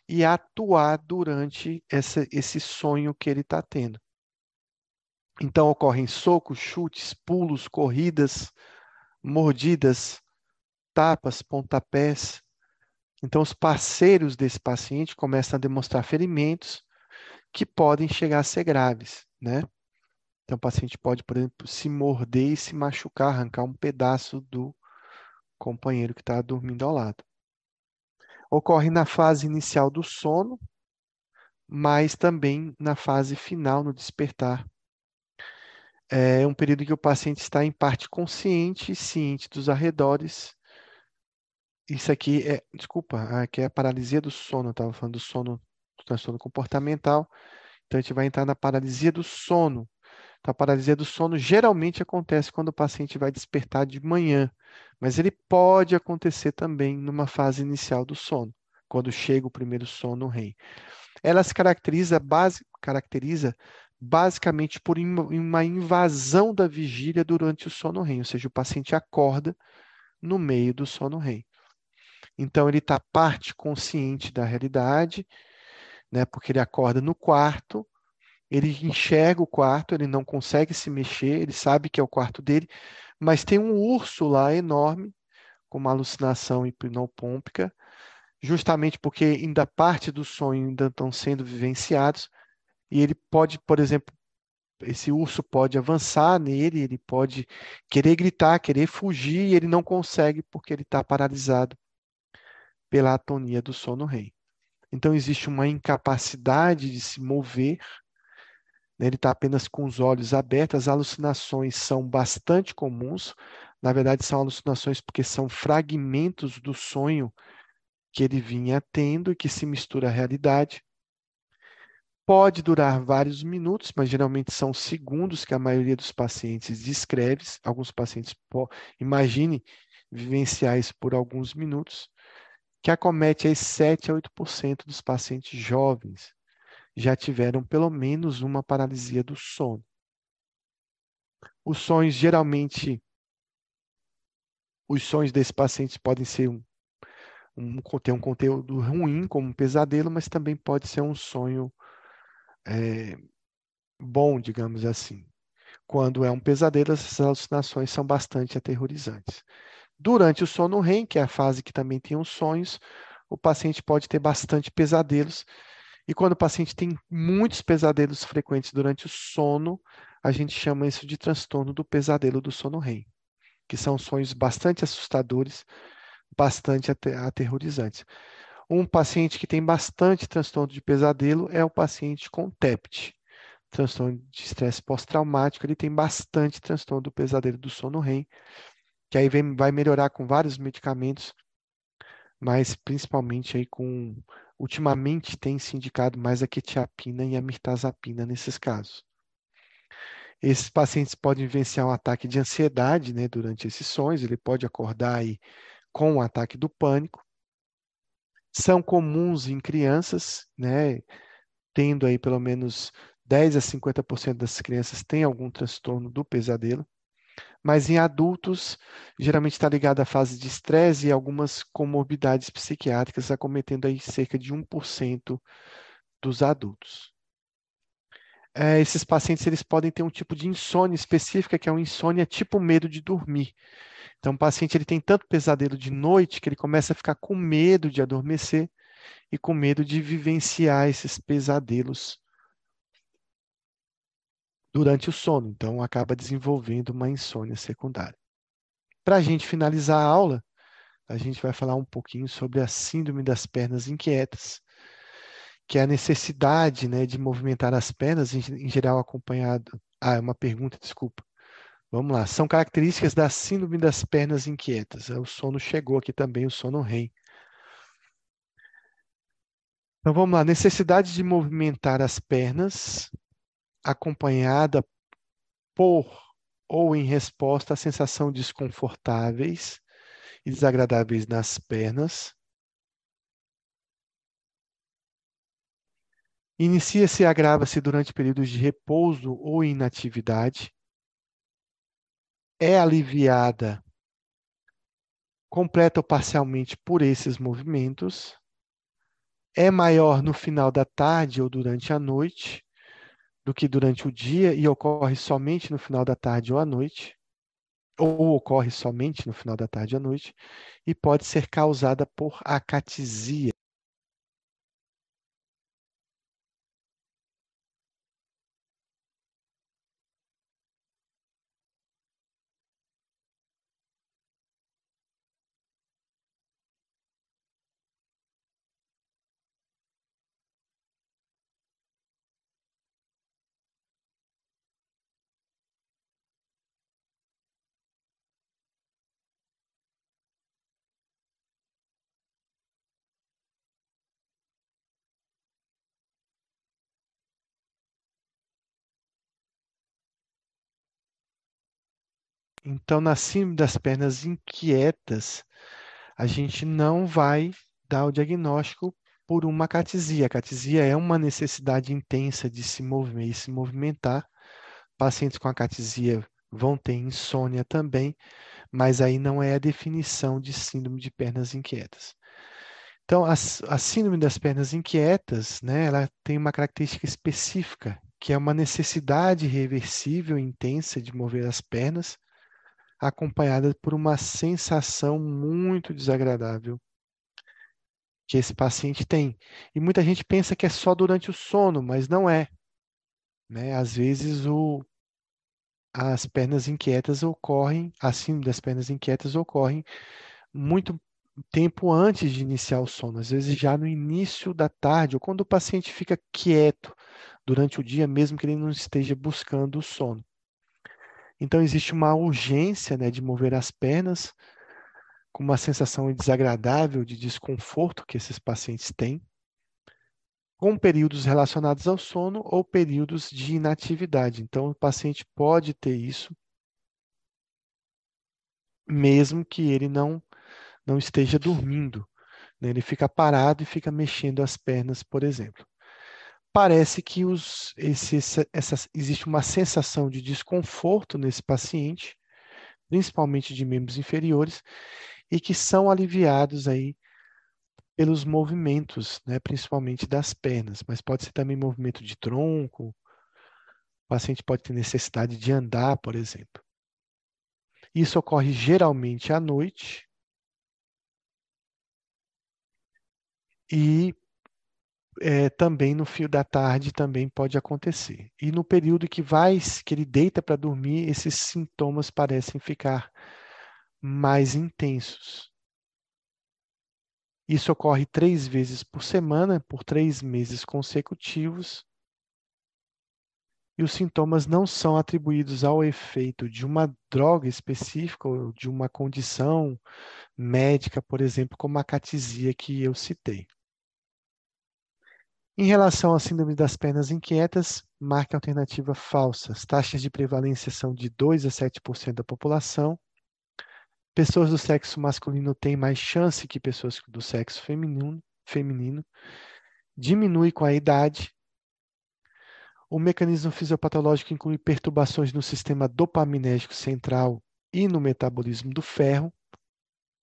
e a atuar durante essa, esse sonho que ele está tendo. Então, ocorrem socos, chutes, pulos, corridas, mordidas, tapas, pontapés. Então, os parceiros desse paciente começam a demonstrar ferimentos que podem chegar a ser graves, né? Então, o paciente pode, por exemplo, se morder e se machucar, arrancar um pedaço do companheiro que está dormindo ao lado. Ocorre na fase inicial do sono, mas também na fase final, no despertar. É um período em que o paciente está em parte consciente e ciente dos arredores isso aqui é, desculpa, aqui é a paralisia do sono, estava falando do sono, do transtorno comportamental. Então, a gente vai entrar na paralisia do sono. Então, a paralisia do sono geralmente acontece quando o paciente vai despertar de manhã, mas ele pode acontecer também numa fase inicial do sono, quando chega o primeiro sono REM. Ela se caracteriza, base, caracteriza basicamente por uma invasão da vigília durante o sono REM, ou seja, o paciente acorda no meio do sono REM. Então, ele está parte consciente da realidade, né, porque ele acorda no quarto, ele enxerga o quarto, ele não consegue se mexer, ele sabe que é o quarto dele, mas tem um urso lá enorme, com uma alucinação hipnopômpica, justamente porque ainda parte do sonho ainda estão sendo vivenciados, e ele pode, por exemplo, esse urso pode avançar nele, ele pode querer gritar, querer fugir, e ele não consegue porque ele está paralisado pela atonia do sono REM. Então, existe uma incapacidade de se mover? Ele está apenas com os olhos abertos, as alucinações são bastante comuns, na verdade, são alucinações porque são fragmentos do sonho que ele vinha tendo e que se mistura à realidade. Pode durar vários minutos, mas geralmente são segundos que a maioria dos pacientes descreve. Alguns pacientes, imagine vivenciar isso por alguns minutos, que acomete aí 7 a 8% dos pacientes jovens já tiveram pelo menos uma paralisia do sono. Os sonhos geralmente os sonhos desses pacientes podem ser um, um, ter um conteúdo ruim, como um pesadelo, mas também pode ser um sonho é, bom, digamos assim. Quando é um pesadelo, essas alucinações são bastante aterrorizantes. Durante o sono REM, que é a fase que também tem os sonhos, o paciente pode ter bastante pesadelos. E quando o paciente tem muitos pesadelos frequentes durante o sono, a gente chama isso de transtorno do pesadelo do sono REM, que são sonhos bastante assustadores, bastante aterrorizantes. Um paciente que tem bastante transtorno de pesadelo é o paciente com TEPT, transtorno de estresse pós-traumático, ele tem bastante transtorno do pesadelo do sono REM, que aí vem, vai melhorar com vários medicamentos, mas principalmente aí com, ultimamente tem se indicado mais a quetiapina e a mirtazapina nesses casos. Esses pacientes podem vivenciar um ataque de ansiedade, né, durante esses sonhos, ele pode acordar aí com o um ataque do pânico, são comuns em crianças, né? Tendo aí pelo menos 10 a 50% das crianças têm algum transtorno do pesadelo. Mas em adultos, geralmente está ligado à fase de estresse e algumas comorbidades psiquiátricas, acometendo aí cerca de 1% dos adultos. É, esses pacientes eles podem ter um tipo de insônia específica, que é uma insônia tipo medo de dormir. Então, o paciente ele tem tanto pesadelo de noite que ele começa a ficar com medo de adormecer e com medo de vivenciar esses pesadelos durante o sono. Então, acaba desenvolvendo uma insônia secundária. Para a gente finalizar a aula, a gente vai falar um pouquinho sobre a síndrome das pernas inquietas, que é a necessidade né, de movimentar as pernas, em, geral acompanhado. Ah, é uma pergunta, desculpa. Vamos lá. São características da síndrome das pernas inquietas. O sono chegou aqui também, o sono REM. Então vamos lá. Necessidade de movimentar as pernas, acompanhada por ou em resposta à sensação desconfortáveis e desagradáveis nas pernas. Inicia-se e agrava-se durante períodos de repouso ou inatividade. É aliviada completa ou parcialmente por esses movimentos, é maior no final da tarde ou durante a noite do que durante o dia e ocorre somente no final da tarde ou à noite, ou ocorre somente no final da tarde ou à noite, e pode ser causada por acatisia. Então, na síndrome das pernas inquietas, a gente não vai dar o diagnóstico por uma catisia. A catisia é uma necessidade intensa de se mover e se movimentar. Pacientes com catisia vão ter insônia também, mas aí não é a definição de síndrome de pernas inquietas. Então, a, a síndrome das pernas inquietas, né, ela tem uma característica específica, que é uma necessidade reversível intensa de mover as pernas, acompanhada por uma sensação muito desagradável que esse paciente tem. E muita gente pensa que é só durante o sono, mas não é. Né? Às vezes o, as pernas inquietas ocorrem, assim das pernas inquietas ocorrem muito tempo antes de iniciar o sono, às vezes já no início da tarde, ou quando o paciente fica quieto durante o dia, mesmo que ele não esteja buscando o sono. Então, existe uma urgência né, de mover as pernas, com uma sensação desagradável de desconforto que esses pacientes têm, com períodos relacionados ao sono ou períodos de inatividade. Então, o paciente pode ter isso, mesmo que ele não, não esteja dormindo. Né? Ele fica parado e fica mexendo as pernas, por exemplo. Parece que os, esse, essa, existe uma sensação de desconforto nesse paciente, principalmente de membros inferiores, e que são aliviados aí pelos movimentos, né, principalmente das pernas, mas pode ser também movimento de tronco. O paciente pode ter necessidade de andar, por exemplo. Isso ocorre geralmente à noite e é, também no fio da tarde também pode acontecer. E no período que vai, que ele deita para dormir, esses sintomas parecem ficar mais intensos. Isso ocorre três vezes por semana, por três meses consecutivos. E os sintomas não são atribuídos ao efeito de uma droga específica ou de uma condição médica, por exemplo, como a catisia que eu citei. Em relação à síndrome das pernas inquietas, marque a alternativa falsa. As taxas de prevalência são de 2 a 7% da população Pessoas do sexo masculino têm mais chance que pessoas do sexo feminino, feminino. Diminui com a idade. O mecanismo fisiopatológico inclui perturbações no sistema dopaminérgico central e no metabolismo do ferro.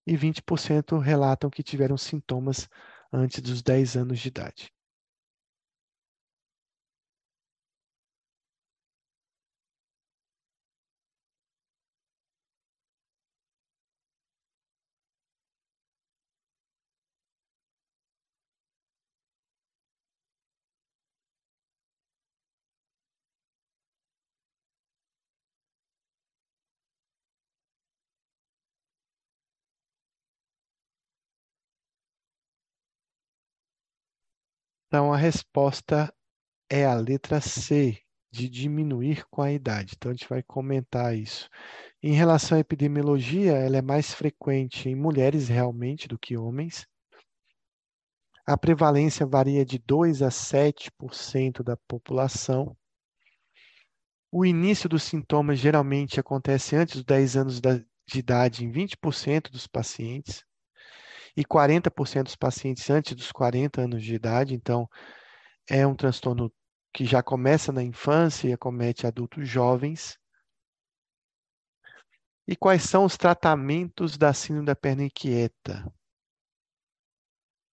E 20% relatam que tiveram sintomas antes dos 10 anos de idade. Então, a resposta é a letra C, de diminuir com a idade. Então, a gente vai comentar isso. Em relação à epidemiologia, ela é mais frequente em mulheres realmente do que homens. A prevalência varia de 2 a 7% da população. O início dos sintomas geralmente acontece antes dos 10 anos de idade em 20% dos pacientes e 40% dos pacientes antes dos 40 anos de idade. Então, é um transtorno que já começa na infância e acomete adultos jovens. E quais são os tratamentos da síndrome da perna inquieta?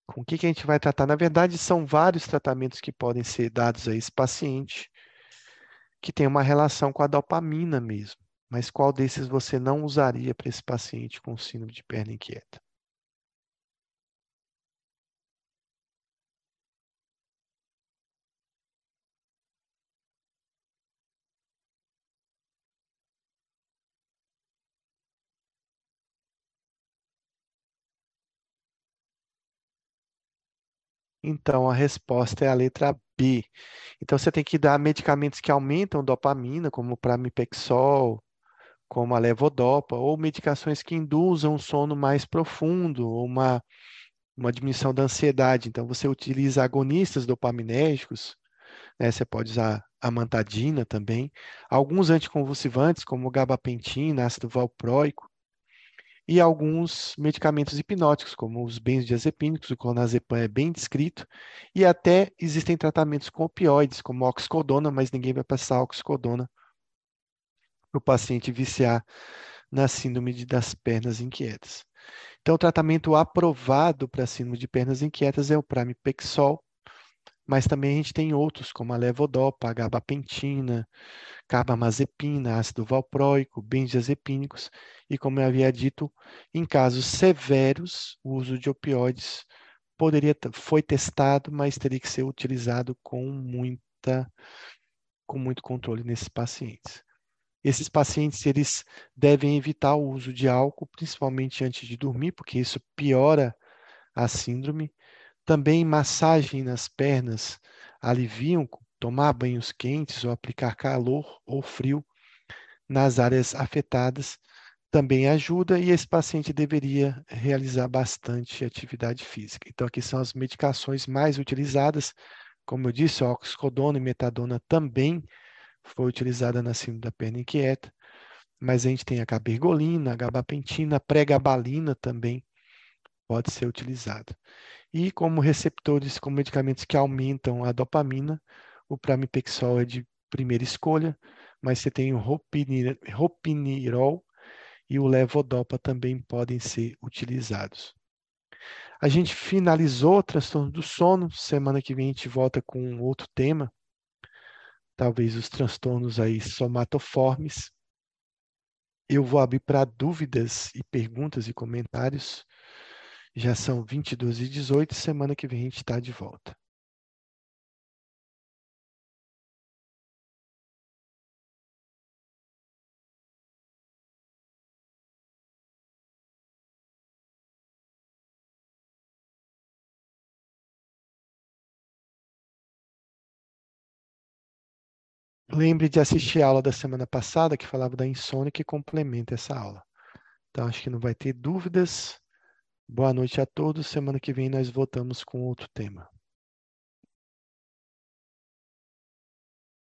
Com o que, que a gente vai tratar? Na verdade, são vários tratamentos que podem ser dados a esse paciente que tem uma relação com a dopamina mesmo. Mas qual desses você não usaria para esse paciente com síndrome de perna inquieta? Então, a resposta é a letra B. Então, você tem que dar medicamentos que aumentam dopamina, como o pramipexol, como a levodopa, ou medicações que induzam um sono mais profundo, ou uma, uma diminuição da ansiedade. Então, você utiliza agonistas dopaminérgicos, né? Você pode usar amantadina também, alguns anticonvulsivantes, como gabapentina, ácido valproico, e alguns medicamentos hipnóticos, como os benzodiazepínicos, o clonazepam é bem descrito, e até existem tratamentos com opioides, como oxicodona, mas ninguém vai passar oxicodona para o paciente viciar na síndrome das pernas inquietas. Então, o tratamento aprovado para síndrome de pernas inquietas é o pramipexol, mas também a gente tem outros, como a levodopa, a gabapentina, carbamazepina, ácido valproico, benzodiazepínicos, e como eu havia dito, em casos severos, o uso de opioides poderia foi testado, mas teria que ser utilizado com muita com muito controle nesses pacientes. Esses pacientes eles devem evitar o uso de álcool, principalmente antes de dormir, porque isso piora a síndrome. Também massagem nas pernas aliviam, tomar banhos quentes ou aplicar calor ou frio nas áreas afetadas também ajuda e esse paciente deveria realizar bastante atividade física. Então aqui são as medicações mais utilizadas, como eu disse, oxicodona e metadona também foi utilizada na síndrome da perna inquieta, mas a gente tem a cabergolina, a gabapentina, a pregabalina também pode ser utilizada. E como receptores, como medicamentos que aumentam a dopamina, o pramipexol é de primeira escolha, mas você tem o ropinirol e o levodopa também podem ser utilizados. A gente finalizou o transtorno do sono. Semana que vem a gente volta com outro tema talvez os transtornos aí somatoformes. Eu vou abrir para dúvidas e perguntas e comentários. Já são 22 e 18, semana que vem a gente está de volta. Lembre de assistir a aula da semana passada que falava da insônia que complementa essa aula. Então, acho que não vai ter dúvidas. Boa noite a todos. Semana que vem nós voltamos com outro tema.